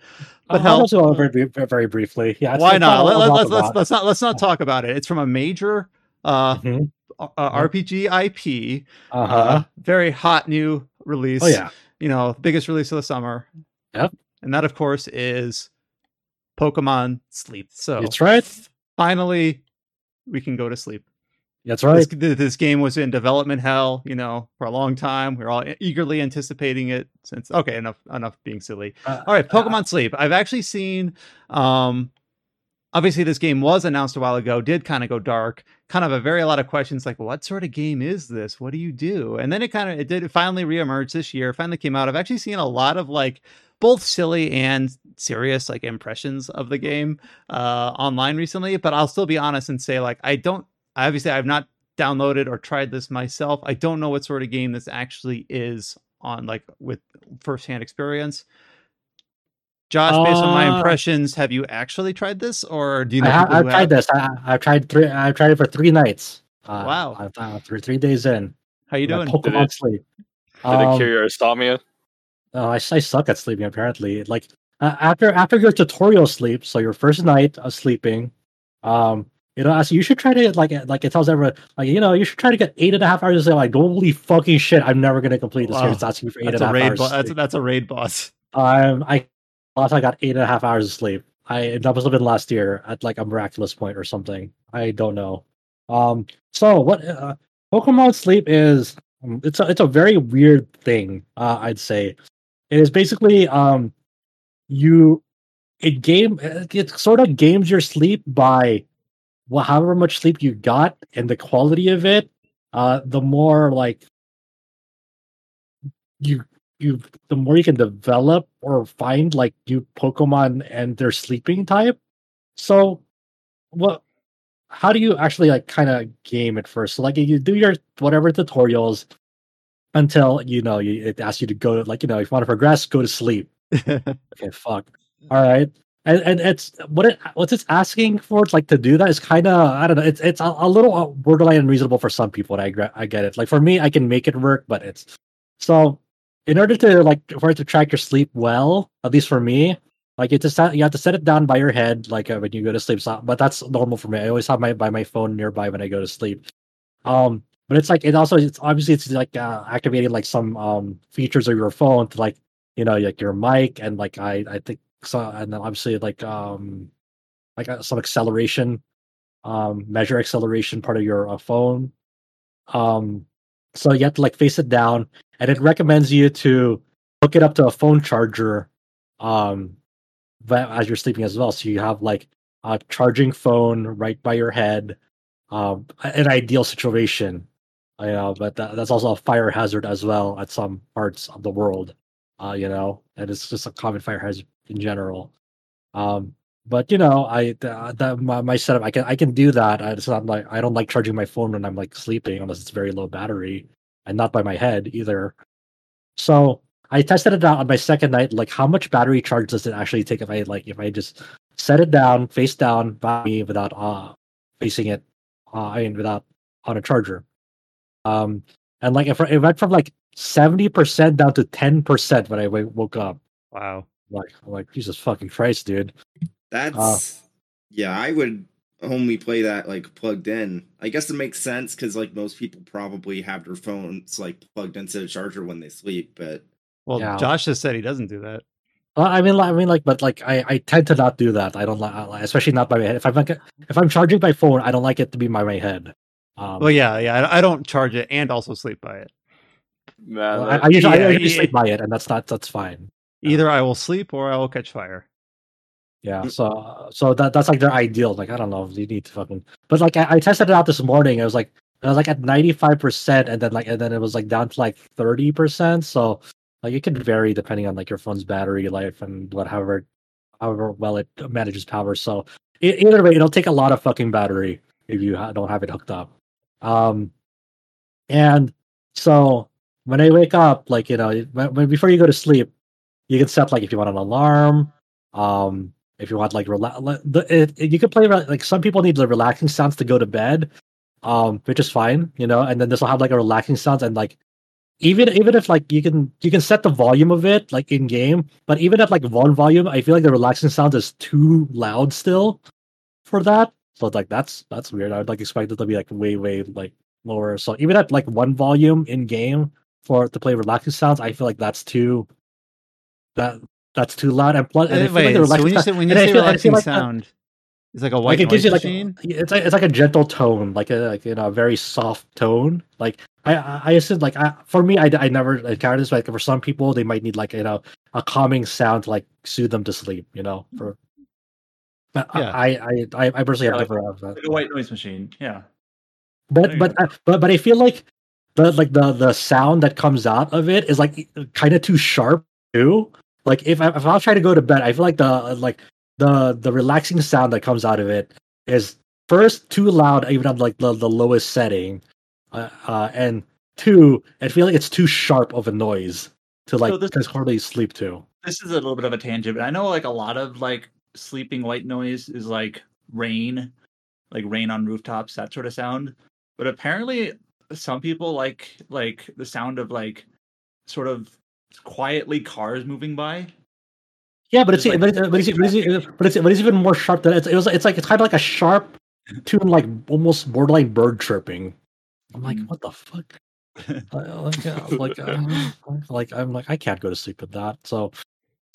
But I'll go very, very briefly. Yeah, why not? Let, us let's, let's, let's not let's not talk about it. It's from a major uh, mm-hmm. uh, RPG IP, uh-huh. uh, very hot new release. Oh yeah, you know, biggest release of the summer. Yep and that of course is Pokemon Sleep. So that's right. Finally, we can go to sleep. That's right. This, this, game was in development hell, you know, for a long time. We are all eagerly anticipating it since. Okay, enough enough being silly. Uh, all right, uh, Pokemon uh, Sleep. I've actually seen. um Obviously, this game was announced a while ago. Did kind of go dark. Kind of a very a lot of questions like, what sort of game is this? What do you do? And then it kind of it did it finally reemerge this year. Finally came out. I've actually seen a lot of like both silly and serious like impressions of the game uh, online recently. But I'll still be honest and say like I don't. Obviously, I've not downloaded or tried this myself. I don't know what sort of game this actually is on like with firsthand experience. Josh, based uh, on my uh, impressions, have you actually tried this, or do you know? I have, I've tried have? this. I, have tried three. I've tried it for three nights. Uh, wow, uh, three, three days in. How you doing? Pokemon did it, sleep. Did um, it cure your insomnia? Oh, I, I suck at sleeping. Apparently, like uh, after after your tutorial sleep, so your first night of sleeping, um, you know, so you should try to like like it tells everyone like you know you should try to get eight and a half hours of sleep. Like holy fucking shit, I'm never gonna complete this. Wow. It's asking for eight that's and a half hours. Bo- that's that's a raid boss. Um, I last I got eight and a half hours of sleep. I that must have been last year at like a miraculous point or something. I don't know. Um, so what uh, Pokemon Sleep is? Um, it's a it's a very weird thing. Uh, I'd say it is basically um you it game it sort of games your sleep by well however much sleep you got and the quality of it uh the more like you you the more you can develop or find like new pokemon and their sleeping type. So what how do you actually like kind of game it first? So like you do your whatever tutorials until you know you, it asks you to go to like you know if you want to progress go to sleep. Okay fuck. All right and, and it's what it what's it's asking for it's like to do that is kind of i don't know it's it's a, a little borderline unreasonable for some people and i i get it. Like for me i can make it work but it's so in order to like for it to track your sleep well at least for me like it's just you have to set it down by your head like uh, when you go to sleep so, but that's normal for me. I always have my by my phone nearby when i go to sleep. Um but it's like it also it's obviously it's like uh, activating like some um features of your phone to like you know like your mic and like I I think so and then obviously like um like uh, some acceleration um measure acceleration part of your uh, phone. Um so you have to like face it down and it recommends you to hook it up to a phone charger um as you're sleeping as well. So you have like a charging phone right by your head um an ideal situation you know, but that, that's also a fire hazard as well at some parts of the world. Uh, you know, and it's just a common fire hazard in general. Um, but you know, I that my, my setup, I can I can do that. It's not like I don't like charging my phone when I'm like sleeping unless it's very low battery, and not by my head either. So I tested it out on my second night. Like, how much battery charge does it actually take if I like if I just set it down face down by me without uh facing it, uh, I mean without on a charger. Um, and like if it went from like seventy percent down to ten percent when I w- woke up. Wow. Like, I'm like Jesus fucking Christ, dude. That's uh, yeah. I would only play that like plugged in. I guess it makes sense because like most people probably have their phones like plugged into the charger when they sleep. But well, yeah. Josh just said he doesn't do that. Well, I mean, I mean, like, but like, I, I tend to not do that. I don't like, especially not by my head. If I'm like, if I'm charging my phone, I don't like it to be by my head. Um, well, yeah, yeah. I, I, don't charge it and also sleep by it. Man, well, I, I, usually, yeah, I usually sleep by it, and that's not that's fine. Either um I will sleep or I will catch fire. Yeah, mm. so uh, so that that's like their ideal. Like I don't know, if you need to fucking. But like I, I tested it out this morning. It was like it was like at ninety five percent, and then like and then it was like down to like thirty percent. So like it can vary depending on like your phone's battery life and whatever, however well it manages power. So either way, it'll take a lot of fucking battery if you don't have it hooked up. Um, and so when I wake up, like you know, when, before you go to sleep, you can set like if you want an alarm, um, if you want like relax, you can play like some people need the relaxing sounds to go to bed, um, which is fine, you know, and then this will have like a relaxing sounds and like even even if like you can you can set the volume of it like in game, but even at like one volume, I feel like the relaxing sound is too loud still for that. So like that's that's weird. I would like expect it to be like way way like lower. So even at like one volume in game for to play relaxing sounds, I feel like that's too that that's too loud. And plus, and wait, like so when you say, when you say relaxing like sound, that, it's like a white like it gives you like it's like it's like a gentle tone, like a like you know a very soft tone. Like I I assume like I, for me I, I never encountered this. Like for some people they might need like you know a calming sound to like soothe them to sleep. You know for. Yeah. I, I I I personally yeah, have never like, that. Like a white noise machine, yeah. But but uh, but but I feel like the like the the sound that comes out of it is like kind of too sharp too. Like if I, if I'll try to go to bed, I feel like the like the the relaxing sound that comes out of it is first too loud, even on like the, the lowest setting, uh, uh, and two, I feel like it's too sharp of a noise to like so this, hardly sleep to. This is a little bit of a tangent, but I know like a lot of like sleeping white noise is like rain, like rain on rooftops, that sort of sound. But apparently, some people like like the sound of like sort of quietly cars moving by. Yeah, but it's, like, but, it's, but, it's, but, it's, but, it's, but it's even more sharp than it's it was it's like it's kind of like a sharp tune like almost borderline bird chirping. I'm like, mm. what the fuck? like, like, like I'm like I can't go to sleep with that. So,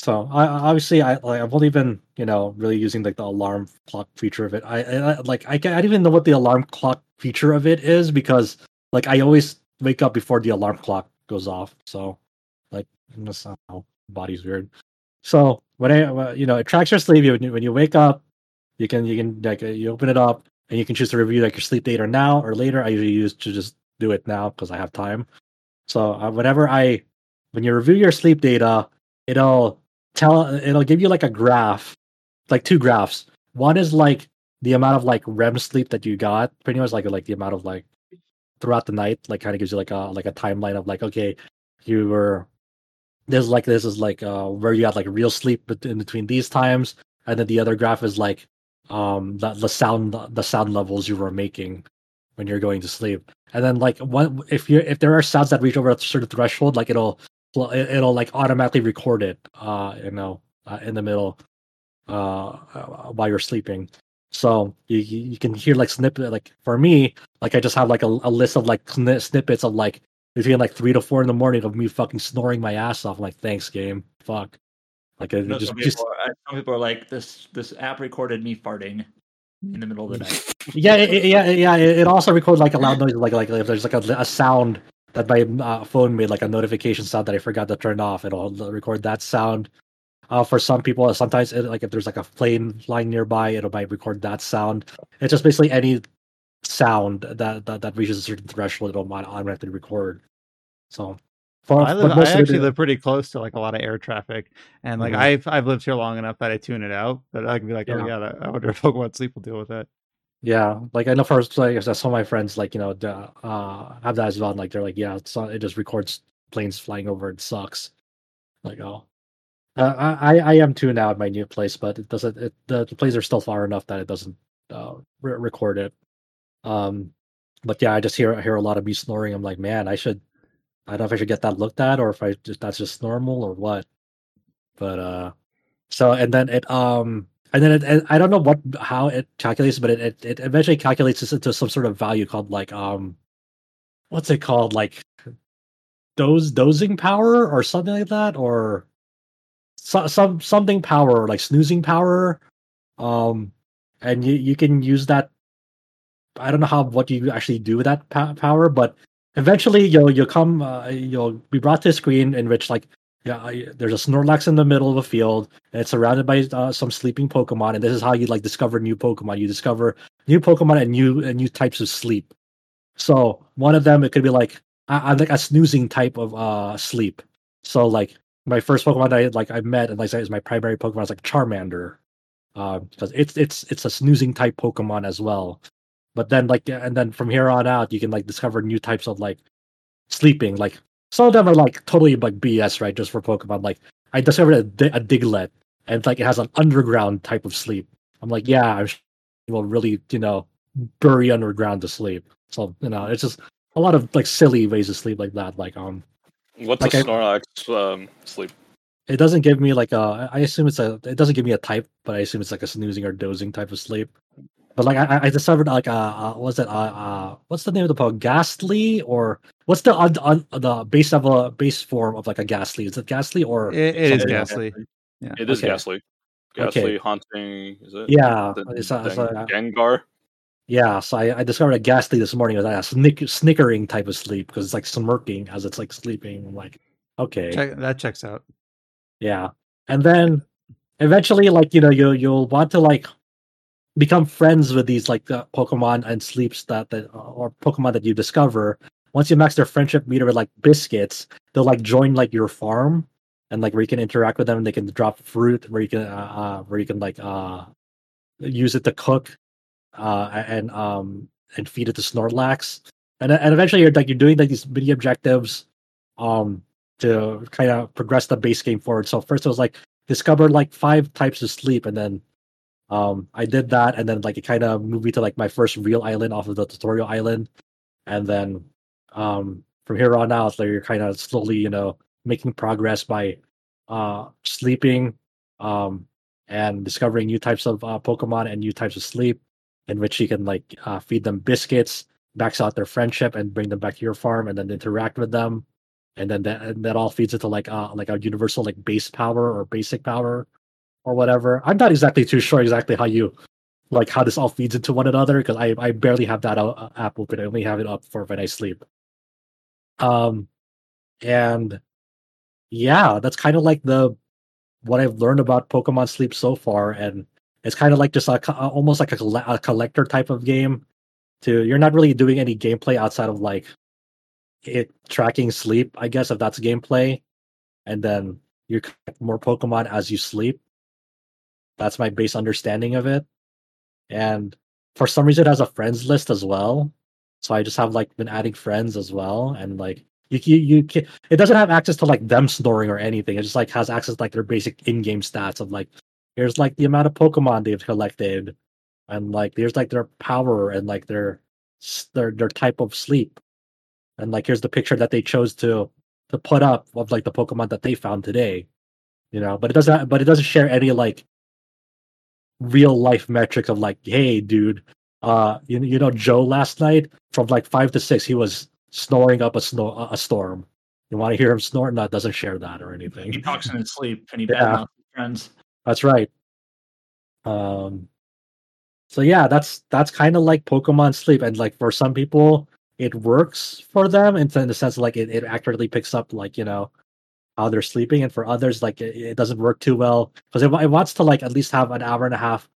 so I obviously I like I've only been you know really using like the alarm clock feature of it. I, I like I, I don't even know what the alarm clock feature of it is because like I always wake up before the alarm clock goes off. So like that's body's weird. So when I you know it tracks your sleep. You, when you wake up, you can you can like you open it up and you can choose to review like your sleep data now or later. I usually use to just do it now because I have time. So uh, whenever I when you review your sleep data, it'll tell it'll give you like a graph, like two graphs. One is like the amount of like REM sleep that you got, pretty much like like the amount of like throughout the night, like kind of gives you like a like a timeline of like okay, you were this like this is like uh where you had like real sleep in between these times, and then the other graph is like um the, the sound the sound levels you were making when you're going to sleep and then like one if you if there are sounds that reach over a certain threshold like it'll it'll like automatically record it uh you know uh, in the middle uh, uh while you're sleeping so you you can hear like snippet like for me like I just have like a, a list of like snippets of like between like three to four in the morning of me fucking snoring my ass off. I'm like thanks game, fuck. Like no, just, some, people just... Are, some people are like this. This app recorded me farting in the middle of the night. yeah, it, yeah, yeah. It also records like a loud noise, like like if there's like a, a sound that my uh, phone made, like a notification sound that I forgot to turn off. It'll record that sound. Uh, for some people, sometimes it, like if there's like a plane flying nearby, it'll might record that sound. It's just basically any sound that that, that reaches a certain threshold, it'll automatically record. So for, I, live, I actually live pretty close to like a lot of air traffic, and like mm-hmm. I've I've lived here long enough that I tune it out. But I can be like, oh yeah, I wonder if Pokemon Sleep will deal with it. Yeah, like I know for like some of my friends, like you know, uh, have that as well. And, like they're like, yeah, it's it just records planes flying over. It sucks. Like oh, uh, I I am too now at my new place, but it doesn't. It, the, the planes are still far enough that it doesn't uh, re- record it. Um, but yeah, I just hear hear a lot of me snoring. I'm like, man, I should I don't know if I should get that looked at or if I just that's just normal or what. But uh so and then it um and then it, I don't know what how it calculates, but it, it, it eventually calculates this into some sort of value called like um what's it called? Like doze dozing power or something like that or so, some something power like snoozing power. Um and you you can use that. I don't know how what you actually do with that power, but eventually you'll you'll come uh, you'll be brought to a screen in which like yeah, there's a Snorlax in the middle of a field, and it's surrounded by uh, some sleeping Pokemon. And this is how you like discover new Pokemon. You discover new Pokemon and new and new types of sleep. So one of them, it could be like I, am like a snoozing type of uh sleep. So like my first Pokemon I like I met and like is my primary Pokemon is like Charmander, uh, because it's it's it's a snoozing type Pokemon as well. But then like and then from here on out, you can like discover new types of like sleeping. Like some of them are like totally like BS, right? Just for Pokemon. Like I discovered a, a Diglett, and like it has an underground type of sleep. I'm like, yeah, I'm sure will really you know bury underground to sleep. So you know, it's just a lot of like silly ways to sleep like that. Like um, what's like a Snorlax um, sleep? It doesn't give me like a. I assume it's a. It doesn't give me a type, but I assume it's like a snoozing or dozing type of sleep. But like I, I discovered like uh, uh what's it uh, uh what's the name of the Pokemon? ghastly or what's the uh, uh, the base of a base form of like a ghastly Is it ghastly or it, it is Gastly? Yeah, it is okay. Ghastly. Ghastly okay. haunting. Is it? Yeah, the, it's, uh, it's, uh, Gengar. Yeah, so I, I discovered a Gastly this morning with a snick, snickering type of sleep because it's like smirking as it's like sleeping. I'm like, okay, Check, that checks out. Yeah, and then eventually, like you know, you you'll want to like become friends with these like uh, Pokemon and sleeps that that uh, or Pokemon that you discover. Once you max their friendship meter with like biscuits, they'll like join like your farm and like where you can interact with them. And they can drop fruit where you can uh, uh where you can like uh use it to cook uh, and um and feed it to Snorlax. And and eventually you're like you're doing like these mini objectives um to kind of progress the base game forward. So first it was like discover like five types of sleep and then um I did that and then like it kind of moved me to like my first real island off of the tutorial island. And then um from here on out like you're kind of slowly, you know, making progress by uh sleeping um and discovering new types of uh, Pokemon and new types of sleep in which you can like uh, feed them biscuits, max out their friendship, and bring them back to your farm, and then interact with them, and then that and that all feeds into like uh like a universal like base power or basic power or whatever. I'm not exactly too sure exactly how you like how this all feeds into one another because I I barely have that uh, app open. I only have it up for when I sleep. Um, and yeah, that's kind of like the what I've learned about Pokemon Sleep so far, and it's kind of like just a, almost like a, a collector type of game. To you're not really doing any gameplay outside of like it tracking sleep, I guess if that's gameplay, and then you collect more Pokemon as you sleep. That's my base understanding of it. And for some reason, it has a friends list as well. So I just have like been adding friends as well, and like you you, you can, it doesn't have access to like them snoring or anything. It just like has access to, like their basic in-game stats of like here's like the amount of Pokemon they've collected, and like there's like their power and like their their their type of sleep, and like here's the picture that they chose to to put up of like the Pokemon that they found today, you know. But it doesn't but it doesn't share any like real life metric of like, hey, dude, uh, you you know Joe last night from like five to six, he was snoring up a snow a storm. You want to hear him snort? No, doesn't share that or anything. He talks in his sleep and he yeah. friends. That's right. Um, so yeah, that's that's kind of like Pokemon Sleep, and like for some people, it works for them in, in the sense like it, it accurately picks up like you know how they're sleeping, and for others, like it, it doesn't work too well because it, it wants to like at least have an hour and a half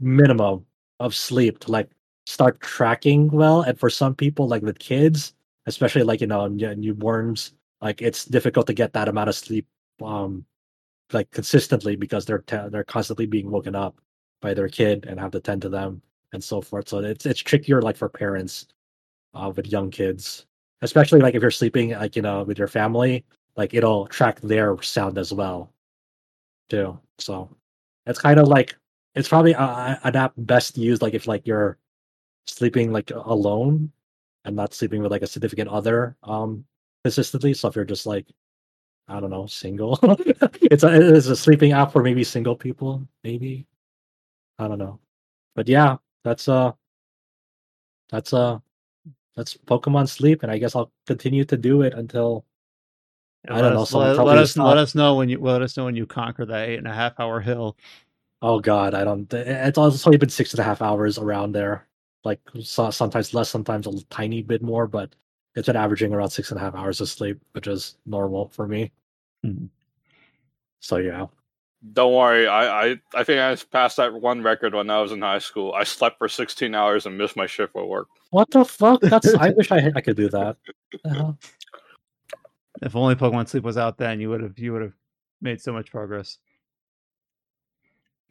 minimum of sleep to like start tracking well. And for some people, like with kids, especially like you know newborns, like it's difficult to get that amount of sleep um like consistently because they're te- they're constantly being woken up by their kid and have to tend to them and so forth. So it's it's trickier like for parents uh, with young kids, especially like if you're sleeping like you know with your family, like it'll track their sound as well, too. So it's kind of like it's probably an app best used like if like you're sleeping like alone and not sleeping with like a significant other um consistently. So if you're just like I don't know, single. it's a it's a sleeping app for maybe single people, maybe. I don't know. But yeah, that's uh that's uh that's Pokemon Sleep, and I guess I'll continue to do it until yeah, I don't know. Let, let us let us know when you let us know when you conquer that eight and a half hour hill. Oh God, I don't. It's only been six and a half hours around there. Like sometimes less, sometimes a tiny bit more, but it's been averaging around six and a half hours of sleep, which is normal for me. Mm-hmm. So yeah. Don't worry, I, I I think I passed that one record when I was in high school. I slept for 16 hours and missed my shift at work. What the fuck? That's I wish I I could do that. If only Pokemon Sleep was out then, you would have you would have made so much progress.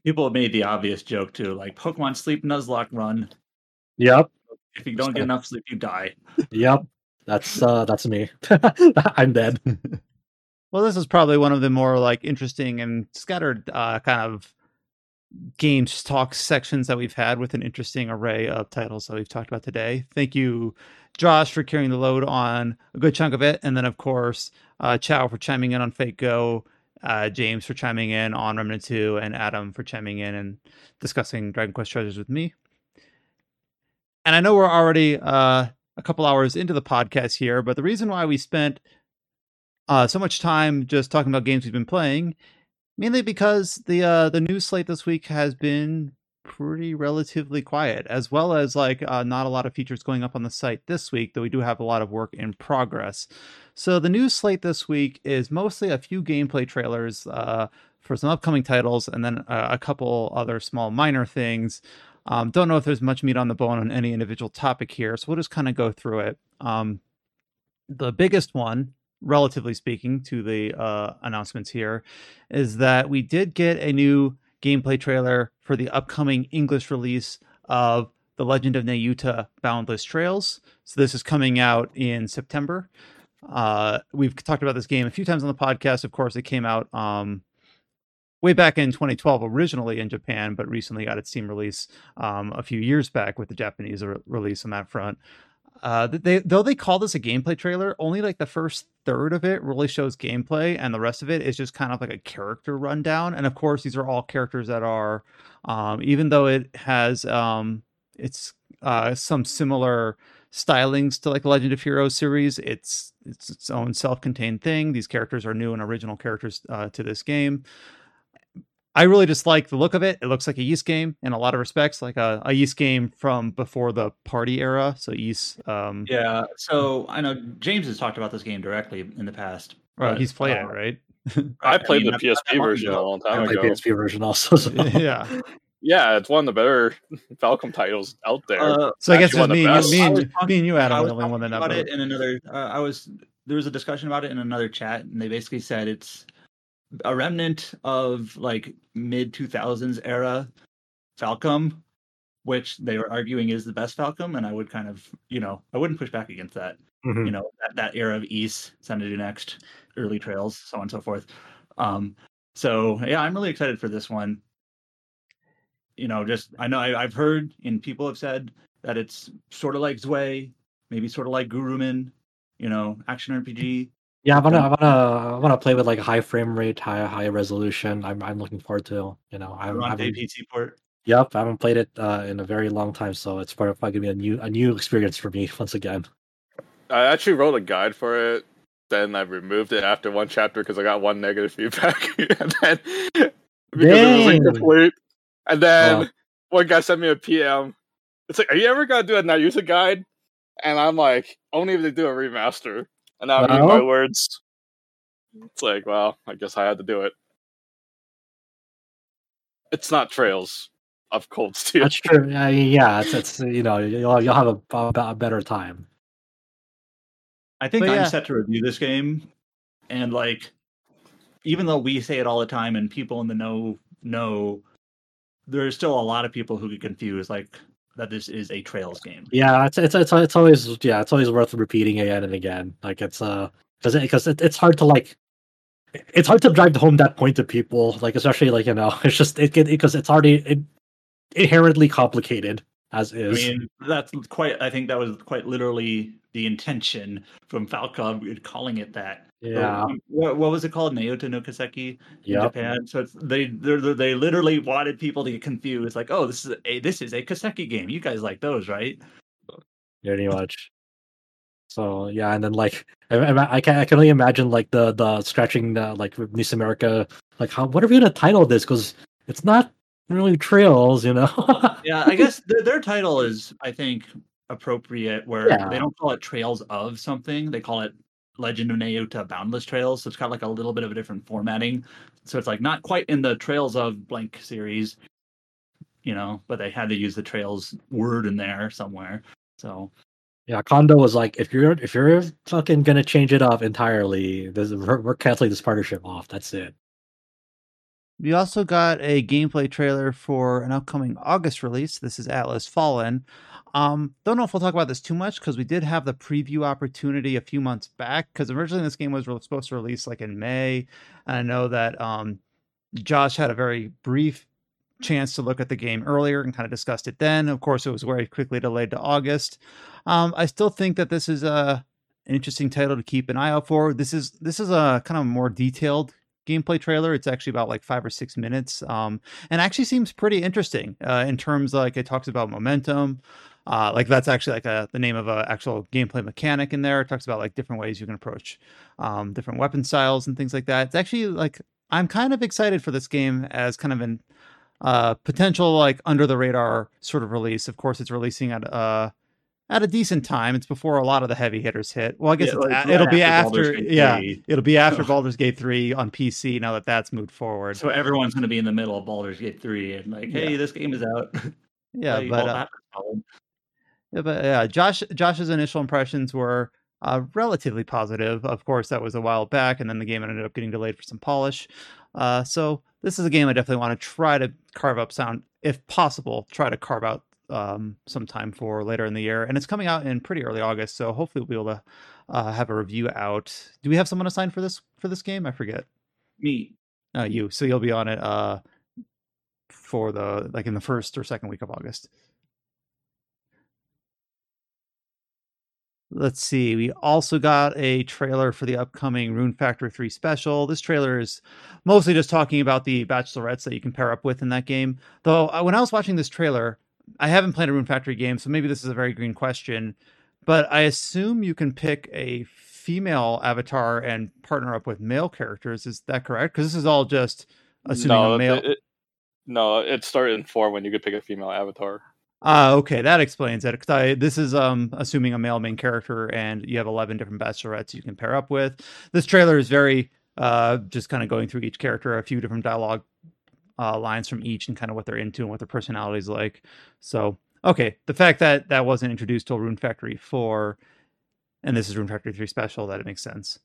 People have made the obvious joke too, like Pokemon Sleep Nuzlocke run. yep. If you don't get enough sleep, you die. Yep. That's uh that's me. I'm dead. Well, this is probably one of the more like interesting and scattered uh, kind of games talk sections that we've had with an interesting array of titles that we've talked about today. Thank you, Josh, for carrying the load on a good chunk of it, and then of course, uh, Chow for chiming in on Fate Go, uh, James for chiming in on Remnant Two, and Adam for chiming in and discussing Dragon Quest Treasures with me. And I know we're already uh, a couple hours into the podcast here, but the reason why we spent uh, so much time just talking about games we've been playing, mainly because the uh, the news slate this week has been pretty relatively quiet, as well as like uh, not a lot of features going up on the site this week, though we do have a lot of work in progress. So the news slate this week is mostly a few gameplay trailers uh, for some upcoming titles, and then uh, a couple other small minor things. Um, don't know if there's much meat on the bone on any individual topic here, so we'll just kind of go through it. Um, the biggest one relatively speaking, to the uh, announcements here, is that we did get a new gameplay trailer for the upcoming English release of The Legend of Nayuta Boundless Trails. So this is coming out in September. Uh, we've talked about this game a few times on the podcast. Of course, it came out um, way back in 2012 originally in Japan, but recently got its Steam release um, a few years back with the Japanese re- release on that front. Uh, they though they call this a gameplay trailer, only like the first third of it really shows gameplay, and the rest of it is just kind of like a character rundown. And of course, these are all characters that are, um, even though it has um, it's uh, some similar stylings to like Legend of Heroes series. It's it's its own self-contained thing. These characters are new and original characters uh, to this game. I really just like the look of it. It looks like a Ys game in a lot of respects, like a, a Ys game from before the party era. So Ys, um, Yeah. So I know James has talked about this game directly in the past. Right. but, he's played uh, it, right? I played mean, the not- not PSP long version a long time play ago. PSP version also. So. yeah. Yeah, it's one of the better Falcom titles out there. Uh, So I guess Actually, it's one me, and you, me, best. And, talking- me and you, Adam, I are was the only one that about it in another. Uh, I was there was a discussion about it in another chat, and they basically said it's a remnant of like mid two thousands era Falcom, which they were arguing is the best Falcom, and I would kind of you know I wouldn't push back against that. Mhm. You know that, that era of Ys, Xanadu next, early trails, so on and so forth. Um, so yeah, I'm really excited for this one. You know, just I know I, I've heard and people have said that it's sort of like Zwei, maybe sort of like Gurumin, you know, action RPG. Yeah, I wanna, I wanna, I wanna play with like a high frame rate, high, high resolution. I'm, I'm looking forward to. You know, I'm, Run I haven't, PC port. yep, I haven't played it uh, in a very long time, so it's probably probably gonna be a new, a new experience for me once again. I actually wrote a guide for it. Then I removed it after one chapter because I got one negative feedback, and then because it was incomplete. And then Wow. one guy sent me a PM. It's like, "Are you ever gonna do a Nayuta guide?" And I'm like, "Only if they do a remaster." And I'm my words. It's like, well, I guess I had to do it. It's not Trails of Cold Steel. That's true. Yeah, yeah, it's, it's you know, you'll, you'll have a, a, a better time. I think But I'm yeah. set to review this game, and like, even though we say it all the time and people in the know know, there's still a lot of people who get confused, like that this is a Trails game. Yeah, it's it's it's, it's always yeah, it's always worth repeating again and again. Like it's uh, because because it, it's hard to like, it's hard to drive home that point to people. Like especially like you know, it's just it because it's already it, inherently complicated as is. I mean, that's quite. I think that was quite literally the intention from Falcom calling it that. Yeah, um, what, what was it called? Nayuta no Kiseki in yep. Japan. So it's, they they they literally wanted people to get confused. Like, oh, this is a this is a Kaseki game. You guys like those, right? pretty much. So yeah, and then like I, I, can I can only imagine like the the scratching the like NIS America like how what are we gonna title this because it's not really trails, you know. Yeah, I guess their, their title is, I think, appropriate. Where Yeah. they don't call it Trails of something; they call it Legend of Nayuta Boundless Trails. So it's got like a little bit of a different formatting so it's like not quite in the Trails of blank series, you know, but they had to use the Trails word in there somewhere. So yeah, Kondo was like, if you're if you're fucking gonna change it up entirely, this, we're, we're canceling this partnership off. That's it. We also got a gameplay trailer for an upcoming August release. This is Atlas Fallen. Um, don't know if we'll talk about this too much because we did have the preview opportunity a few months back. Because originally this game was supposed to release like in May, and I know that um, Josh had a very brief chance to look at the game earlier and kind of discussed it then. Of course, it was very quickly delayed to August. Um, I still think that this is a an interesting title to keep an eye out for. This is this is a kind of more detailed gameplay trailer. It's actually about like five or six minutes, um, and actually seems pretty interesting uh, in terms like it talks about momentum. Uh, like that's actually like a the name of a actual gameplay mechanic in there. It talks about like different ways you can approach um, different weapon styles and things like that. It's actually like I'm kind of excited for this game as kind of an uh, potential like under the radar sort of release. Of course, it's releasing at uh at a decent time. It's before a lot of the heavy hitters hit. Well, I guess yeah, it'll be after, yeah, it'll be after Baldur's Gate three on PC. Now that that's moved forward, so everyone's going to be in the middle of Baldur's Gate three and like, hey, yeah. this game is out. Yeah, but uh, yeah, but yeah, Josh Josh's initial impressions were uh, relatively positive. Of course, that was a while back, and then the game ended up getting delayed for some polish. Uh, so this is a game I definitely want to try to carve up sound, if possible. Try to carve out um, sometime for later in the year, and it's coming out in pretty early August. So hopefully we'll be able to uh, have a review out. Do we have someone assigned for this for this game? I forget. Me. Uh, you. So you'll be on it uh, for the like in the first or second week of August. Let's see. We also got a trailer for the upcoming Rune Factory 3 special. This trailer is mostly just talking about the bachelorettes that you can pair up with in that game. Though, uh, when I was watching this trailer, I haven't played a Rune Factory game, so maybe this is a very green question, but I assume you can pick a female avatar and partner up with male characters. Is that correct? Because this is all just assuming no, a male. It, no, it started in four when you could pick a female avatar. Ah, uh, okay, that explains it. Because I this is um assuming a male main character, and you have eleven different bachelorettes you can pair up with. This trailer is very uh just kind of going through each character, a few different dialogue uh, lines from each, and kind of what they're into and what their personality is like. So, okay, the fact that that wasn't introduced till Rune Factory four, and this is Rune Factory three special, that it makes sense.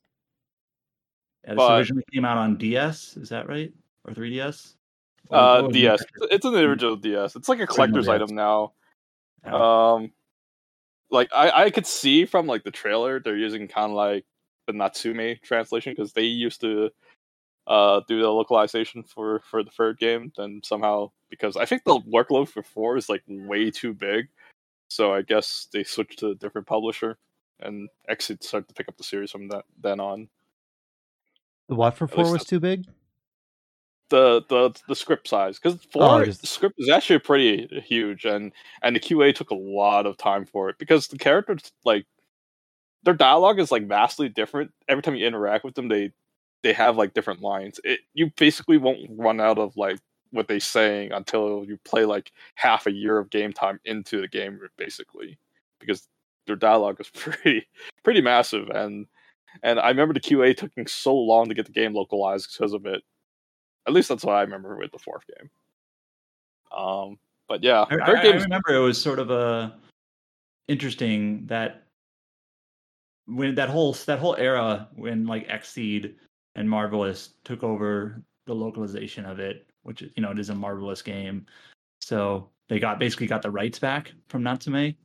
Yeah, this but, originally came out on DS, is that right, or 3DS? Uh, DS. It's an original DS. It's like a collector's item now. Um, like I, I could see from like the trailer, they're using kind of like the Natsume translation because they used to uh do the localization for for the third game. Then somehow because I think the workload for four is like way too big, so I guess they switched to a different publisher, and Xseed started to pick up the series from that then on. The what for four was too big? the the the script size because four oh, just... the script is actually pretty huge and and the QA took a lot of time for it because the characters like their dialogue is like vastly different every time you interact with them they they have like different lines it you basically won't run out of like what they're saying until you play like half a year of game time into the game basically because their dialogue is pretty pretty massive and and I remember the QA taking so long to get the game localized because of it at least that's what I remember with the fourth game. Um, but yeah, I, I, I remember it was sort of a interesting that when that whole that whole era when like Xseed and Marvelous took over the localization of it, which you know it is a Marvelous game, so they got basically got the rights back from Natsume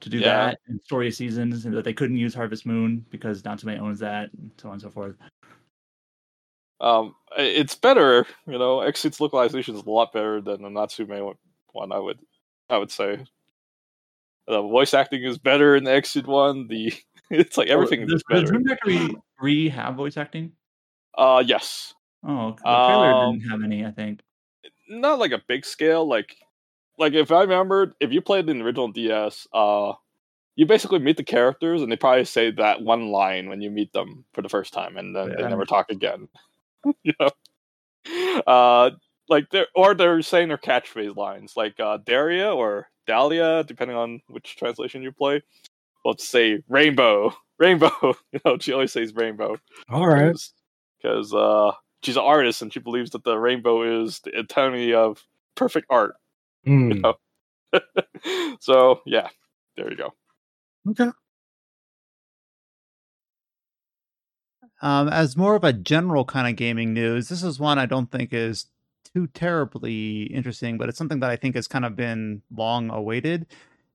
to do yeah. that and story of seasons, and that they couldn't use Harvest Moon because Natsume owns that, and so on and so forth. Um, it's better, you know. Xseed's localization is a lot better than the Natsume one. I would, I would say. The voice acting is better in the Exit one. The it's like everything oh, is better. Does Rune Factory Three have voice acting? Uh, yes. Oh, the trailer um, didn't have any. I think not like a big scale. Like, like if I remember, if you played in the original DS, uh, you basically meet the characters and they probably say that one line when you meet them for the first time, and then yeah. they never talk again. you know, uh, like they're or they're saying their catchphrase lines, like uh, Daria or Dahlia, depending on which translation you play. Let's say rainbow, rainbow. you know, she always says rainbow. All right, because uh, she's an artist and she believes that the rainbow is the epitome of perfect art. Mm. You know? so yeah, there you go. Okay. Um, as more of a general kind of gaming news, this is one I don't think is too terribly interesting, but it's something that I think has kind of been long awaited.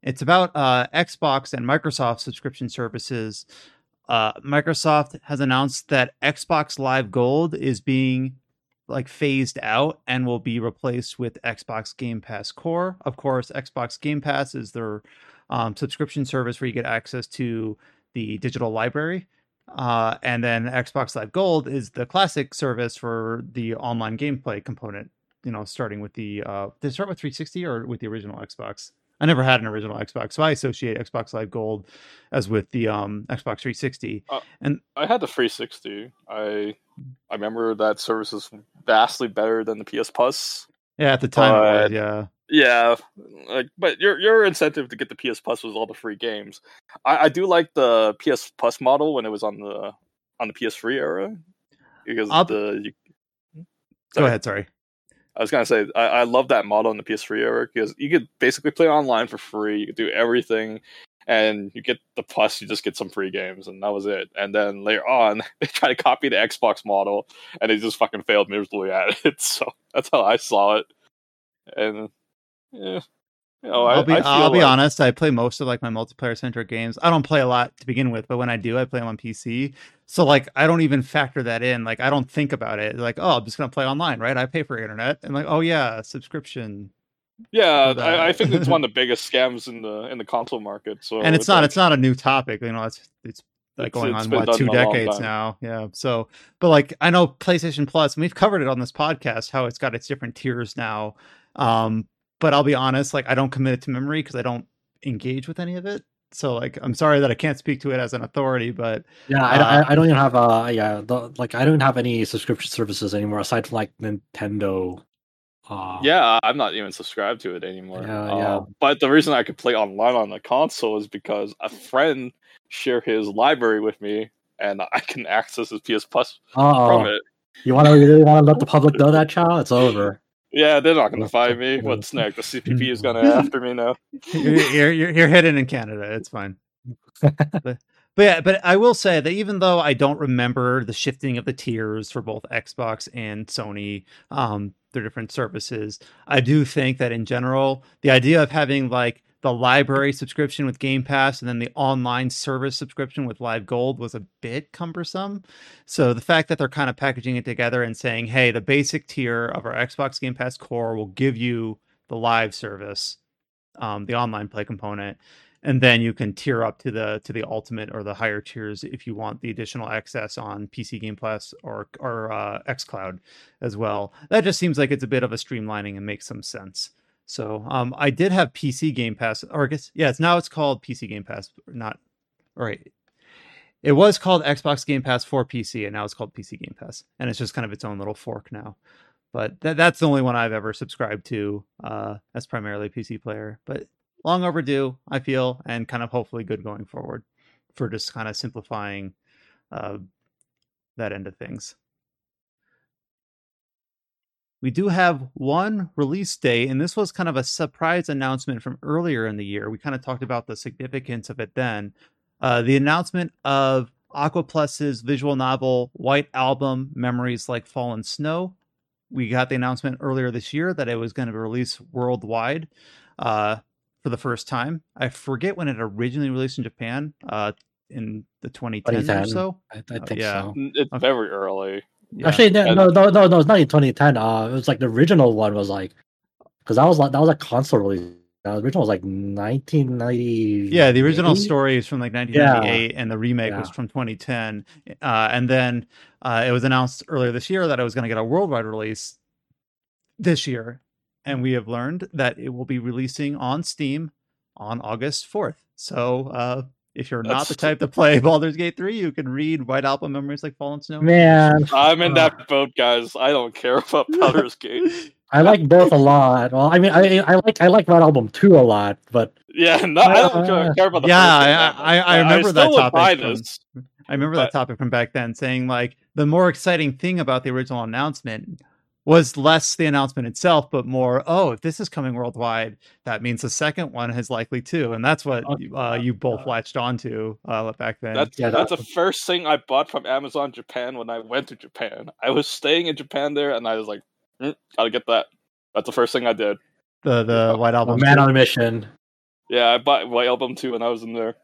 It's about uh, Xbox and Microsoft subscription services. Uh, Microsoft has announced that Xbox Live Gold is being like phased out and will be replaced with Xbox Game Pass Core. Of course, Xbox Game Pass is their um, subscription service where you get access to the digital library. Uh, and then Xbox Live Gold is the classic service for the online gameplay component. You know, starting with the uh, it start with 360 or with the original Xbox? I never had an original Xbox, so I associate Xbox Live Gold as with the um, Xbox 360. Uh, and I had the 360. I I remember that service is vastly better than the PS Plus. Yeah, at the time, but, was, yeah. Yeah, like, but your your incentive to get the PS Plus was all the free games. I, I do like the PS Plus model when it was on the on the PS3 era because I'll, the. You, go ahead, sorry. I was gonna say I, I love that model in the PS3 era because you could basically play online for free. You could do everything, and you get the plus. You just get some free games, and that was it. And then later on, they try to copy the Xbox model, and they just fucking failed miserably at it. So that's how I saw it. And yeah, you know, I'll be I I'll be like, honest. I play most of like my multiplayer centric games. I don't play a lot to begin with, but when I do, I play them on PC. So like I don't even factor that in. Like I don't think about it. Like oh, I'm just gonna play online, right? I pay for internet, and like oh yeah, subscription. Yeah, I, I, think it's one of the biggest scams in the in the console market. So and it's, it's not like, it's not a new topic. You know, it's it's like It's- going it's on what two decades now. Yeah. So, but like I know PlayStation Plus, and we've covered it on this podcast how it's got its different tiers now. Um, but I'll be honest, like I don't commit it to memory because I don't engage with any of it. So like I'm sorry that I can't speak to it as an authority, but Yeah, I, Uh, I, I don't even have uh yeah the, like I don't have any subscription services anymore aside from like Nintendo. Uh, Yeah, I'm not even subscribed to it anymore. Yeah, Uh, yeah. But the reason I could play online on the console is because a friend shared his library with me, and I can access his PS Plus Uh-oh. it. You want to really want to let the public know that, child? It's over. Yeah, they're not gonna find me. well. What's next? The CPP is gonna after me now. you're, you're, you're, you're hidden in Canada. It's fine. but, but yeah, but I will say that even though I don't remember the shifting of the tiers for both Xbox and Sony, um, their different services, I do think that in general, the idea of having like the library subscription with Game Pass and then the online service subscription with Live Gold was a bit cumbersome. So the fact that they're kind of packaging it together and saying, "Hey, the basic tier of our Xbox Game Pass core will give you the live service, um, the online play component." and then you can tier up to the to the ultimate or the higher tiers if you want the additional access on PC Game Pass or or uh, XCloud as well. That just seems like it's a bit of a streamlining and makes some sense. So um, I did have PC Game Pass, or I guess yeah, it's now it's called PC Game Pass, not all right. It was called Xbox Game Pass for PC, and now it's called PC Game Pass, and it's just kind of its own little fork now. But that, that's the only one I've ever subscribed to uh, as primarily PC player. But long overdue, I feel, and kind of hopefully good going forward for just kind of simplifying uh, that end of things. We do have one release day, and this was kind of a surprise announcement from earlier in the year. We kind of talked about the significance of it then. Uh, the announcement of Aquaplus's visual novel White Album Memories Like Fallen Snow. We got the announcement earlier this year that it was going to be released worldwide. Uh, for the first time. I forget when it originally released in Japan, uh, in the 2010 or so. I, I Oh, think yeah. so. It's Okay. very early. Yeah. Actually, no, no, no, no, it's not in 2010. Uh, it was like the original one was like, because that was like that was a console release. The original was like 1990. yeah, the original story is from like 1998, and the remake was from 2010. Uh, and then uh, it was announced earlier this year that it was going to get a worldwide release this year, and we have learned that it will be releasing on Steam on August 4th. So uh, if you're not the type to play Baldur's Gate 3, you can read White Album Memories Like Fallen Snow. Man, I'm in Uh. that boat, guys. I don't care about Baldur's Gate. I like both a lot. Well, I mean, I I like I like Red Album 2 a lot, but Yeah, no, I don't Uh, care about the yeah, first one I- I- I But remember that topic buy from- this. I remember that topic from back then, saying like the more exciting thing about the original announcement was less the announcement itself, but more, oh, if this is coming worldwide, that means the second one is likely too, and that's what uh, you both latched onto uh, back then. That's Yeah, that's that- the first thing I bought from Amazon Japan when I went to Japan. I was staying in Japan there, and I was like, "Mm, "Gotta get that." That's the first thing I did. the the White Album. man on a mission. Yeah, I bought White Album too when I was in there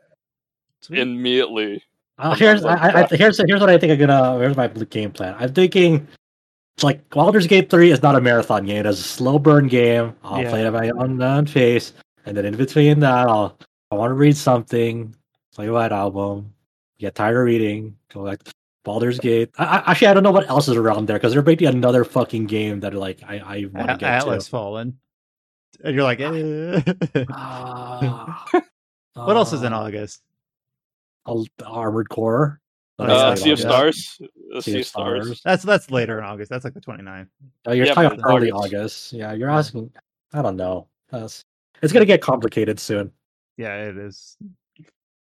Sweet. immediately. Uh, here's I, I, I- here's here's what I think I'm gonna. Here's my game plan. I'm thinking, it's like Baldur's Gate three is not a marathon game. It's a slow burn game. I'll Yeah. play it at my own, own pace, and then in between that, I'll I want to read something. Play a White Album. Get tired of reading. Go back. to Baldur's Gate. I, I, actually, I don't know what else is around there because there might be another fucking game that like I I want to A- get Atlas to. Fallen. And you're like, eh. Ah. what else is in Uh, August? Al- Armored Core. That's Uh, sea of Stars. Uh, Sea Sea of of Stars. Stars. That's that's later in August. That's like the 29th. Oh, you're Yeah, talking about early August. August. Yeah, you're asking. I don't know. That's, it's gonna get complicated soon. Yeah, it is.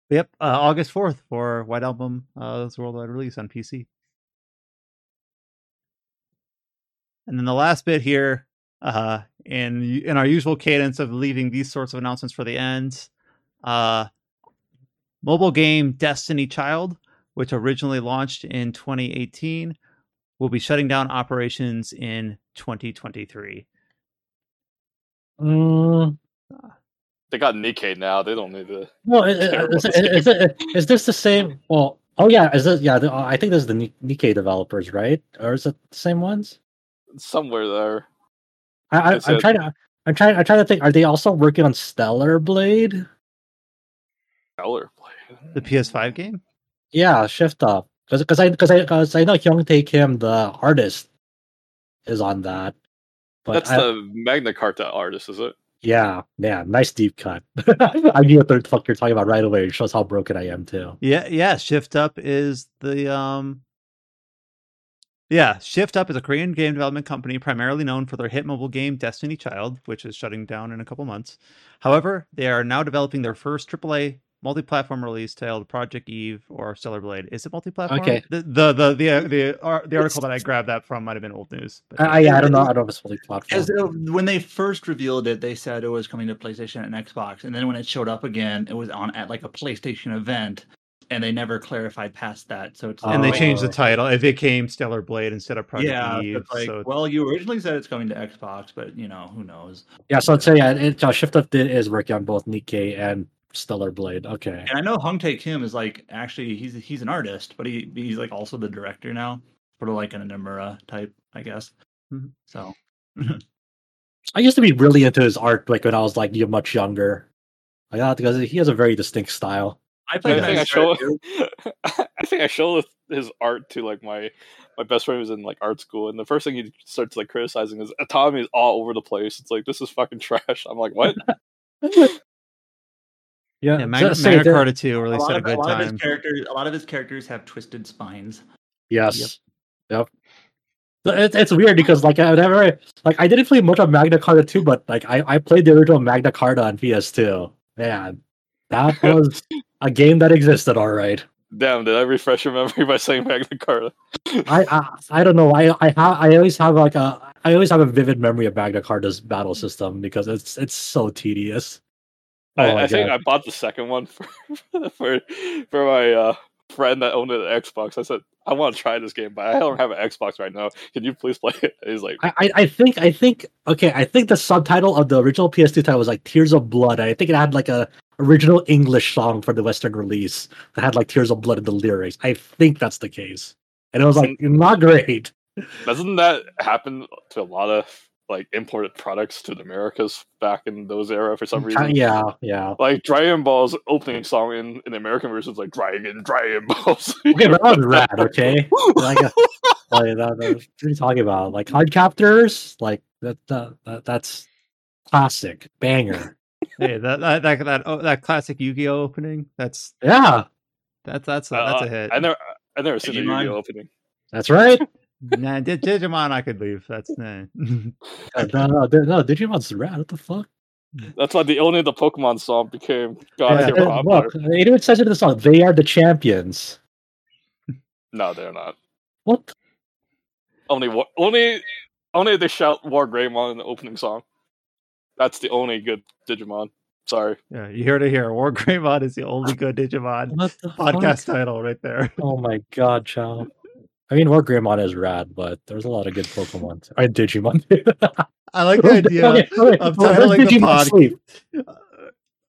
Yep, uh, August 4th for White Album. Uh, it's worldwide release on PC. And then the last bit here, uh, in in our usual cadence of leaving these sorts of announcements for the end, uh, mobile game Destiny Child, which originally launched in 2018, will be shutting down operations in 2023. Mm, They got Nikke now. They don't need to. no, is, Terrible is, is, is, is this the same? Well, oh yeah, is this yeah? I think this is the Ni- Nikke developers, right? Or is it the same ones? Somewhere there. I, I, I'm trying to. I'm trying. I'm trying to think. Are they also working on Stellar Blade? Stellar Blade. The PS5 game? Yeah, Shift Up. Because because I because I because I know Hyung Tae Kim, the artist, is on that. But That's I- the Magna Carta artist, is it? Yeah, yeah, nice deep cut. I knew what the fuck you're talking about right away. It shows how broken I am too. Yeah, yeah. Shift Up is the um Yeah, Shift Up is a Korean game development company primarily known for their hit mobile game Destiny Child, which is shutting down in a couple months. However, they are now developing their first AAA multi-platform release titled Project Eve or Stellar Blade. Is it multi-platform? Okay. The the the the, uh, the, ar- the article that I grabbed that from might have been old news. But I, I, yeah, I don't know. I don't know if it's fully platform. As it- when they first revealed it, they said it was coming to PlayStation and Xbox, and then when it showed up again, it was on at like a PlayStation event, and they never clarified past that. So it's and they Oh. changed the title. It became Stellar Blade instead of Project yeah, Eve. it's like, so well, you originally said it's coming to Xbox, but you know who knows. Yeah, so I'd say yeah, it, uh, Shift Up did, is working on both Nikke and Stellar Blade. Okay. And I know Hyung Tae Kim is like actually he's he's an artist, but he he's like also the director now, sort of like an Nomura type, I guess. Mhm. So I used to be really into his art like when I was like much younger. Like that because he has a very distinct style. I I think I show. I think I showed his art to like my my best friend was in like art school, and the first thing he starts like criticizing is autonomy is all over the place. It's like this is fucking trash. I'm like, what? Yeah, yeah, Magna, just say Magna that- Carta 2 A released lot, a of, a good lot of time. his characters, a lot of his characters have twisted spines. Yes. Yep. So It's, it's weird because like I never like I didn't play much of Magna Carta 2, but like I, I played the original Magna Carta on PS2. Man, that was a game that existed all right. Damn, did I refresh your memory by saying Magna Carta? I, I I don't know. I I have I always have like a I always have a vivid memory of Magna Carta's battle system because it's it's so tedious. Oh I, think I bought the second one for for for my uh, friend that owned an Xbox. I said, I want to try this game, but I don't have an Xbox right now. Can you please play it? And he's like, I, I I think I think okay. I think the subtitle of the original PS2 title was like Tears of Blood. I think it had like a original English song for the Western release that had like Tears of Blood in the lyrics. I think that's the case, and it was like not great. doesn't that happen to a lot of like imported products to the Americas back in those era for some reason? Yeah, yeah. Like Dragon Ball's opening song in, in the American version is like Dragon, Dragon Balls. Okay, but that was rad. Okay, like, uh, like that, that- what are you talking about? Like Cardcaptors, like that, that, that that's classic banger. Hey, that that that that, oh, that classic Yu-Gi-Oh opening. That's Yeah, that's that's a, that's Uh, a hit. I never, I never seen the Yu-Gi-Oh opening. that's right. nah, Di- Digimon, I could leave. That's nah. No, no, no, no, Digimon's rad. What the fuck? That's why the only the Pokemon song became God Yeah, tier uh, look, it even says it in the song. They are the champions. No, they're not. What? Only only only they shout WarGreymon in the opening song. That's the only good Digimon. Sorry. Yeah, you heard it here. WarGreymon is the only good Digimon podcast fuck? title right there. Oh my god, child. I mean, WarGreymon is rad, but there's a lot of good Pokemon. I Digimon. I like the idea okay, okay. of titling the podcast.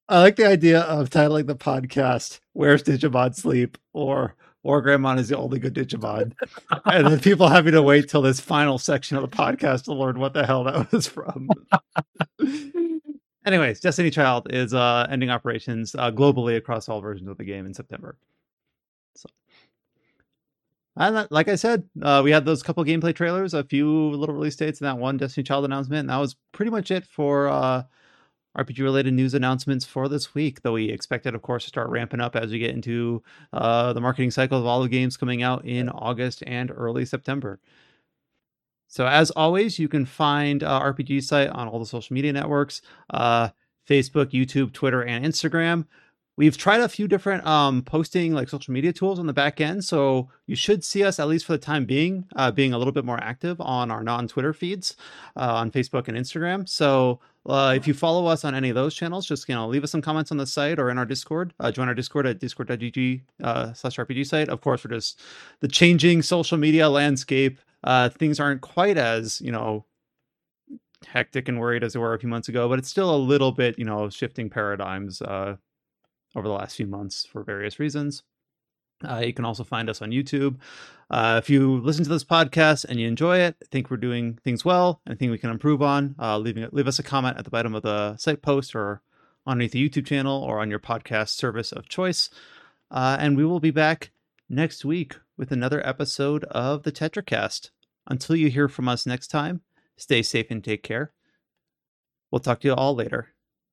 I like the idea of titling the podcast "Where's Digimon Sleep?" or "WarGreymon is the only good Digimon," and then people having to wait till this final section of the podcast to learn what the hell that was from. Anyways, Destiny Child is uh, ending operations uh, globally across all versions of the game in September. So, and like I said, uh, we had those couple gameplay trailers, a few little release dates, and that one Destiny Child announcement. And that was pretty much it for uh, RPG related news announcements for this week. Though we expected, of course, to start ramping up as we get into uh, the marketing cycle of all the games coming out in August and early September. So, as always, you can find uh, RPG site on all the social media networks uh, Facebook, YouTube, Twitter, and Instagram. We've tried a few different um, posting like social media tools on the back end, so you should see us at least for the time being uh, being a little bit more active on our non-Twitter feeds uh, on Facebook and Instagram. So uh, if you follow us on any of those channels, just you know leave us some comments on the site or in our Discord. Uh, join our Discord at discord.gg uh, slash RPG site. Of course, we're just the changing social media landscape uh, things aren't quite as you know hectic and worried as they were a few months ago, but it's still a little bit you know shifting paradigms over the last few months for various reasons. Uh, you can also find us on YouTube. Uh, if you listen to this podcast and you enjoy it, think we're doing things well, anything we can improve on, uh, leaving leave us a comment at the bottom of the site post or underneath the YouTube channel or on your podcast service of choice. Uh, and we will be back next week with another episode of the TetraCast. Until you hear from us next time, stay safe and take care. We'll talk to you all later.